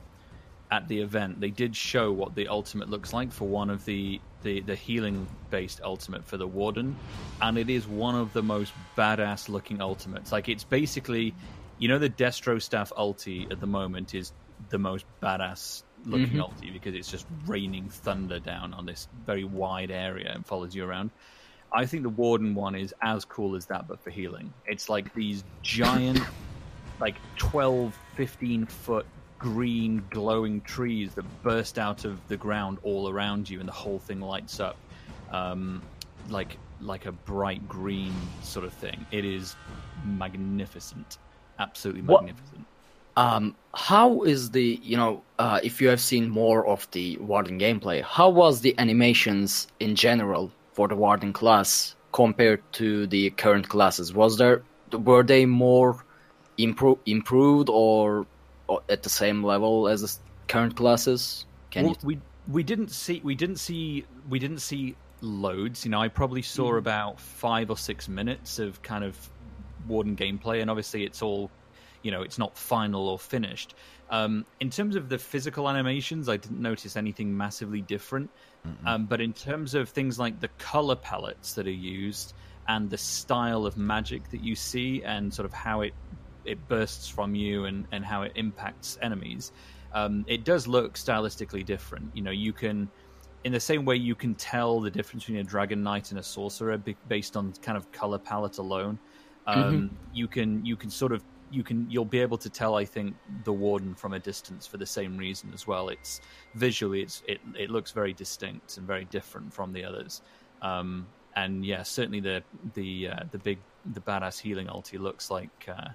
at the event, they did show what the ultimate looks like for one of the the, the healing based ultimate for the warden, and it is one of the most badass looking ultimates. Like it's basically, you know, the Destro staff ulti at the moment is the most badass looking mm-hmm. ulti because it's just raining thunder down on this very wide area and follows you around. I think the Warden one is as cool as that, but for healing. It's like these giant, *laughs* like 12, 15 foot green glowing trees that burst out of the ground all around you, and the whole thing lights up um, like like a bright green sort of thing. It is magnificent, absolutely What- magnificent. Um, how is the you know uh, if you have seen more of the Warden gameplay, how was the animations in general for the Warden class compared to the current classes? Was there were they more impro- improved or, or at the same level as the current classes? Can Well, you? we we didn't see we didn't see we didn't see loads. You know, I probably saw Mm. about five or six minutes of kind of Warden gameplay, and obviously it's all, you know, it's not final or finished. Um, in terms of the physical animations, I didn't notice anything massively different. Um, but in terms of things like the color palettes that are used and the style of magic that you see and sort of how it it bursts from you and, and how it impacts enemies, um, it does look stylistically different. You know, you can, in the same way you can tell the difference between a dragon knight and a sorcerer based on kind of color palette alone. Um, You can you can sort of you can you'll be able to tell I think the warden from a distance for the same reason as well. It's visually it's it it looks very distinct and very different from the others. Um, and yeah, certainly the the uh, the big the badass healing ulti looks like uh,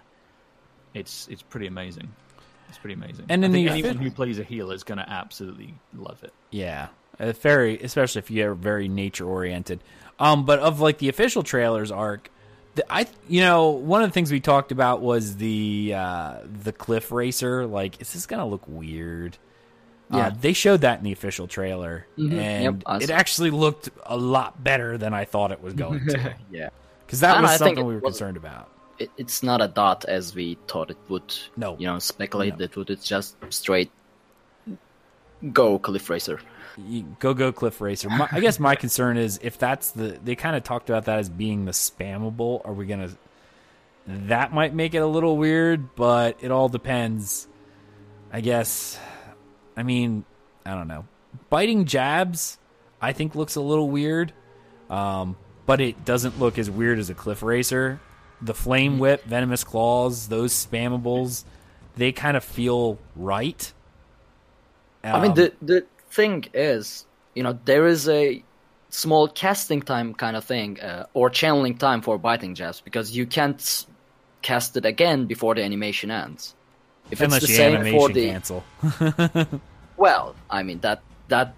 it's it's pretty amazing. It's pretty amazing. And in the anyone who plays a healer is going to absolutely love it. Yeah, very especially if you're very nature oriented. Um, but of like the official trailers arc, I you know one of the things we talked about was the uh, the cliff racer. Like, is this gonna look weird? Yeah. Uh, they showed that in the official trailer, Mhm, and yep, I it actually looked a lot better than I thought it was going to. *laughs* yeah, Because that was think something we were was- concerned about. it, it's not a dot as we thought it would. No. you know, speculate No. it would. It's just straight go cliff racer. You- go go cliff racer. My, i guess my concern is if that's the they kind of talked about that as being the spammable are we gonna that might make it a little weird but it all depends i guess. I mean i don't know. Biting jabs i think looks a little weird um, but it doesn't look as weird as a cliff racer. The flame whip venomous claws those spammables they kind of feel right. I mean, Um, the the thing is, you know, there is a small casting time kind of thing, uh, or channeling time for biting jabs because you can't cast it again before the animation ends. If unless it's the same animation for the cancel *laughs* well, I mean that that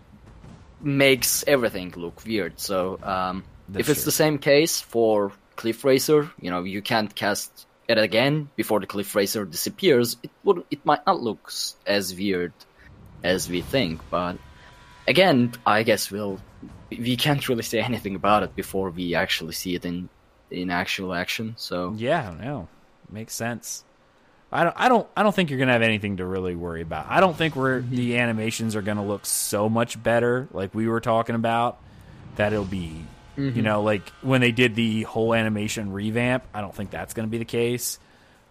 makes everything look weird. So um, if it's true. the same case for Cliff Racer, you know, you can't cast it again before the Cliff Racer disappears. It would it might not look as weird as we think, but again, I guess we'll we can't really say anything about it before we actually see it in in actual action. So Yeah, no, makes sense. I don't, I don't, I don't think you're gonna have anything to really worry about. I don't think we're the mm-hmm. animations are gonna look so much better, like we were talking about, that it'll be, you mm-hmm. know, like when they did the whole animation revamp. I don't think that's gonna be the case,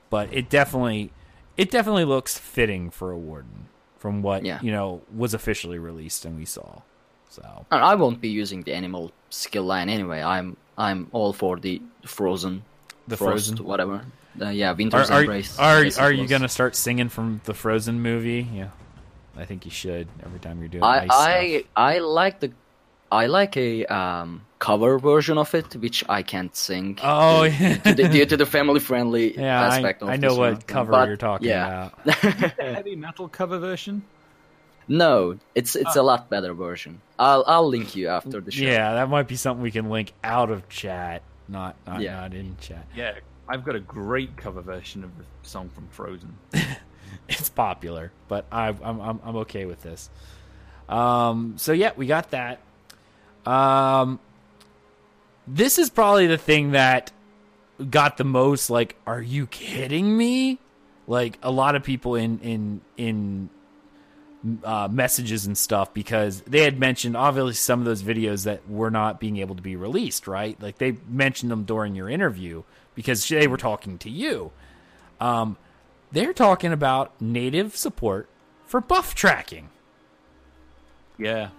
but it definitely, it definitely looks fitting for a warden from what Yeah. you know was officially released and we saw. So I won't be using the animal skill line anyway. I'm I'm all for the frozen, The frost, Frozen? whatever. Uh, yeah, are Winter's are, Embrace. are, it are you gonna start singing from the Frozen movie? Yeah, I think you should every time you're doing. I ice I. I like the I like a um, cover version of it, which I can't sing. Oh, due, yeah. to the, due to the family friendly *laughs* Yeah, I, aspect of I know this what one. cover But, you're talking yeah. about. *laughs* Heavy metal cover version. No, it's it's a lot better version. I'll I'll link you after the show. Yeah, that might be something we can link out of chat, not not, Yeah. not in chat. Yeah, I've got a great cover version of the song from Frozen. *laughs* It's popular, but I, I'm I'm I'm okay with this. Um, so yeah, we got that. Um, this is probably the thing that got the most like, are you kidding me? Like a lot of people in in in uh, messages and stuff because they had mentioned obviously some of those videos that were not being able to be released, right? Like they mentioned them during your interview because they were talking to you. Um, they're talking about native support for buff tracking. Yeah,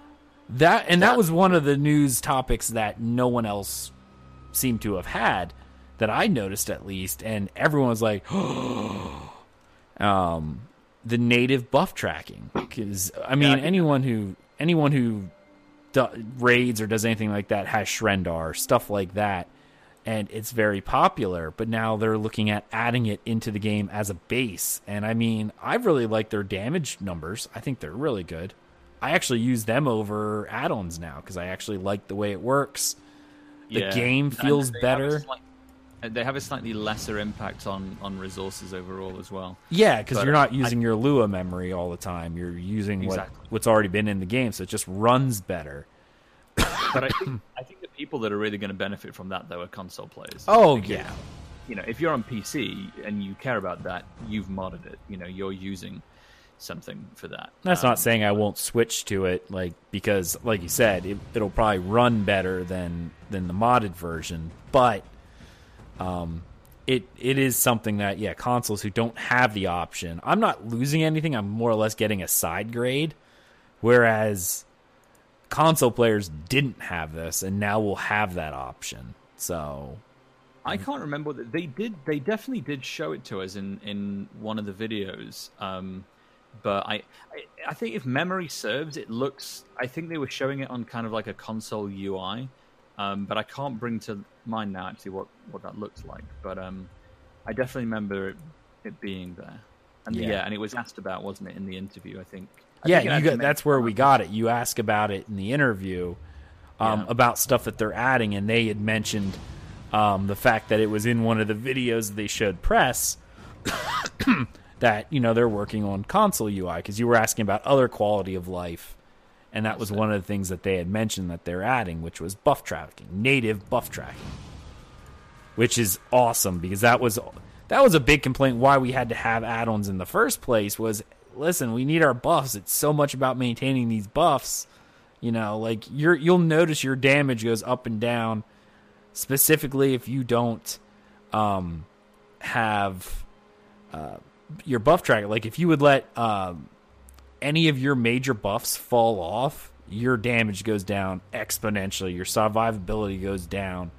That and that was one of the news topics that no one else seemed to have had that I noticed at least, and everyone was like, *gasps* um, the native buff tracking because I mean think- anyone who anyone who do, raids or does anything like that has Srendarr stuff like that, and it's very popular. But now they're looking at adding it into the game as a base, and I mean I really like their damage numbers. I think they're really good. I actually use them over add-ons now because I actually like the way it works. The yeah. game feels have better. slight- they have a slightly lesser impact on on resources overall as well. Yeah, because you're not I- using your Lua memory all the time. You're using what what's already been in the game, so it just runs better. *coughs* But I think I think the people that are really going to benefit from that though are console players. Oh Because, yeah, you know, if you're on PC and you care about that, you've modded it. You know, you're using something for that. that's Um, not saying I won't switch to it, like because, like you said, it, it'll probably run better than than the modded version. But um, it it is something that yeah, consoles who don't have the option, I'm not losing anything. I'm more or less getting a side grade, whereas console players didn't have this, and now will have that option. So I can't remember that they did. They definitely did show it to us in in one of the videos. Um, but I, I I think if memory serves, it looks. I think they were showing it on kind of like a console UI. Um, but I can't bring to mind now actually what what that looks like. But um, I definitely remember it, it being there. And Yeah. yeah. and it was asked about, wasn't it, in the interview? I think. I yeah, you got, that's where we got it. You ask about it in the interview um, Yeah. about stuff that they're adding, and they had mentioned um, the fact that it was in one of the videos they showed press that you know they're working on console UI because you were asking about other quality of life, and that was one of the things that they had mentioned that they're adding, which was buff tracking, native buff tracking, which is awesome because that was that was a big complaint why we had to have add-ons in the first place was listen we need our buffs. It's so much about maintaining these buffs you know like you're you'll notice your damage goes up and down specifically if you don't um have uh your buff tracker like if you would let um any of your major buffs fall off your damage goes down exponentially your survivability goes down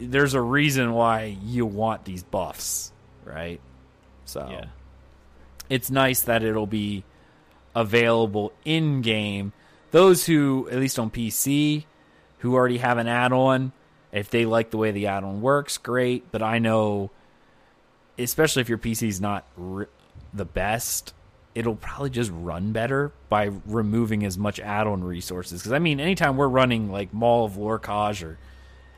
there's a reason why you want these buffs, right? So Yeah. it's nice that it'll be available in game. Those who, at least on PC, who already have an add on, if they like the way the add on works, great. But I know, especially if your PC is not r- the best, it'll probably just run better by removing as much add on resources. Because, I mean, anytime we're running like Maw of Lorkhaj or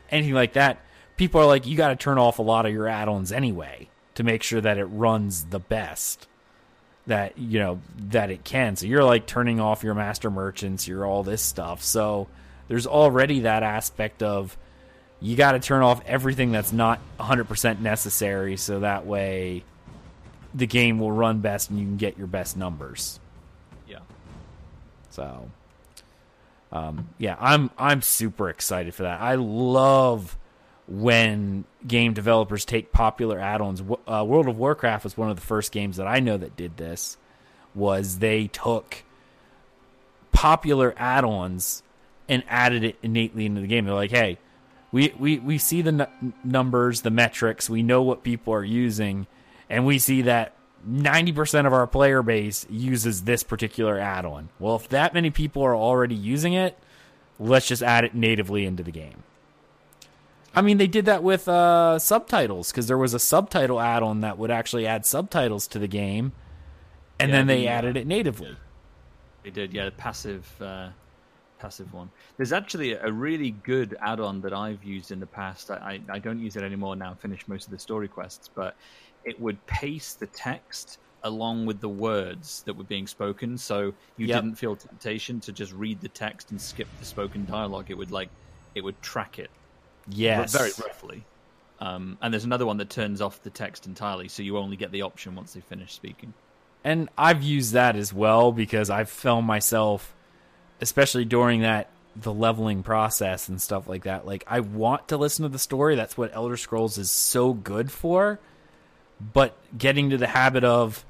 anything like that, people are like, you got to turn off a lot of your add-ons anyway to make sure that it runs the best that you know that it can. So you're like turning off your master merchants, your all this stuff. So there's already that aspect of you got to turn off everything that's not 100% necessary so that way the game will run best and you can get your best numbers. Yeah. So um, yeah, I'm I'm super excited for that. I love when game developers take popular add-ons. Uh, World of Warcraft was one of the first games that I know that did this. Was they took popular add-ons and added it innately into the game. They're like, hey, we we we see the n- numbers, the metrics, we know what people are using, and we see that 90% of our player base uses this particular add-on. Well, if that many people are already using it, let's just add it natively into the game. I mean, they did that with uh, subtitles because there was a subtitle add-on that would actually add subtitles to the game, and Yeah, then they the, uh, added it natively. They did, yeah, the passive, uh, passive one. There's actually a really good add-on that I've used in the past. I, I, I don't use it anymore now. Finished most of the story quests, but it would paste the text along with the words that were being spoken, so you Yep. didn't feel temptation to just read the text and skip the spoken dialogue. It would like, it would track it Yes, very roughly. Um, and there's another one that turns off the text entirely, so you only get the option once they finish speaking. and I've used that as well because I've found myself, especially during that the leveling process and stuff like that. Like I want to listen to the story. That's what Elder Scrolls is so good for. But getting to the habit of,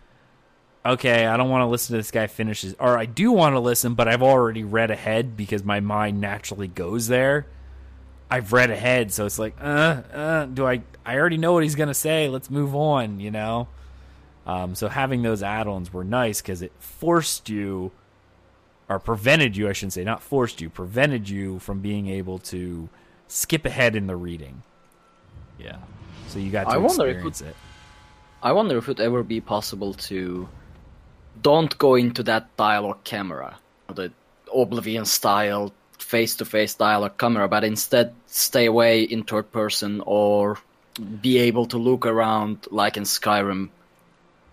okay, I don't want to listen to this guy finishes, or I do want to listen, but I've already read ahead because my mind naturally goes there. I've read ahead, so it's like, uh, uh, do I? I already know what he's gonna say. Let's move on, you know. Um, so having those add-ons were nice because it forced you, or prevented you, I shouldn't say, not forced you, prevented you from being able to skip ahead in the reading. Yeah. So you got to I wonder if experience it. I wonder if it would ever be possible to don't go into that dialogue camera, the Oblivion style face to face dialogue camera, but instead stay away in third person or be able to look around like in Skyrim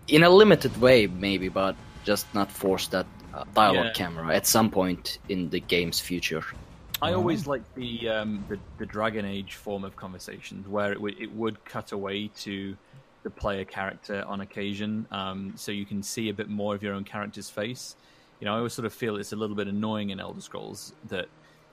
in a limited way, maybe, but just not force that uh, dialogue Yeah. camera at some point in the game's future. I always like the, um, the the Dragon Age form of conversations where it would it would cut away to the player character on occasion, um, so you can see a bit more of your own character's face. You know, I always sort of feel it's a little bit annoying in Elder Scrolls that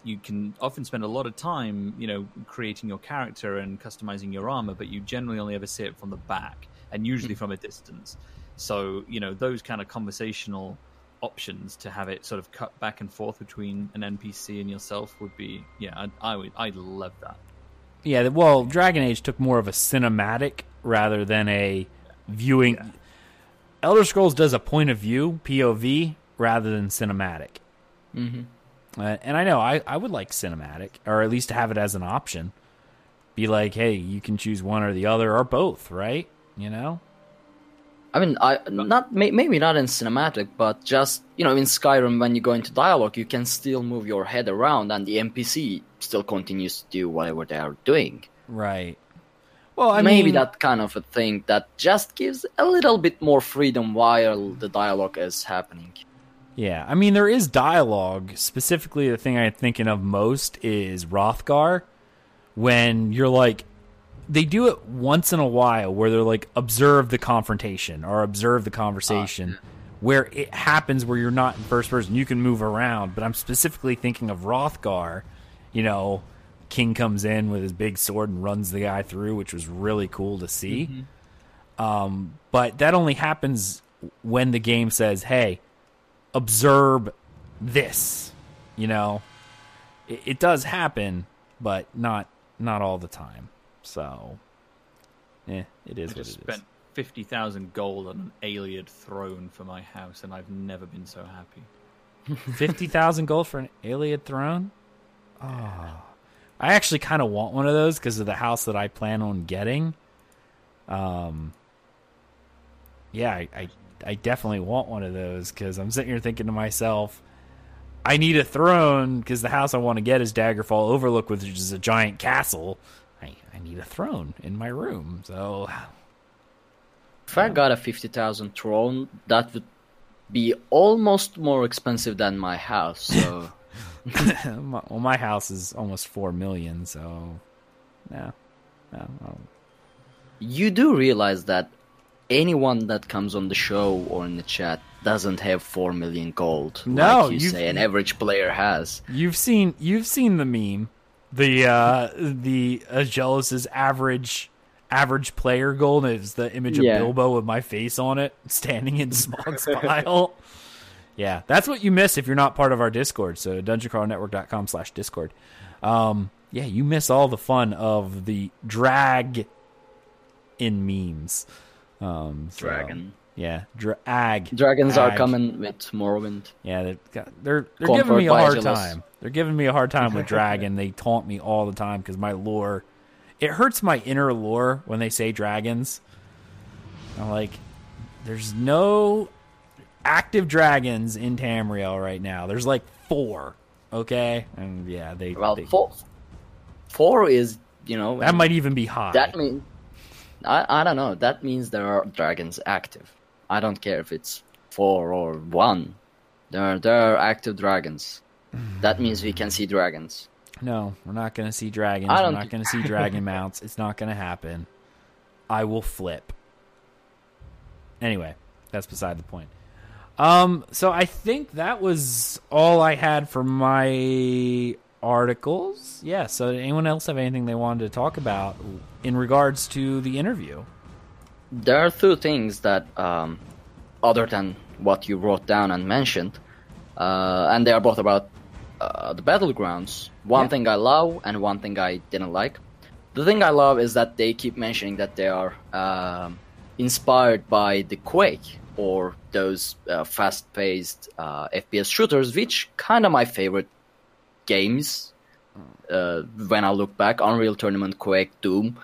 you can often spend a lot of time, you know, creating your character and customizing your armor, but you generally only ever see it from the back and usually from a distance. So, you know, those kind of conversational options to have it sort of cut back and forth between an NPC and yourself would be, yeah, I, I would, I'd love that. Yeah, well, Dragon Age took more of a cinematic rather than a viewing. Elder Scrolls does a point of view (POV) rather than cinematic. hmm Uh, and I know I, I would like cinematic, or at least have it as an option. Be like, hey, you can choose one or the other, or both, right? You know? I mean, I not may, maybe not in cinematic, but just you know, in Skyrim, when you go into dialogue, you can still move your head around, and the NPC still continues to do whatever they are doing. Right. Well, I maybe mean, that kind of a thing that just gives a little bit more freedom while the dialogue is happening. Yeah, I mean there is dialogue. Specifically, the thing I'm thinking of most is Wrothgar, when you're like, they do it once in a while where they're like, observe the confrontation or observe the conversation, where it happens where you're not in first person. You can move around, but I'm specifically thinking of Wrothgar. You know, King comes in with his big sword and runs the guy through, which was really cool to see. Um, but that only happens when the game says, "Hey, observe this." You know, it, it does happen, but not not all the time. So, yeah, it is I what just it spent fifty thousand gold on an Ayleid throne for my house, and I've never been so happy. is. *laughs* Fifty thousand gold for an Ayleid throne. Oh, I actually kind of want one of those because of the house that I plan on getting. Um, yeah, I, I, I definitely want one of those because I'm sitting here thinking to myself, I need a throne because the house I want to get is Daggerfall Overlook, which is a giant castle. I I, need a throne in my room. So If I got a 50,000 throne, that would be almost more expensive than my house. So *laughs* my, well, my house is almost four million. So no, no, no. you do realize that anyone that comes on the show or in the chat doesn't have 4 million gold No, like you say an average player has. You've seen you've seen the meme, the uh the Agelus's average average player goal and it's the image of Yeah. Bilbo with my face on it *laughs* standing in Smaug's *laughs* pile. Yeah, that's what you miss if you're not part of our Discord. So dungeoncrawlnetwork.com slash Discord. Um, yeah, you miss all the fun of the drag in memes. Um, so, Dragon. yeah, drag. Dragons are coming with Morrowind. Yeah, they've got, they're they're giving me a hard Agelus. time. They're giving me a hard time with *laughs* dragon. they taunt me all the time because my lore. It hurts my inner lore when they say dragons. I'm like, there's no active dragons in Tamriel right now. There's like four. Okay, and yeah, they. Well, they- four, four is, you know, that might even be high. that means I, I don't know. That means there are dragons active. I don't care if it's four or one. There, there are active dragons. That means we can see dragons. No, we're not going to see dragons. I We're don't not going to see dragon *laughs* mounts. It's not going to happen. I will flip. Anyway, that's beside the point. Um, so I think that was all I had for my articles. Yeah. So, did anyone else have anything they wanted to talk about in regards to the interview? There are two things that, um, other than what you wrote down and mentioned, uh, and they are both about uh, the battlegrounds. One Yeah. thing I love and one thing I didn't like. The thing I love is that they keep mentioning that they are um, inspired by the Quake or those uh, fast-paced uh, FPS shooters, which kind of my favorite games. Uh, when I look back, Unreal Tournament, Quake, Doom.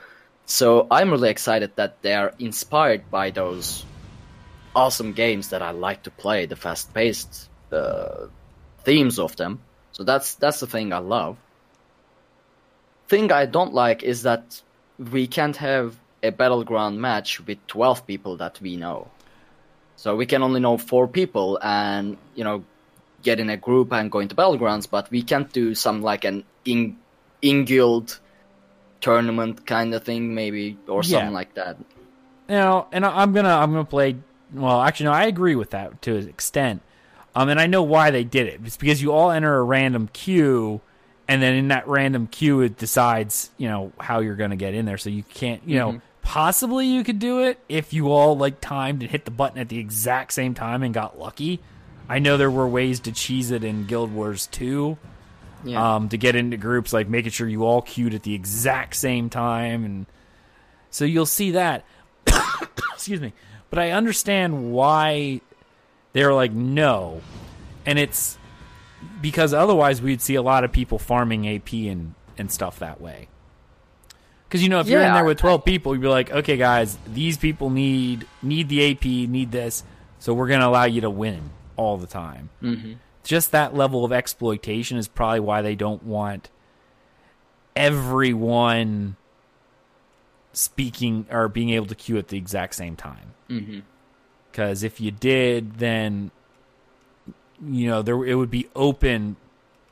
So I'm really excited that they are inspired by those awesome games that I like to play, the fast-paced uh, themes of them. So that's that's the thing I love. Thing I don't like is that we can't have a battleground match with 12 people that we know. So we can only know four people and, you know, get in a group and go into battlegrounds, but we can't do some like an in in guild tournament kind of thing maybe or Yeah. something like that. you know, and I'm gonna I'm gonna play. Well, actually, no, I agree with that to an extent. Um, and I know why they did it. It's because you all enter a random queue, and then in that random queue, it decides you know how you're gonna get in there. So you can't, you know, possibly you could do it if you all like timed and hit the button at the exact same time and got lucky. I know there were ways to cheese it in Guild Wars 2 Yeah. um, to get into groups, like making sure you all queued at the exact same time, and so you'll see that. *coughs* Excuse me, but I understand why they're like no, and it's because otherwise we'd see a lot of people farming AP and and stuff that way. Because you know, if you're in there with I- twelve people, you'd be like, okay, guys, these people need need the AP, need this, so we're gonna allow you to win all the time mm-hmm. just that level of exploitation is probably why they don't want everyone speaking or being able to queue at the exact same time. Mm-hmm. Because if you did, then you know there it would be open,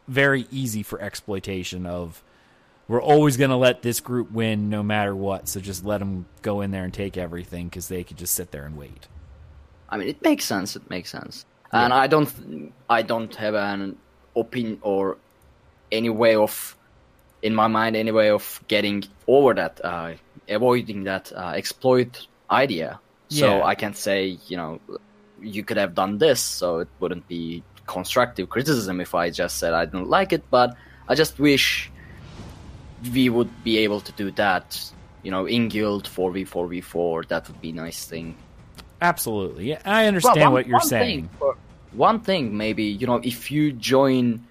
very easy for exploitation of. We're always going to let this group win no matter what, so just let them go in there and take everything because they could just sit there and wait. I mean, it makes sense. It makes sense, and I don't, I don't have an opinion or any way of, in my mind, any way of getting over that, uh, avoiding that uh, exploit idea. So Yeah. I can't say, you know, you could have done this, so it wouldn't be constructive criticism if I just said I didn't like it. But I just wish we would be able to do that. You know, in guild four v four v four. That would be a nice thing. Absolutely, yeah, I understand Well, one- what you're one saying. Thing, for- one thing, maybe you know, if you join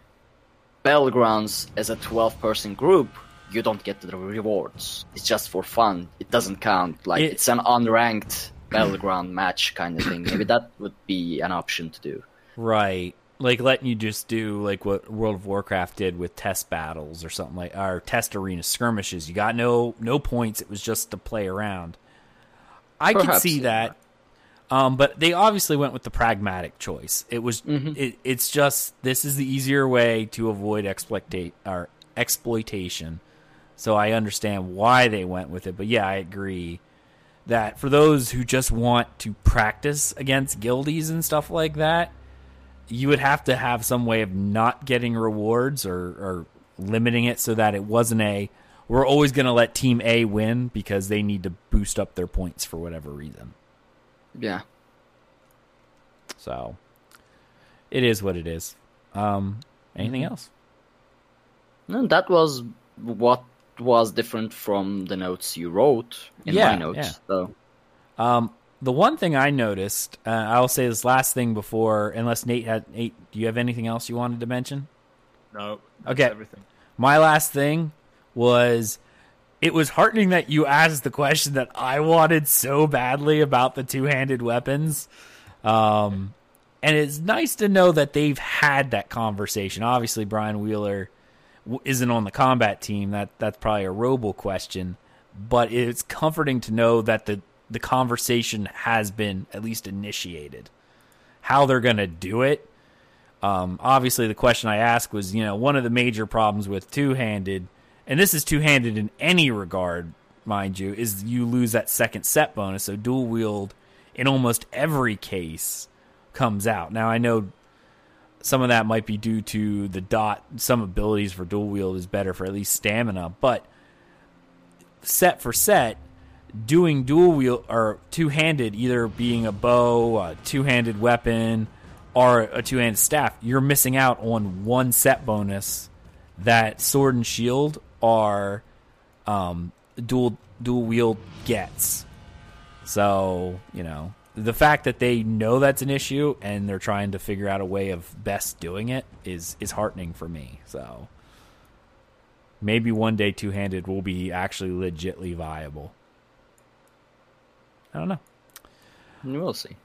Battlegrounds as a twelve-person group, you don't get the rewards. It's just for fun. It doesn't count. Like It- it's an unranked battleground match kind of thing. Maybe that would be an option to do. Right. like letting you just do like what World of Warcraft did with test battles or something like or test arena skirmishes. You got no no points. It was just to play around. I could see yeah. that. Um, but they obviously went with the pragmatic choice. It was it, it's just this is the easier way to avoid exploitate or exploitation. So I understand why they went with it. But yeah, I agree that for those who just want to practice against guildies and stuff like that, you would have to have some way of not getting rewards or, or limiting it so that it wasn't a we're always going to let team A win because they need to boost up their points for whatever reason. Yeah. So it is what it is. Um, anything else? No, that was what was different from the notes you wrote in Yeah, my notes. yeah. So Um, the one thing I noticed, uh, I'll say this last thing before, unless Nate had Nate, do you have anything else you wanted to mention? No. Okay. Everything. My last thing was it was heartening that you asked the question that I wanted so badly about the two-handed weapons. Um, and it's nice to know that they've had that conversation. Obviously, Brian Wheeler w- isn't on the combat team. That that's probably a Robo question, but it's comforting to know that the the conversation has been at least initiated. How they're going to do it um, obviously, the question I asked was, you know, one of the major problems with two handed, and this is two handed in any regard, mind you, is you lose that second set bonus. So dual wield in almost every case comes out. Now, I know some of that might be due to the dot, some abilities for dual wield is better for at least stamina, but set for set, doing dual wield or two handed, either being a bow, a two handed weapon, or a two handed staff, you're missing out on one set bonus that sword and shield are um, dual dual wield gets. So you know the fact that they know that's an issue and they're trying to figure out a way of best doing it is is heartening for me. So maybe one day two handed will be actually legitly viable. I don't know. we'll see.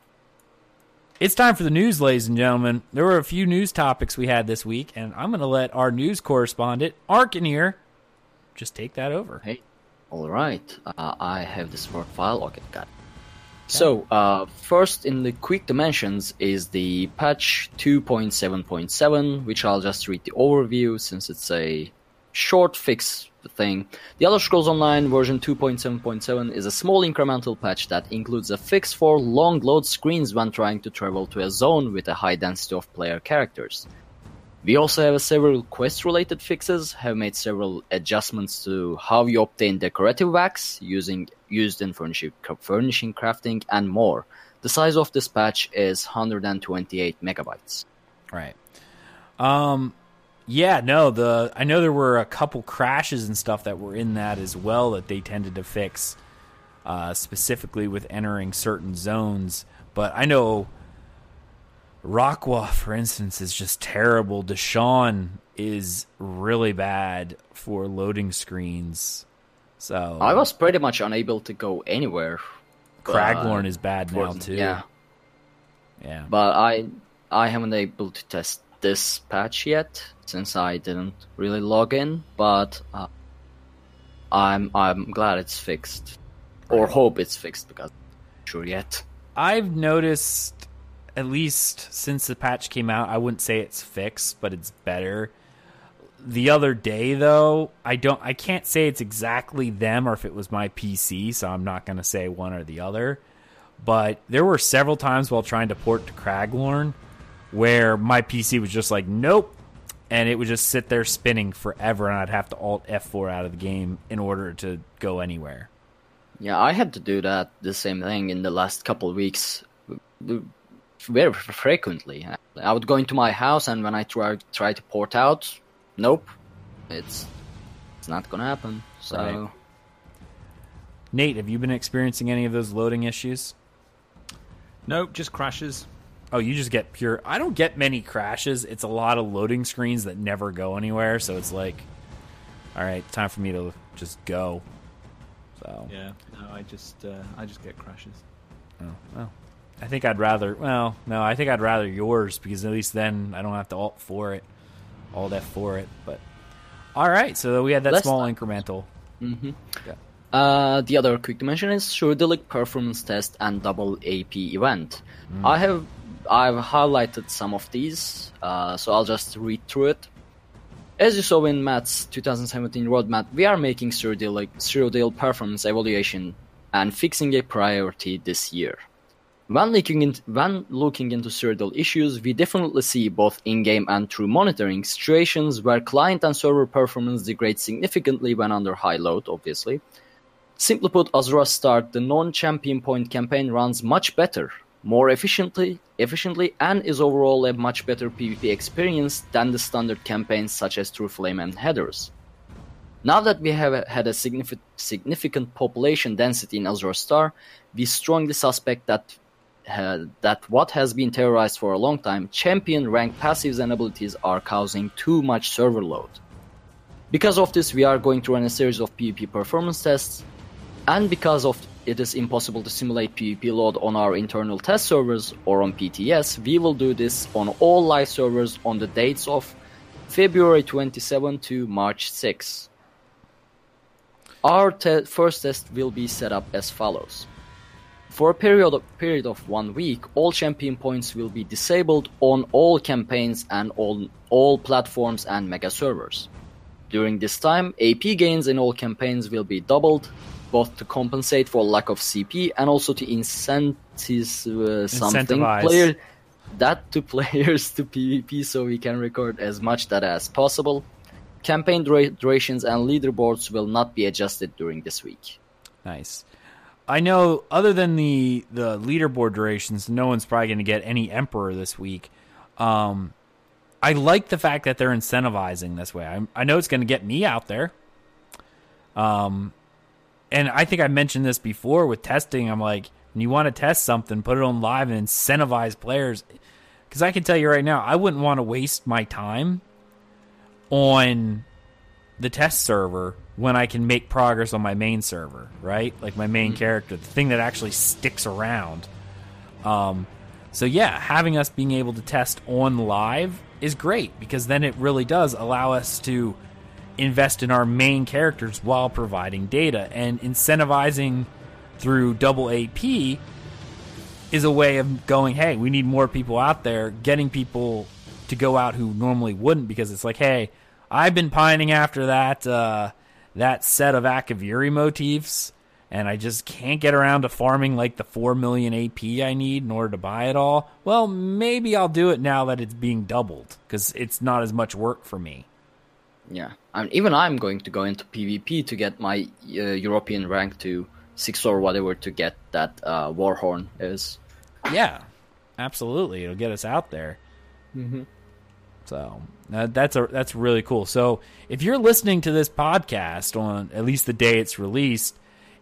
It's time for the news, ladies and gentlemen. There were a few news topics we had this week, and I'm going to let our news correspondent, Arkin here, just take that over. Hey, all right. Uh, I have the smart file. Okay, got it. So, uh, first in the quick dimensions is the patch 2.7.7, which I'll just read the overview since it's a short fix thing. The Elder Scrolls Online version 2.7.7 is a small incremental patch that includes a fix for long load screens when trying to travel to a zone with a high density of player characters. We also have several quest related fixes, have made several adjustments to how you obtain decorative wax using used in furnishing, furnishing crafting and more. The size of this patch is 128 megabytes. Right. Um yeah, no, the I know there were a couple crashes and stuff that were in that as well that they tended to fix uh specifically with entering certain zones, but I know Rockwah, for instance, is just terrible. Deshaan is really bad for loading screens. So I was pretty much unable to go anywhere. Craglorn uh, is bad now too. Yeah, yeah. but I I haven't able to test this patch yet since I didn't really log in. But uh, I'm I'm glad it's fixed, or hope it's fixed because I'm not sure yet. I've noticed, at least since the patch came out, I wouldn't say it's fixed, but it's better. The other day, though, I don't, I can't say it's exactly them or if it was my PC, so I'm not going to say one or the other. But there were several times while trying to port to Craglorn where my PC was just like, nope, and it would just sit there spinning forever, and I'd have to Alt F4 out of the game in order to go anywhere. Yeah, I had to do that the same thing in the last couple weeks, very frequently. I would go into my house, and when I try try to port out, nope, it's it's not gonna happen. So Right. Nate, have you been experiencing any of those loading issues? Nope, just crashes. Oh, you just get pure. I don't get many crashes. It's a lot of loading screens that never go anywhere. So it's like, all right, time for me to just go. So, Yeah, no, I just uh, I just get crashes. oh, well, I think I'd rather. Well, no, I think I'd rather yours because at least then I don't have to alt for it, all that for it. But all right, so we had that Let's small not- incremental. Uh, the other quick to mention is Cyrodiil performance test and double AP event. I have I've highlighted some of these, uh, so I'll just read through it. As you saw in Matt's 2017 roadmap, we are making Cyrodiil Cyrodiil performance evaluation and fixing a priority this year. When looking, in, when looking into Cyrodiil issues, we definitely see both in-game and through monitoring situations where client and server performance degrades significantly when under high load, obviously. Simply put, Azura's Star, the non-champion point campaign runs much better, more efficiently, efficiently, and is overall a much better PvP experience than the standard campaigns such as Trueflame and Haderus. Now that we have had a significant, population density in Azura's Star, we strongly suspect that that what has been terrorized for a long time, champion rank passives and abilities are causing too much server load. Because of this, we are going to run a series of PvP performance tests, and because of it is impossible to simulate PvP load on our internal test servers or on PTS, we will do this on all live servers on the dates of February 27 to March 6. Our te- first test will be set up as follows. For a period of, period of one week, all champion points will be disabled on all campaigns and on all platforms and mega servers. During this time, AP gains in all campaigns will be doubled, both to compensate for lack of CP and also to incentivize uh, something player that to *laughs* players to PvP so we can record as much data as possible. Campaign dura- durations and leaderboards will not be adjusted during this week. Nice. I know, other than the the leaderboard durations, no one's probably going to get any Emperor this week. Um, I like the fact that they're incentivizing this way. I, I know it's going to get me out there. Um, and I think I mentioned this before with testing. I'm like, when you want to test something, put it on live and incentivize players. Because I can tell you right now, I wouldn't want to waste my time on the test server when I can make progress on my main server, right? Like my main character, the thing that actually sticks around. Um, so yeah, having us being able to test on live is great because then it really does allow us to invest in our main characters while providing data and incentivizing through double AP is a way of going, hey, we need more people out there, getting people to go out who normally wouldn't because it's like, hey, I've been pining after that uh, that set of Akaviri motifs, and I just can't get around to farming like the four million AP I need in order to buy it all. Well, maybe I'll do it now that it's being doubled because it's not as much work for me. Yeah, and even I'm going to go into PvP to get my uh, European rank to six or whatever to get that uh, Warhorn is. Yeah, absolutely. It'll get us out there. So uh, that's a that's really cool. So if you're listening to this podcast on at least the day it's released,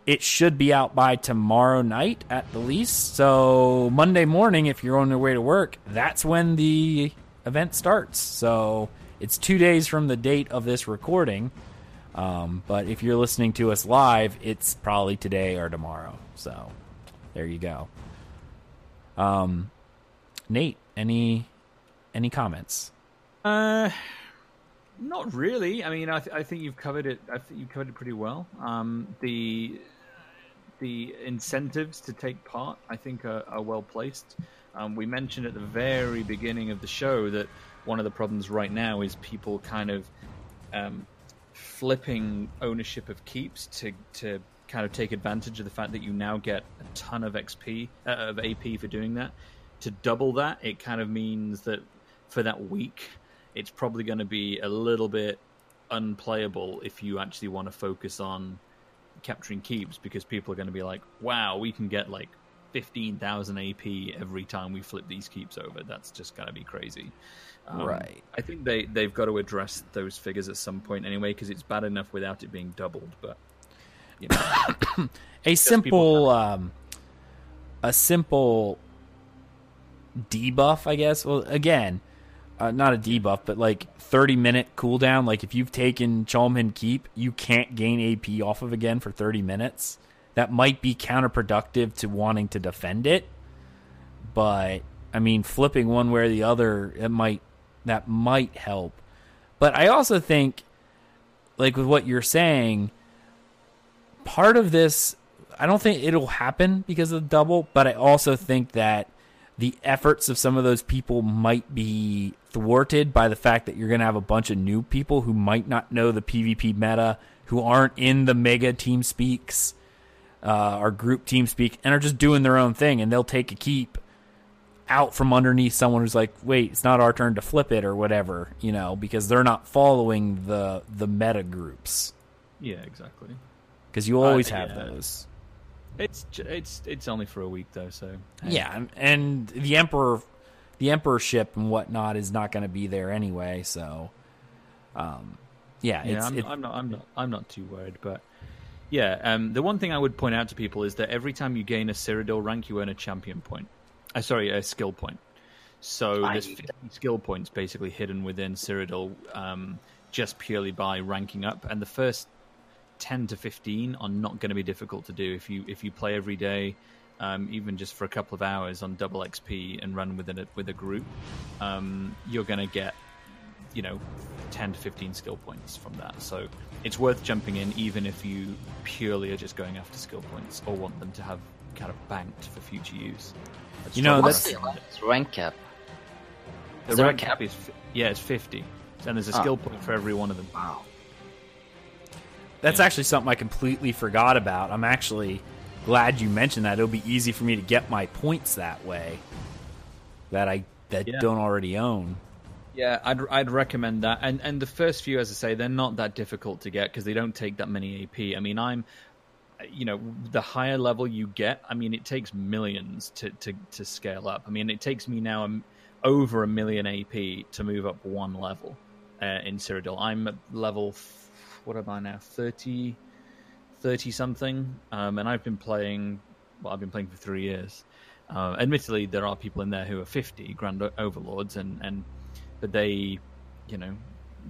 it should be out by tomorrow night at the least. So Monday morning, if you're on your way to work, that's when the event starts. So it's two days from the date of this recording. Um, but if you're listening to us live, it's probably today or tomorrow. So there you go. Um, Nate, any any comments? Uh, not really. I mean, I, th- I think you've covered it. I think you covered it pretty well. Um, the the incentives to take part, I think, are, are well placed. Um, we mentioned at the very beginning of the show that one of the problems right now is people kind of um, flipping ownership of keeps to to kind of take advantage of the fact that you now get a ton of XP uh, of AP for doing that. To double that, it kind of means that for that week, it's probably going to be a little bit unplayable if you actually want to focus on capturing keeps because people are going to be like, "Wow, we can get like 15,000 AP every time we flip these keeps over. That's just going to be crazy." Um, Right. I think they they've got to address those figures at some point anyway because it's bad enough without it being doubled, but you know, *coughs* a simple um a simple debuff i guess well again uh, not a debuff but like 30 minute cooldown like if you've taken Chalman keep you can't gain ap off of again for 30 minutes that might be counterproductive to wanting to defend it but I mean, flipping one way or the other, it might that might help. But I also think, like with what you're saying, part of this, I don't think it'll happen because of the double, but I also think that the efforts of some of those people might be thwarted by the fact that you're going to have a bunch of new people who might not know the PvP meta, who aren't in the mega team speaks uh, or group team speak, and are just doing their own thing, and they'll take a keep out from underneath someone who's like, wait, it's not our turn to flip it or whatever, you know, because they're not following the the meta groups. Yeah, exactly. Because you always Uh, have yeah. those. It's it's it's only for a week though, so Yeah, and- and the emperor, the emperorship and whatnot is not going to be there anyway. So, um, yeah, yeah, it's, I'm, it- I'm not I'm not I'm not too worried, but yeah, um, the one thing I would point out to people is that every time you gain a Cyrodiil rank, you earn a champion point. Uh, sorry, a skill point. So there's Right. 50 skill points basically hidden within Cyrodiil um, just purely by ranking up, and the first 10 to 15 are not going to be difficult to do if you if you play every day. Um, even just for a couple of hours on double XP and run within it with a group, um, you're going to get you know 10 to 15 skill points from that so it's worth jumping in even if you purely are just going after skill points or want them to have kind of banked for future use That's You know, probably that's- the rank cap? the is rank cap? is yeah it's 50 and there's a Ah. skill point for every one of them Wow. That's yeah. actually something I completely forgot about. I'm actually glad you mentioned that. It'll be easy for me to get my points that way that I that Yeah. don't already own. Yeah, I'd I'd recommend that. And and the first few, as I say, they're not that difficult to get because they don't take that many AP. I mean, I'm, you know, the higher level you get, I mean, it takes millions to to to scale up. I mean, it takes me now over a million AP to move up one level uh, in Cyrodiil. I'm at level, what am I now? 30, 30 something, um, and I've been playing. Well, I've been playing for three years. Uh, admittedly, there are people in there who are 50 Grand Overlords, and, and but they, you know,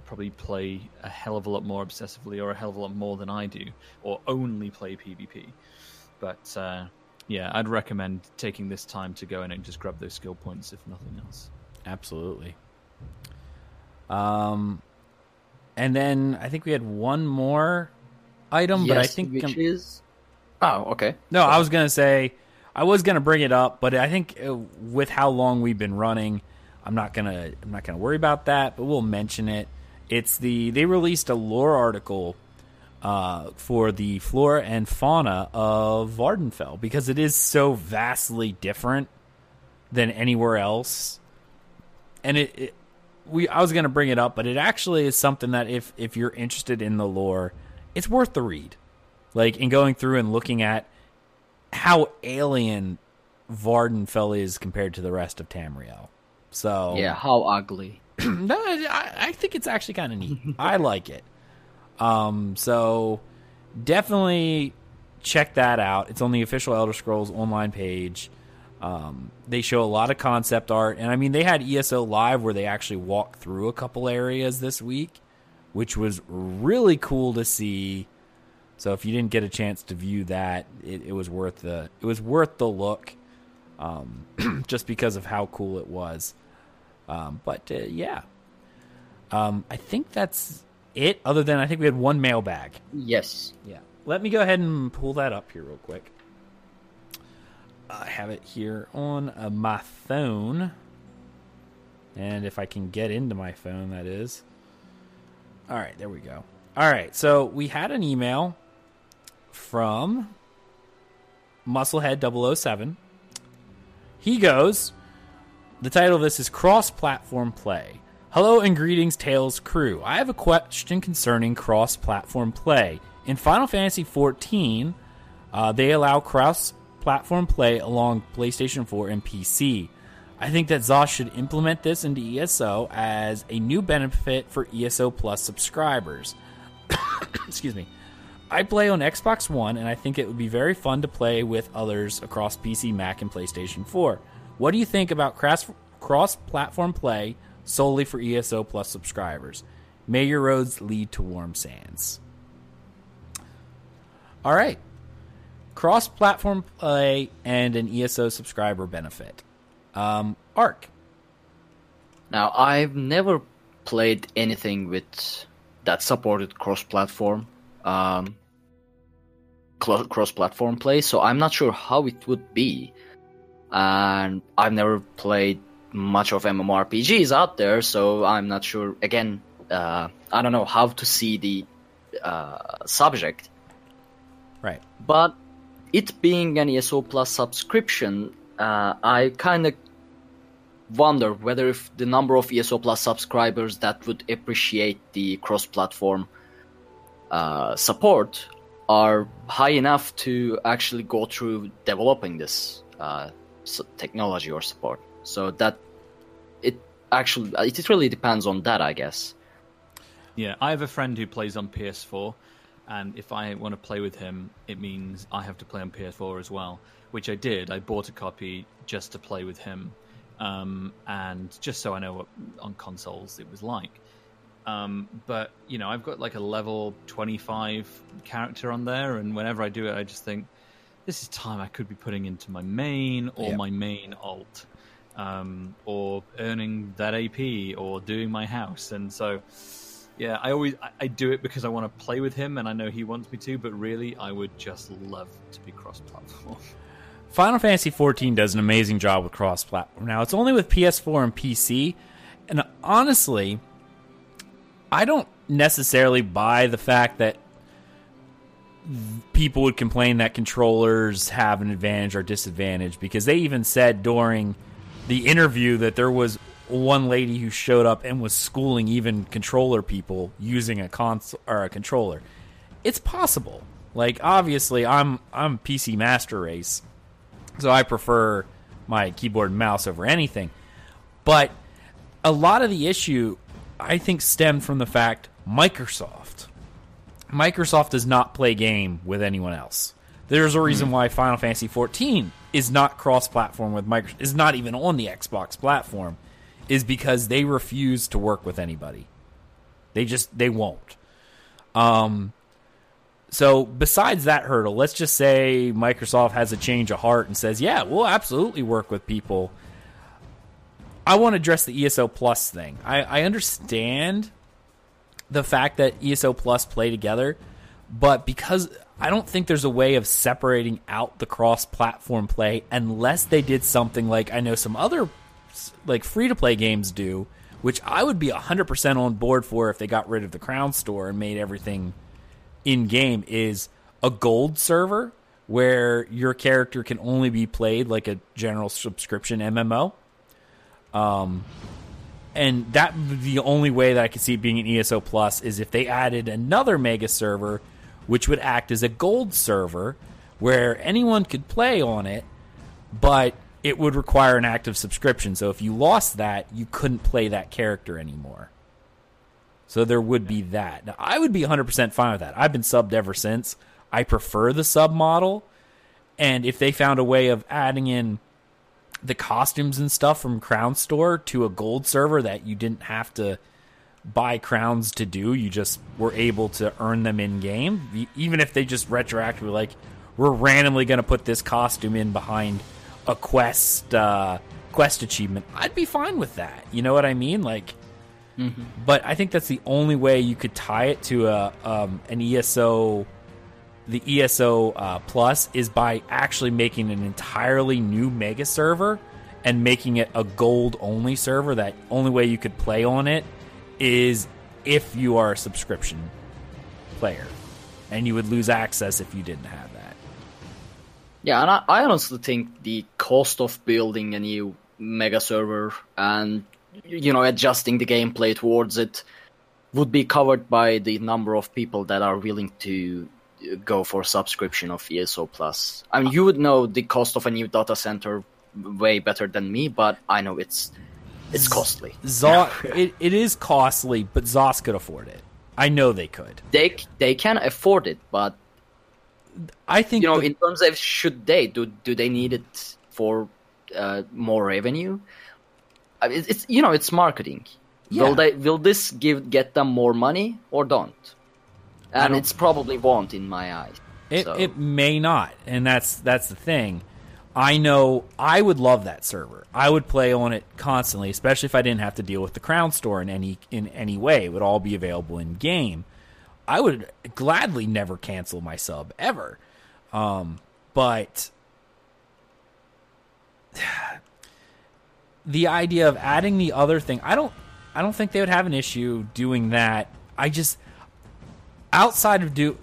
probably play a hell of a lot more obsessively or a hell of a lot more than I do, or only play PvP. But uh, yeah, I'd recommend taking this time to go in and just grab those skill points, if nothing else. Absolutely. Um, and then I think we had one more item, but I think which is. Oh, okay. no, I was gonna say I was gonna bring it up, but I think uh, with how long we've been running, I'm not gonna I'm not gonna worry about that. But we'll mention it. It's the they released a lore article uh, for the flora and fauna of Vvardenfell because it is so vastly different than anywhere else. And it, it we I was going to bring it up, but it actually is something that if if you're interested in the lore, it's worth the read. Like in going through and looking at how alien Vvardenfell is compared to the rest of Tamriel. So Yeah, how ugly. *clears throat* no, I, I think it's actually kind of neat. *laughs* I like it. Um, so definitely check that out. It's on the official Elder Scrolls online page. Um, they show a lot of concept art, and I mean, they had ESO live where they actually walked through a couple areas this week, which was really cool to see. So if you didn't get a chance to view that, it, it was worth the it was worth the look, um, *clears throat* just because of how cool it was. Um, but uh, yeah, um, I think that's it. Other than I think we had one mailbag. Yes. Yeah. Let me go ahead and pull that up here real quick. I have it here on uh, my phone. And if I can get into my phone, that is. All right, there we go. All right, so we had an email from Musclehead007. He goes, the title of this is Cross Platform Play. Hello and greetings, Tales crew. I have a question concerning cross platform play. In Final Fantasy XIV, uh, they allow cross platform play along PlayStation 4 and PC. I think that ZOS should implement this into ESO as a new benefit for ESO Plus subscribers. *coughs* Excuse me. I play on Xbox One, and I think it would be very fun to play with others across PC, Mac, and PlayStation 4. What do you think about cross platform play solely for ESO Plus subscribers? May your roads lead to warm sands. All right. Cross platform play and an ESO subscriber benefit. Um, Arc. Now, I've never played anything with that supported cross-platform, um, cross-platform play, so I'm not sure how it would be. And I've never played much of MMORPGs out there, so I'm not sure. Again, uh, I don't know how to see the uh, subject. Right. But it being an ESO Plus subscription, uh, I kind of wonder whether if the number of ESO Plus subscribers that would appreciate the cross-platform uh, support are high enough to actually go through developing this uh, technology or support. So that it actually it really depends on that, I guess. Yeah, I have a friend who plays on PS4, and if I want to play with him, it means I have to play on PS4 as well, which I did. I bought a copy just to play with him, um, and just so I know what on consoles it was like. Um, but you know, I've got like a level 25 character on there, and whenever I do it, I just think this is time I could be putting into my main or yeah. my main alt, um, or earning that AP or doing my house, and so yeah, I always I, I do it because I want to play with him, and I know he wants me to. But really, I would just love to be cross-platform. *laughs* Final Fantasy XIV does an amazing job with cross-platform. Now it's only with PS4 and PC, and honestly, I don't necessarily buy the fact that people would complain that controllers have an advantage or disadvantage because they even said during the interview that there was one lady who showed up and was schooling even controller people using a console or a controller. It's possible. Like obviously, I'm I'm PC master race, so I prefer my keyboard and mouse over anything. But a lot of the issue, I think, stemmed from the fact Microsoft. Microsoft does not play game with anyone else. There's a reason hmm. why Final Fantasy 14 is not cross-platform with Microsoft. Is not even on the Xbox platform is because they refuse to work with anybody. They just they won't. Um so besides that hurdle, let's just say Microsoft has a change of heart and says, "Yeah, we'll absolutely work with people." I want to address the ESO Plus thing. I, I understand the fact that ESO Plus play together, but because I don't think there's a way of separating out the cross-platform play unless they did something like I know some other like free to play games do, which I would be 100% on board for if they got rid of the Crown Store and made everything in game, is a gold server where your character can only be played like a general subscription MMO. Um, and that the only way that I could see it being an ESO Plus is if they added another mega server, which would act as a gold server where anyone could play on it, but it would require an active subscription. So if you lost that, you couldn't play that character anymore. So there would be that. Now, I would be 100% fine with that. I've been subbed ever since. I prefer the sub model. And if they found a way of adding in the costumes and stuff from Crown Store to a gold server that you didn't have to buy crowns to do, you just were able to earn them in game, even if they just retroactively like, we're randomly going to put this costume in behind a quest uh, quest achievement, I'd be fine with that. You know what I mean? Like, mm-hmm. but I think that's the only way you could tie it to a um, an ESO, the ESO uh, Plus is by actually making an entirely new mega server and making it a gold only server. That only way you could play on it is if you are a subscription player, and you would lose access if you didn't have. Yeah, and I, I honestly think the cost of building a new mega server and you know adjusting the gameplay towards it would be covered by the number of people that are willing to uh, go for subscription of ESO Plus. I mean, you would know the cost of a new data center way better than me, but I know it's it's costly. Zos, *laughs* it, it is costly, but ZOS could afford it. I know they could. They they can afford it, but I think you know, the... in terms of should they do do they need it for uh, more revenue? I mean, it's you know it's marketing. Yeah. Will they will this give get them more money or don't? And it's probably won't in my eyes. It so. it may not, and that's that's the thing. I know I would love that server. I would play on it constantly, especially if I didn't have to deal with the Crown Store in any in any way. It would all be available in game. I would gladly never cancel my sub ever. Um, but *sighs* the idea of adding the other thing, I don't I don't think they would have an issue doing that. I just outside of do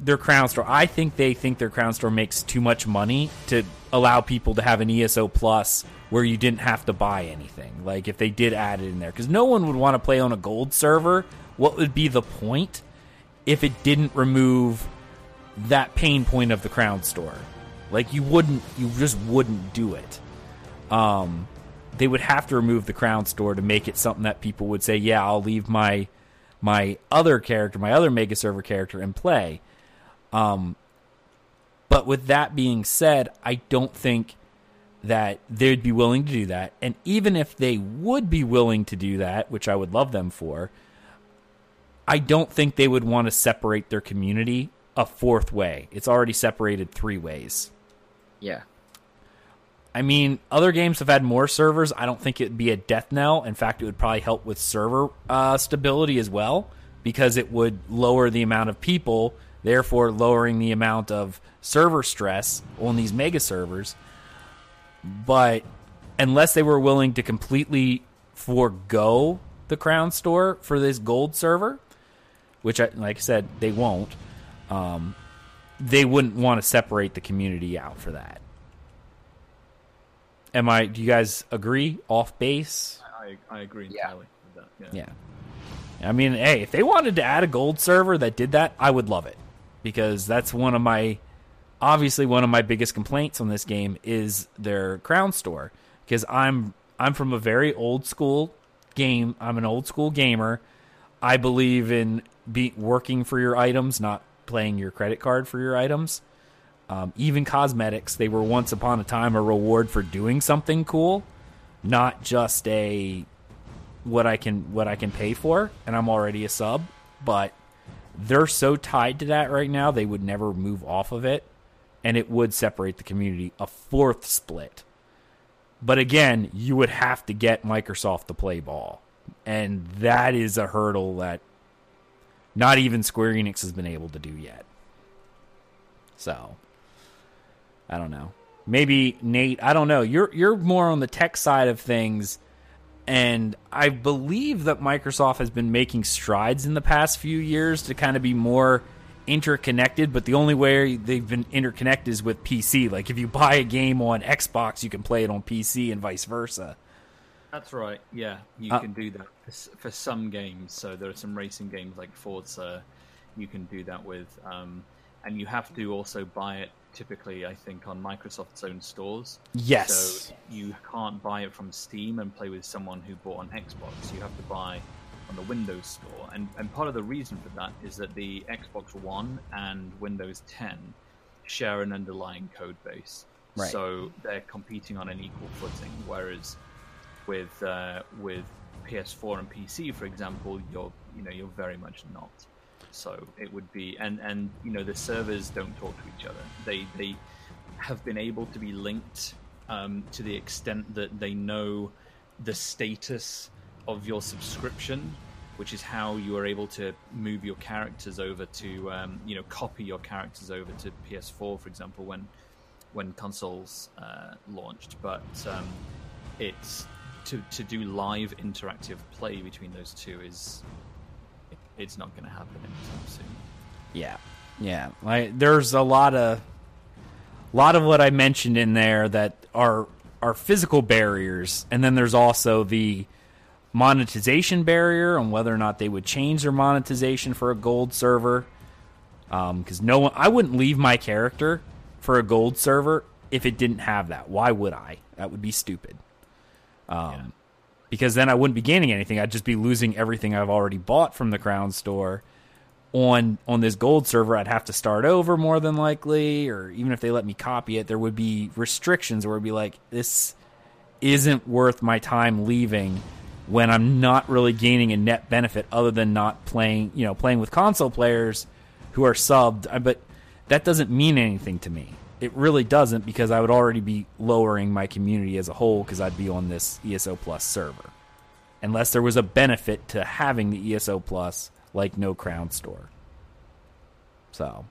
their crown store, I think they think their crown store makes too much money to allow people to have an ESO plus where you didn't have to buy anything. Like if they did add it in there, because no one would want to play on a gold server. What would be the point if it didn't remove that pain point of the crown store? Like you wouldn't, you just wouldn't do it. Um, they would have to remove the crown store to make it something that people would say, "Yeah, I'll leave my my other character, my other mega server character, and play." Um, but with that being said, I don't think that they'd be willing to do that. And even if they would be willing to do that, which I would love them for, I don't think they would want to separate their community a fourth way. It's already separated three ways. Yeah. I mean, other games have had more servers. I don't think it'd be a death knell. In fact, it would probably help with server uh, stability as well because it would lower the amount of people, therefore lowering the amount of server stress on these mega servers. But unless they were willing to completely forego the Crown Store for this gold server, which, I, like I said, they won't, um, they wouldn't want to separate the community out for that. Am I? Do you guys agree? Off base? I, I agree Yeah. entirely with that. Yeah. Yeah. I mean, hey, if they wanted to add a gold server that did that, I would love it because that's one of my obviously one of my biggest complaints on this game is their crown store because I'm I'm from a very old school game. I'm an old school gamer. I believe in be working for your items, not playing your credit card for your items. Um, even cosmetics, they were once upon a time a reward for doing something cool, not just a what I can what I can pay for, and I'm already a sub. But they're so tied to that right now, they would never move off of it, and it would separate the community a fourth split. But again, you would have to get Microsoft to play ball, and that is a hurdle that not even Square Enix has been able to do yet. So, I don't know. Maybe Nate, I don't know. You're you're more on the tech side of things and I believe that Microsoft has been making strides in the past few years to kind of be more interconnected, but the only way they've been interconnected is with PC. Like if you buy a game on Xbox, you can play it on PC and vice versa. That's right. Yeah, you Uh, can do that for, for some games. So there are some racing games like Forza, you can do that with, um, and you have to also buy it typically, I think, on Microsoft's own stores. Yes. So you can't buy it from Steam and play with someone who bought on Xbox. You have to buy on the Windows Store, and and part of the reason for that is that the Xbox One and Windows 10 share an underlying code base. Right. So they're competing on an equal footing, whereas with uh, with PS4 and PC, for example, you're you know you're very much not. So it would be and and you know the servers don't talk to each other. They they have been able to be linked um, to the extent that they know the status of your subscription, which is how you are able to move your characters over to um, you know copy your characters over to PS4, for example, when when consoles uh, launched. But um, it's to to do live interactive play between those two is it's not going to happen anytime soon. Yeah, yeah. Like there's a lot of, a lot of what I mentioned in there that are are physical barriers, and then there's also the monetization barrier on whether or not they would change their monetization for a gold server. Um, because no one, I wouldn't leave my character for a gold server if it didn't have that. Why would I? That would be stupid. Um, because then I wouldn't be gaining anything. I'd just be losing everything I've already bought from the Crown Store on on this gold server. I'd have to start over more than likely, or even if they let me copy it, there would be restrictions where it'd be like this isn't worth my time leaving when I'm not really gaining a net benefit other than not playing, you know, playing with console players who are subbed. But that doesn't mean anything to me. It really doesn't because I would already be lowering my community as a whole because I'd be on this ESO Plus server. Unless there was a benefit to having the ESO Plus, like no Crown Store. So,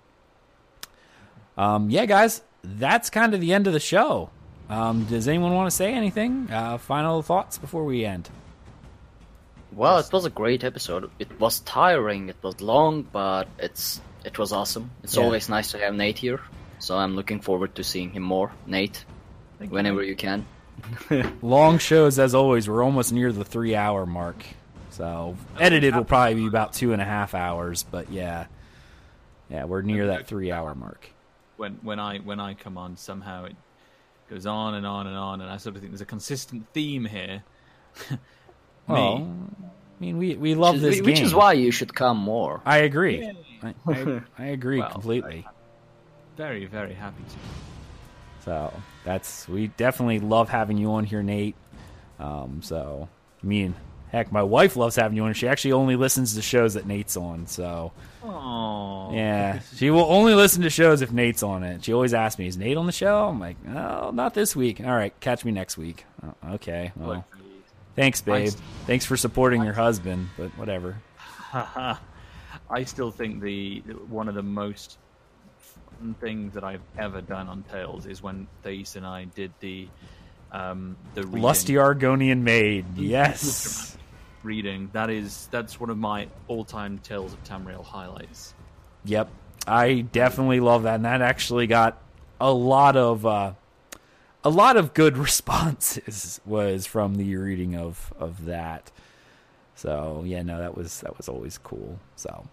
um, yeah, guys, that's kind of the end of the show. Um, does anyone want to say anything? Uh, final thoughts before we end? Well, it was a great episode. It was tiring, it was long, but it's it was awesome. It's Yeah. always nice to have Nate here, so I'm looking forward to seeing him more. Nate, Thank whenever you can. *laughs* Long shows, as always. We're almost near the three hour mark. So, edited will probably be about two and a half hours, but yeah. Yeah, we're near that three hour mark. when when I when I come on, somehow it goes on and on and on, and I sort of think there's a consistent theme here. *laughs* Me, Well, I mean, we, we love which, this is, which game. is why you should come more. I agree. I, I, I agree *laughs* Well, completely. Very very happy to. So that's we definitely love having you on here, Nate. Um, so me and heck, my wife loves having you on. She actually only listens to shows that Nate's on. So Oh, yeah, she will only listen to shows if Nate's on it. She always asks me, "Is Nate on the show?" I'm like, "No, not this week." All right, catch me next week. Oh, okay. Well, thanks, babe. Thanks for supporting your husband, but whatever. *laughs* I still think the one of the most fun things that I've ever done on Tales is when Thais and I did the um, the reading, Lusty Argonian maid. *laughs* Yes. reading. That is that's one of my all-time Tales of Tamriel highlights. Yep, I definitely love that, and that actually got a lot of uh, a lot of good *laughs* responses was from the reading of of that. So yeah, no, that was that was always cool. So.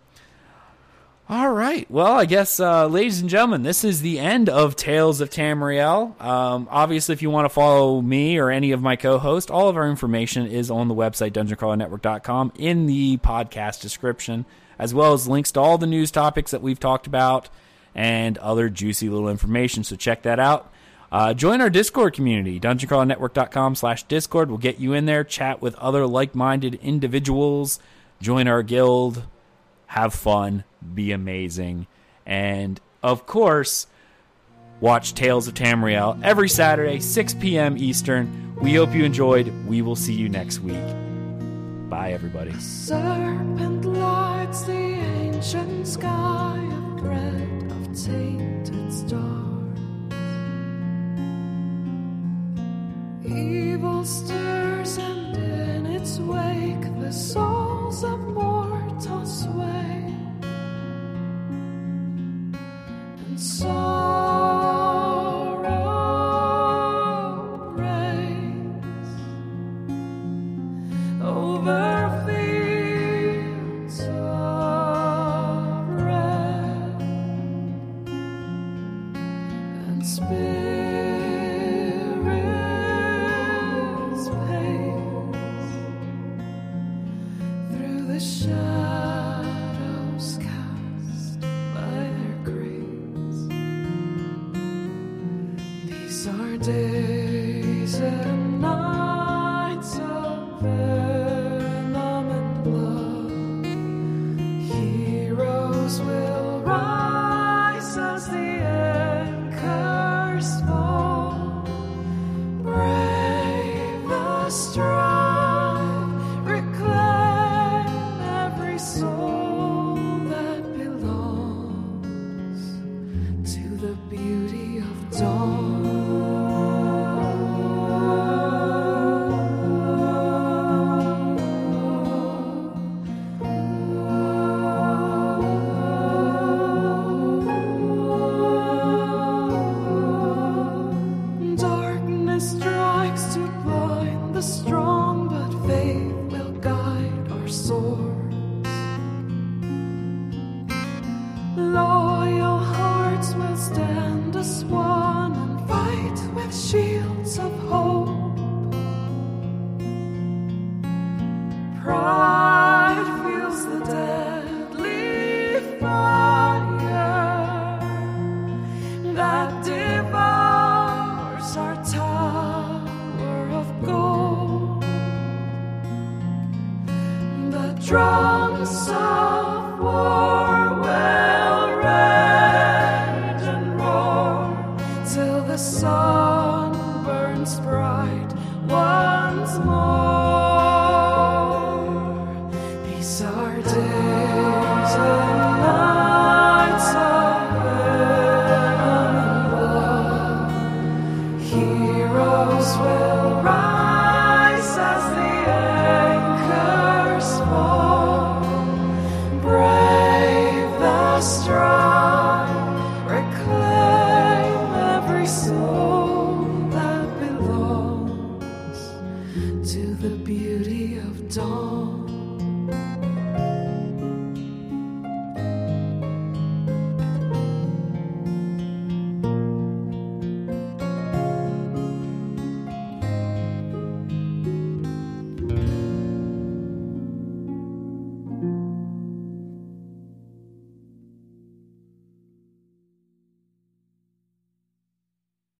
All right. Well, I guess, uh, ladies and gentlemen, this is the end of Tales of Tamriel. Um, obviously, if you want to follow me or any of my co-hosts, all of our information is on the website dungeoncrawlernetwork.com in the podcast description, as well as links to all the news topics that we've talked about and other juicy little information. So check that out. Uh, join our Discord community, dungeoncrawlernetwork.com slash Discord. We'll get you in there, chat with other like-minded individuals, join our guild, have fun, be amazing, and of course, watch Tales of Tamriel every Saturday, 6 p.m. Eastern. We hope you enjoyed. We will see you next week. Bye, everybody. Serpent lights the ancient sky of bread of tainted stars. Evil stirs, and in its wake the souls of mortals sway. And